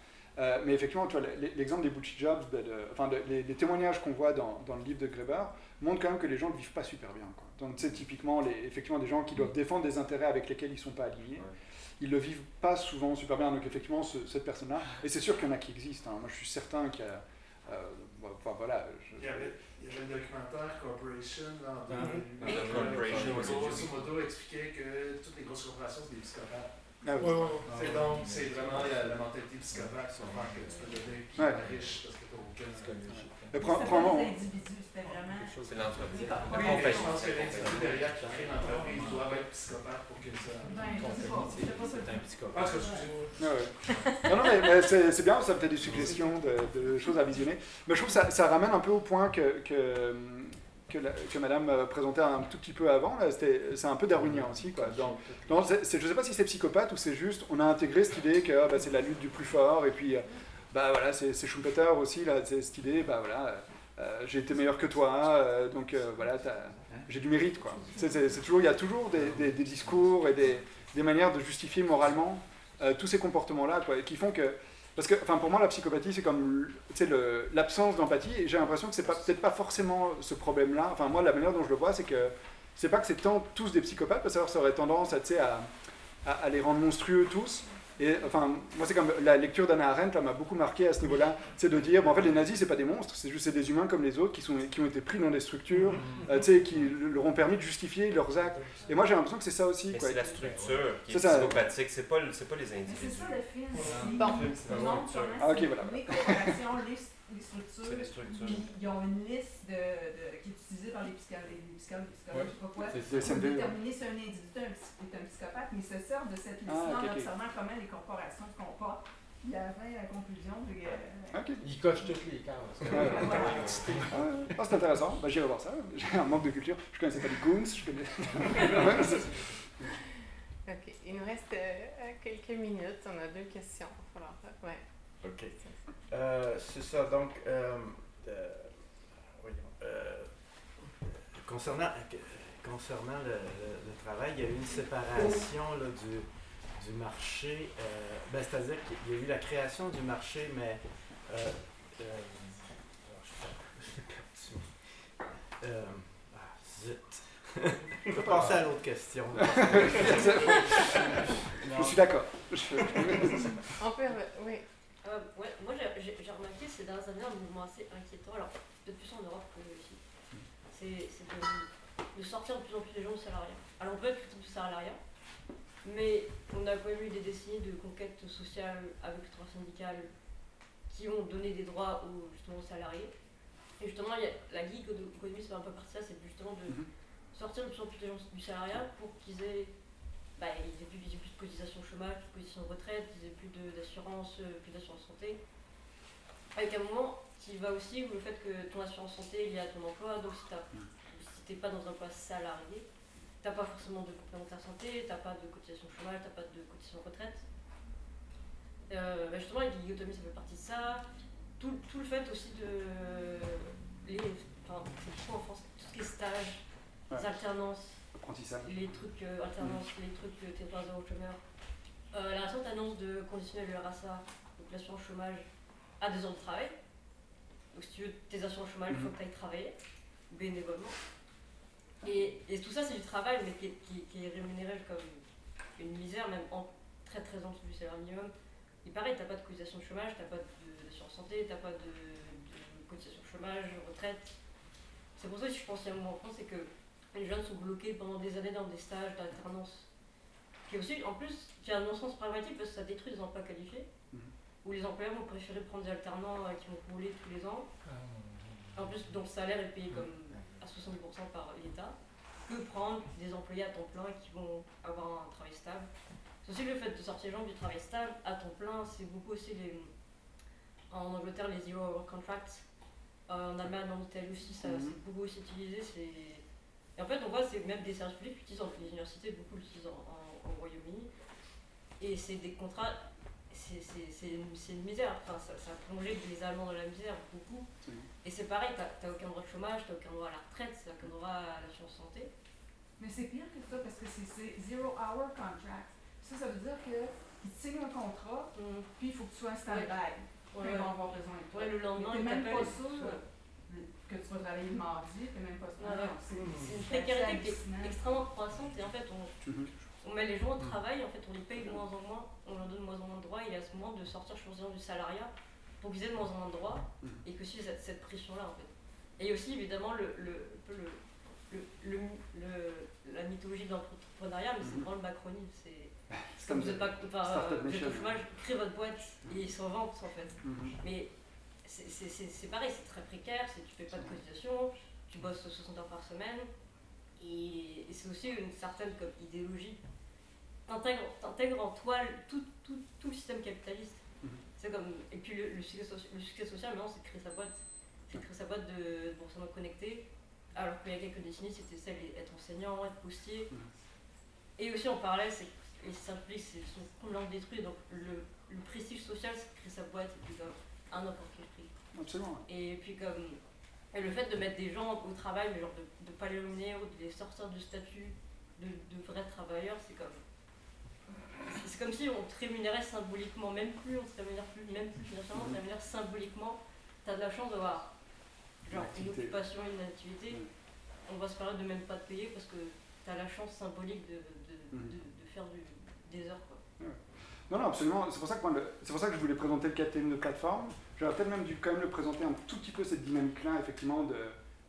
Mais effectivement, l'exemple des bullshit jobs, bah, enfin, les, témoignages qu'on voit dans, dans, le livre de Greber montrent quand même que les gens ne vivent pas super bien. Quoi. Donc, c'est typiquement, les, effectivement, des gens qui doivent défendre des intérêts avec lesquels ils ne sont pas alignés. Ils ne le vivent pas souvent super bien. Donc, effectivement, cette personne-là, et c'est sûr qu'il y en a qui existent. Hein. Moi, je suis certain qu'il y a euh, enfin, voilà, je, il, y avait, il y avait le documentaire Corporation là, en ah, Corporation, grosso modo expliquait que toutes les grosses corporations c'est des psychopathes. Ah, oui. C'est donc c'est vraiment la, la, mentalité psychopathe qui va faire que tu peux devenir plus riche parce que tu n'as aucune mais prends, prends l'individu, c'était vraiment. C'est l'entreprise. Oui, je pense que l'individu derrière qui crée l'entreprise doit être psychopathe pour que ça. C'est un psychopathe. Ah, excusez-moi. Non, non, mais, c'est bien, ça me fait des suggestions de, de, choses à visionner. Mais je trouve que ça, ça ramène un peu au point que, que que, Madame euh, présentait un tout petit peu avant, c'est un peu darwinien aussi. Quoi. Dans, je ne sais pas si c'est psychopathe ou c'est juste, on a intégré cette idée que ah, bah, c'est la lutte du plus fort, et puis euh, bah voilà, c'est Schumpeter aussi, là, cette idée, bah voilà, euh, j'ai été meilleur que toi, donc voilà, j'ai du mérite, il y a toujours des, des, discours et des, des, manières de justifier moralement tous ces comportements-là, qui font que, parce que, pour moi, la psychopathie, c'est comme, l'absence d'empathie, et j'ai l'impression que c'est peut-être pas forcément ce problème-là. Enfin, moi, la manière dont je le vois, c'est que c'est pas que c'est tant tous des psychopathes, parce que ça aurait tendance à les rendre monstrueux tous. Et enfin, moi, c'est comme la lecture d'Anna Arendt m'a beaucoup marqué à ce niveau-là. C'est de dire, bon, en fait, les nazis, c'est pas des monstres, c'est juste des humains comme les autres qui, sont, qui ont été pris dans des structures, euh, qui leur ont permis de justifier leurs actes. Et moi, j'ai l'impression que c'est ça aussi. C'est la structure qui est, psychopathique, c'est pas, pas les individus. C'est ça le film. Bon. Ah, ok, voilà. Les les, structures, les structures. Ils ont une liste de, de, qui est utilisée par les psychologues, les psychologues, ouais. je sais pas quoi, pour déterminer si un individu est un, psychopathe, mais ils se servent de cette liste-là ah, okay, en observant comment les corporations se comportent. Il arrive à la conclusion. Euh, okay. Il coche toutes les cases. (laughs) ah, c'est intéressant. Ben, J'irai voir ça. J'ai un manque de culture. Je connaissais pas les goons. Je connais... (laughs) ok. Il nous reste euh, quelques minutes. On a deux questions. Alors, ouais. Ok. Euh, c'est ça. Donc, euh, euh, euh concernant, concernant le, le, travail, il y a eu une séparation là, du, du marché. Ben, C'est-à-dire qu'il y a eu la création du marché, mais. Euh, euh, ah, zut. Je vais passer à l'autre question. (laughs) je suis d'accord. On peut, oui. Euh, ouais, moi j'ai remarqué ces dernières années un mouvement assez inquiétant, alors peut-être plus en Europe que ici. C'est de, de, sortir de plus en plus des gens du salariat. Alors on peut être du salariat, mais on a quand même eu des décennies de conquête sociale avec le droit syndical qui ont donné des droits aux, justement, salariés. Et justement, y a, la gig économie, c'est un peu partie ça, c'est justement de mhm. sortir de plus en plus des gens du salariat pour qu'ils aient bah, ils n'avaient plus, plus, de cotisation chômage, plus de cotisation de retraite, ils n'avaient plus d'assurance, euh, plus d'assurance santé. Avec un moment qui va aussi où le fait que ton assurance santé est liée à ton emploi, donc si tu n'es pas dans un emploi salarié, tu n'as pas forcément de complémentaire santé, tu n'as pas de cotisation chômage, tu n'as pas de cotisation retraite. Euh, bah justement, avec l'iguotomie, ça fait partie de ça. Tout, tout, le fait aussi de. Les, enfin, c'est en France, tout ce qui est stage, les alternances, les trucs euh, alternance, les trucs euh, pas au chômeur. euh, la récente annonce de conditionner le RSA, donc l'assurance chômage, à des heures de travail. Donc si tu veux tes assurances chômage, il faut mhm. que tu ailles travailler, bénévolement. Et, et, tout ça, c'est du travail, mais qui, qui, est rémunéré comme une misère, même en très très en dessous du salaire minimum. Et pareil, tu n'as pas de cotisation de chômage, tu n'as pas d'assurance santé, tu n'as pas de, de, cotisation chômage, retraite. C'est pour ça que je pense qu'il y a un moment en France, c'est que les jeunes sont bloqués pendant des années dans des stages d'alternance. Qui aussi, en plus, qui a un non-sens pragmatique parce que ça détruit les emplois qualifiés, mhm. où les employeurs vont préférer prendre des alternants euh, qui vont rouler tous les ans. Ah, en plus, dont le salaire est payé comme à 70% par l'État, que prendre des employés à temps plein qui vont avoir un travail stable. C'est aussi le fait de sortir les gens du travail stable à temps plein, c'est beaucoup aussi les. En Angleterre, les zero hour contracts. Euh, en Allemagne, en Italie aussi, ça mhm. c'est beaucoup aussi utilisé. Et en fait, on voit c'est même des services publics qui utilisent dans les universités, beaucoup l'utilisent en, au Royaume-Uni. Et c'est des contrats, c'est une, une, misère. Enfin, ça, ça, a plongé les Allemands dans la misère, beaucoup. Et c'est pareil, tu n'as aucun droit de chômage, tu n'as aucun droit à la retraite, tu n'as aucun droit à l'assurance santé. Mais c'est pire que ça parce que c'est zero hour contract. Ça, ça veut dire qu'ils te signent un contrat, mm. puis il faut que tu sois un stand-by. Ouais. Ils vont avoir besoin de toi. le lendemain, tu même pas sûr que tu vas travailler le mardi, tu même pas sûr. c'est une précarité qui est extrêmement croissante et en fait, on, mhm. on met les gens au travail, en fait, on les paye de moins en moins, on leur donne de moins en moins de droits et à ce moment de sortir choisir du salariat pour qu'ils aient de moins en moins de droits mhm. et que suit cette, cette pression-là en fait. Et aussi évidemment le, le, le, le, le la mythologie de l'entrepreneuriat, mais c'est mhm. vraiment le macronisme. C'est comme vous n'êtes pas enfin, vous êtes au chômage, créez votre boîte et ils s'en vendent en fait. Mais c'est pareil, c'est très précaire, tu fais pas de cotisation, tu bosses 60 heures par semaine, et, c'est aussi une certaine comme, idéologie. T'intègres en toi tout, tout, tout, le système capitaliste. Mhm. C'est comme, et puis le, succès, le succès social maintenant, c'est de créer sa boîte. C'est de créer sa boîte de, de connecté, alors qu'il y a quelques décennies, c'était celle d'être enseignant, être postier. Mhm. Et aussi, on parlait, c'est les services sont complètement détruits, donc le, le prestige social, c'est de créer sa boîte, et puis comme, à n'importe quel prix. Absolument. Et puis comme et le fait de mettre des gens au travail, mais genre de ne pas les rémunérer ou de les sortir du statut de, de vrais travailleurs, c'est comme. C'est comme si on te rémunérait symboliquement, même plus, on te rémunère plus, même plus financièrement, on te rémunère symboliquement. Tu as de la chance d'avoir genre une, occupation, une activité. On va se permettre de même pas te payer parce que tu as la chance symbolique de, de, mm. de, de faire du, des heures. Quoi. Non, non, absolument. C'est pour, ça que c'est pour ça que je voulais présenter le KTM de plateforme. J'aurais peut-être même dû quand même le présenter un tout petit peu cette dynamique-là, effectivement,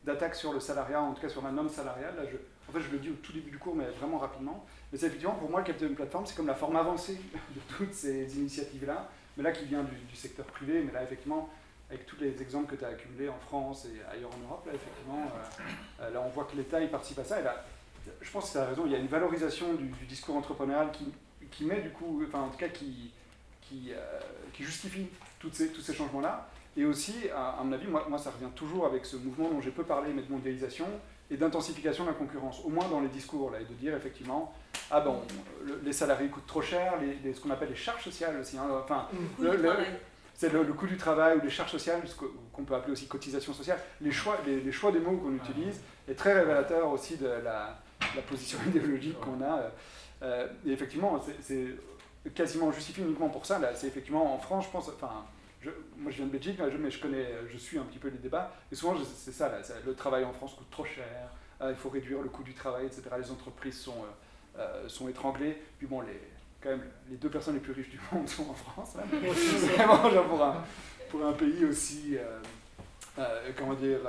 d'attaque sur le salariat, en tout cas sur un homme salarial. Là, en fait, je le dis au tout début du cours, mais vraiment rapidement. Mais c'est effectivement, pour moi, le KTM plateforme, c'est comme la forme avancée (laughs) de toutes ces initiatives-là, mais là qui vient du, secteur privé, mais là, effectivement, avec tous les exemples que tu as accumulés en France et ailleurs en Europe, là, effectivement, euh, euh, là, on voit que l'État, il participe à ça. Et là, je pense que tu as raison, il y a une valorisation du discours entrepreneurial qui, qui met du coup, enfin en tout cas qui, qui, euh, qui justifie toutes ces, tous ces changements-là. Et aussi, à, mon avis, moi, moi, ça revient toujours avec ce mouvement dont j'ai peu parlé, mais de mondialisation et d'intensification de la concurrence, au moins dans les discours, là, et de dire effectivement, ah bon, les salariés coûtent trop cher, les, ce qu'on appelle les charges sociales aussi, hein, enfin, c'est le, coût du travail ou les charges sociales, qu'on peut appeler aussi cotisation sociale, les choix, les, choix des mots qu'on utilise est très révélateur aussi de la, la position (laughs) idéologique qu'on a. Euh, et effectivement, c'est quasiment justifié uniquement pour ça. C'est effectivement en France, je pense. Enfin, moi je viens de Belgique, mais je connais, je suis un petit peu les débats. Et souvent, c'est ça, le travail en France coûte trop cher. Euh, il faut réduire le coût du travail, etc. Les entreprises sont, euh, sont étranglées. Puis bon, les, quand même, les deux personnes les plus riches du monde (laughs) sont en France. Vraiment, genre pour un, pour un pays aussi, comment dire,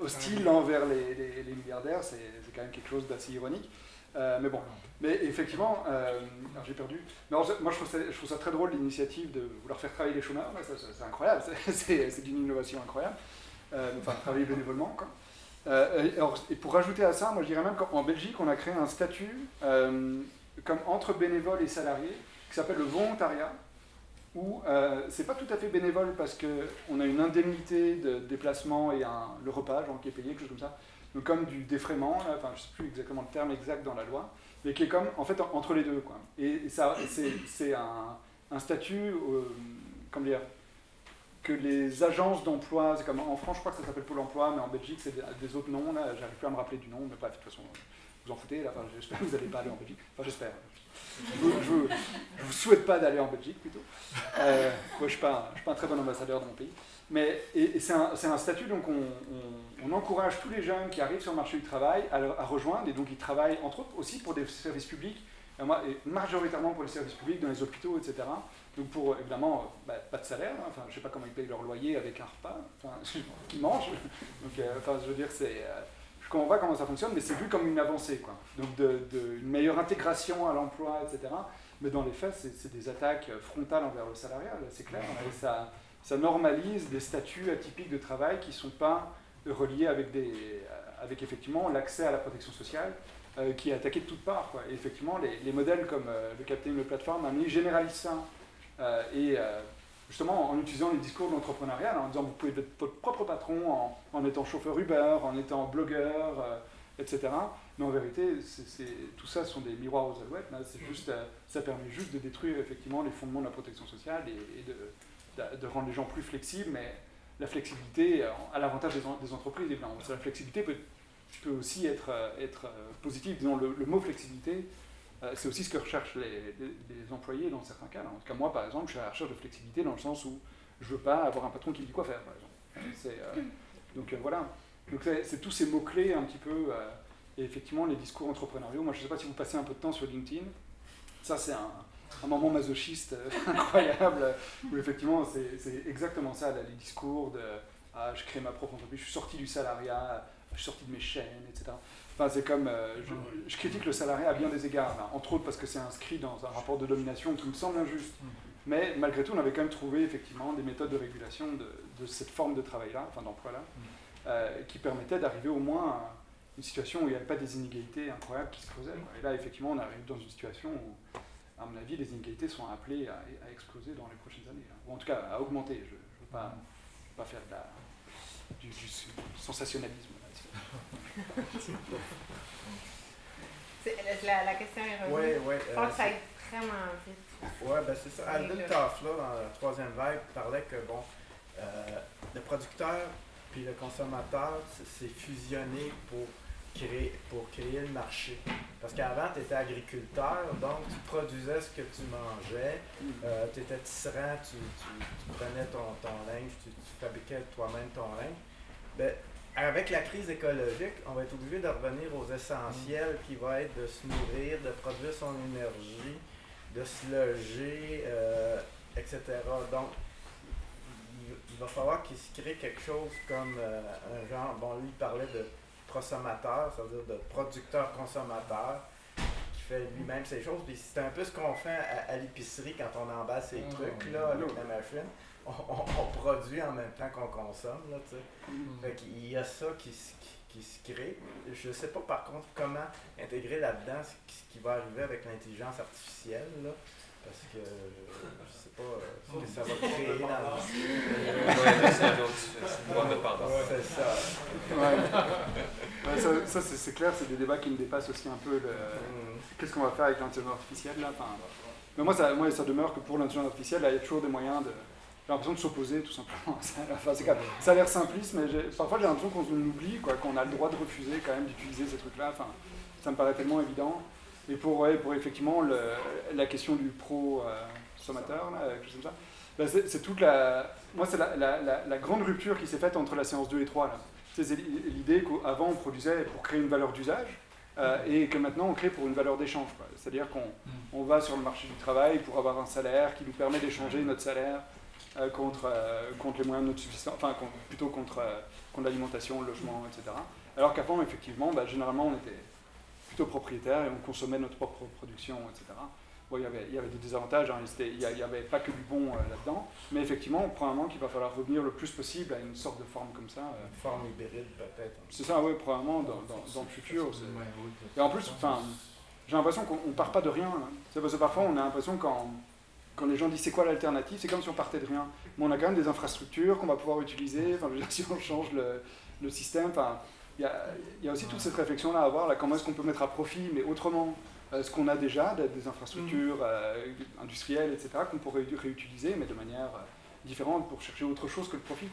hostile envers les, les, les milliardaires, c'est quand même quelque chose d'assez ironique. Euh, mais bon, mais effectivement, euh, j'ai perdu. moi, je trouve, ça, très drôle l'initiative de vouloir faire travailler les chômeurs. C'est incroyable, (laughs) c'est d'une innovation incroyable. Euh, enfin, travailler bénévolement. Quoi. et pour rajouter à ça, moi je dirais même qu'en Belgique, on a créé un statut comme entre bénévoles et salariés qui s'appelle le volontariat, où c'est pas tout à fait bénévole parce qu'on a une indemnité de déplacement et un, le repas genre, qui est payé, quelque chose comme ça comme du défraiement, enfin je sais plus exactement le terme exact dans la loi, mais qui est comme en fait entre les deux. Quoi. Et, ça, c'est un, un, statut, euh, dire, que les agences d'emploi, c'est comme en France, je crois que ça s'appelle Pôle emploi, mais en Belgique, c'est des, autres noms. Là, j'arrive plus à me rappeler du nom, mais pas de toute façon, vous en foutez. Là, j'espère que vous n'allez pas aller en Belgique. Enfin, j'espère. Je ne vous, souhaite pas d'aller en Belgique, plutôt. Euh, je ne suis, pas un très bon ambassadeur de mon pays. Mais c'est un, statut, donc on, encourage tous les jeunes qui arrivent sur le marché du travail à, rejoindre, et donc ils travaillent entre autres aussi pour des services publics, et majoritairement pour les services publics, dans les hôpitaux, etc. Donc pour, évidemment, bah, pas de salaire, hein. enfin, je ne sais pas comment ils payent leur loyer avec un repas, enfin, (laughs) qu'ils mangent. Donc, euh, enfin, je veux dire, c'est, euh, je comprends pas comment ça fonctionne, mais c'est vu comme une avancée, quoi. Donc de, de, une meilleure intégration à l'emploi, etc. Mais dans les faits, c'est, des attaques frontales envers le salariat, c'est clair. Et ça, ça normalise des statuts atypiques de travail qui ne sont pas reliés avec, des, avec effectivement l'accès à la protection sociale, euh, qui est attaqué de toutes parts. Quoi. Et effectivement, les, les modèles comme le Captain, le plateforme, généralisent ça euh, et euh, justement en utilisant les discours de l'entrepreneuriat, en disant vous pouvez être votre propre patron en, étant chauffeur Uber, en étant blogueur, euh, etc. Mais en vérité, tout ça sont des miroirs aux alouettes. C'est juste, ça permet juste de détruire effectivement les fondements de la protection sociale et, de, de, rendre les gens plus flexibles. Mais la flexibilité a l'avantage des, entreprises. La flexibilité peut, peut aussi être, être positive. Disons, le, mot flexibilité euh, c'est aussi ce que recherchent les, employés dans certains cas. En tout cas, moi, par exemple, je suis à la recherche de flexibilité dans le sens où je ne veux pas avoir un patron qui me dit quoi faire, par exemple. Euh, donc euh, voilà. Donc c'est tous ces mots-clés un petit peu, et effectivement les discours entrepreneuriaux. Moi, je ne sais pas si vous passez un peu de temps sur LinkedIn. Ça, c'est un, moment masochiste (laughs) incroyable, où effectivement, c'est exactement ça, les discours de ah, je crée ma propre entreprise, je suis sorti du salariat, je suis sorti de mes chaînes, etc. Enfin, c'est comme. Euh, je, critique le salariat à bien des égards, entre autres parce que c'est inscrit dans un rapport de domination qui me semble injuste. Mm. Mais malgré tout, on avait quand même trouvé effectivement des méthodes de régulation de, cette forme de travail-là, enfin d'emploi-là, mm. euh, qui permettaient d'arriver au moins à une situation où il n'y avait pas des inégalités incroyables qui se creusaient. Et là, effectivement, on arrive dans une situation où, à mon avis, les inégalités sont appelées à, exploser dans les prochaines années, ou en tout cas à augmenter. Je ne veux, pas, pas faire du, du sensationnalisme la, la, question est revenue. Oui, oui. Je pense que ça aide vraiment vite. Oui, ben c'est ça. Alvin Toff, là, dans la troisième vague, parlait que, bon, euh, le producteur puis le consommateur, c'est fusionné pour créer, pour créer le marché. Parce qu'avant, tu étais agriculteur, donc tu produisais ce que tu mangeais, euh, tu étais tisserand, tu, tu, prenais ton, ton linge, tu, tu fabriquais toi-même ton linge. Ben, avec la crise écologique, on va être obligé de revenir aux essentiels qui va être de se nourrir, de produire son énergie, de se loger, euh, etc. Donc, il, va falloir qu'il se crée quelque chose comme euh, un genre, bon, lui, il parlait de consommateur, c'est-à-dire de producteur-consommateur, qui fait lui-même ses choses. Puis c'est un peu ce qu'on fait à, l'épicerie quand on emballe ses mmh. trucs, là, avec la machine on, produit en même temps qu'on consomme. Là, mm. Il y a ça qui, qui, se crée. Je ne sais pas par contre comment intégrer là-dedans ce qui va arriver avec l'intelligence artificielle. Là, parce que je sais pas ce que ça va (laughs) créer dans le. c'est ça. Ouais. ça, c'est clair, c'est des débats qui me dépassent aussi un peu le. Mm. Qu'est-ce qu'on va faire avec l'intelligence artificielle là enfin, mais moi ça, moi, ça demeure que pour l'intelligence artificielle, il y a toujours des moyens de l'impression de s'opposer tout simplement. (laughs) enfin, ça a l'air simpliste, mais parfois j'ai l'impression qu'on oublie, qu'on a le droit de refuser quand même d'utiliser ces trucs-là. Enfin, ça me paraît tellement évident. Et pour, ouais, pour effectivement le, la question du pro-sommateur, comme ça, bah, c'est toute la. Moi, c'est la, la, la, grande rupture qui s'est faite entre la séance 2 et 3. C'est l'idée qu'avant on produisait pour créer une valeur d'usage. Euh, et que maintenant on crée pour une valeur d'échange. C'est-à-dire qu'on mm. on va sur le marché du travail pour avoir un salaire qui nous permet d'échanger notre salaire euh, contre, euh, contre les moyens de notre subsistance, enfin plutôt contre, euh, contre l'alimentation, le logement, etc. Alors qu'avant, effectivement, bah, généralement, on était plutôt propriétaire et on consommait notre propre production, etc. Bon, il, y avait, il y avait des désavantages, hein, il n'y avait pas que du bon là-dedans, mais effectivement, probablement qu'il va falloir revenir le plus possible à une sorte de forme comme ça. Une forme hybride peut-être. C'est ça, oui, probablement, dans, dans, le futur. Et en plus, j'ai l'impression qu'on ne part pas de rien. Hein. C'est parce que parfois, on a l'impression qu'en quand les gens disent c'est quoi l'alternative, c'est comme si on partait de rien. Mais on a quand même des infrastructures qu'on va pouvoir utiliser, enfin, (laughs) si on change le, le système. Enfin, il y, y a, aussi toute cette réflexion-là à avoir, là, comment est-ce qu'on peut mettre à profit, mais autrement, euh, ce qu'on a déjà, des, infrastructures euh, industrielles, etc., qu'on pourrait réutiliser, mais de manière euh, différentes pour chercher autre chose que le profit.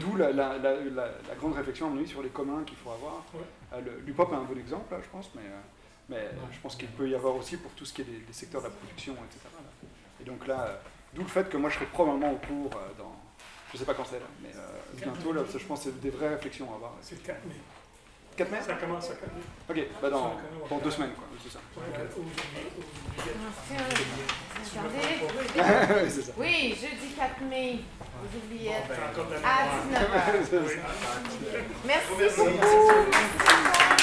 D'où la, la, la, la, grande réflexion à mon avis sur les communs qu'il faut avoir. L'UPOP est un bon exemple, là, je pense, mais, mais je pense qu'il peut y avoir aussi pour tout ce qui est des, secteurs de la production, etc. Et donc là, euh, d'où le fait que moi je serai probablement au cours dans, je ne sais pas quand c'est là, mais bientôt, là, je pense que c'est des vraies réflexions à avoir. C'est le 4 mai. 4 mai Ça commence à 4 mai. Ok, bah dans, dans deux semaines, quoi, c'est ça. (laughs) Oui, jeudi 4 mai, vous oubliez. À 19h. (laughs) Merci beaucoup.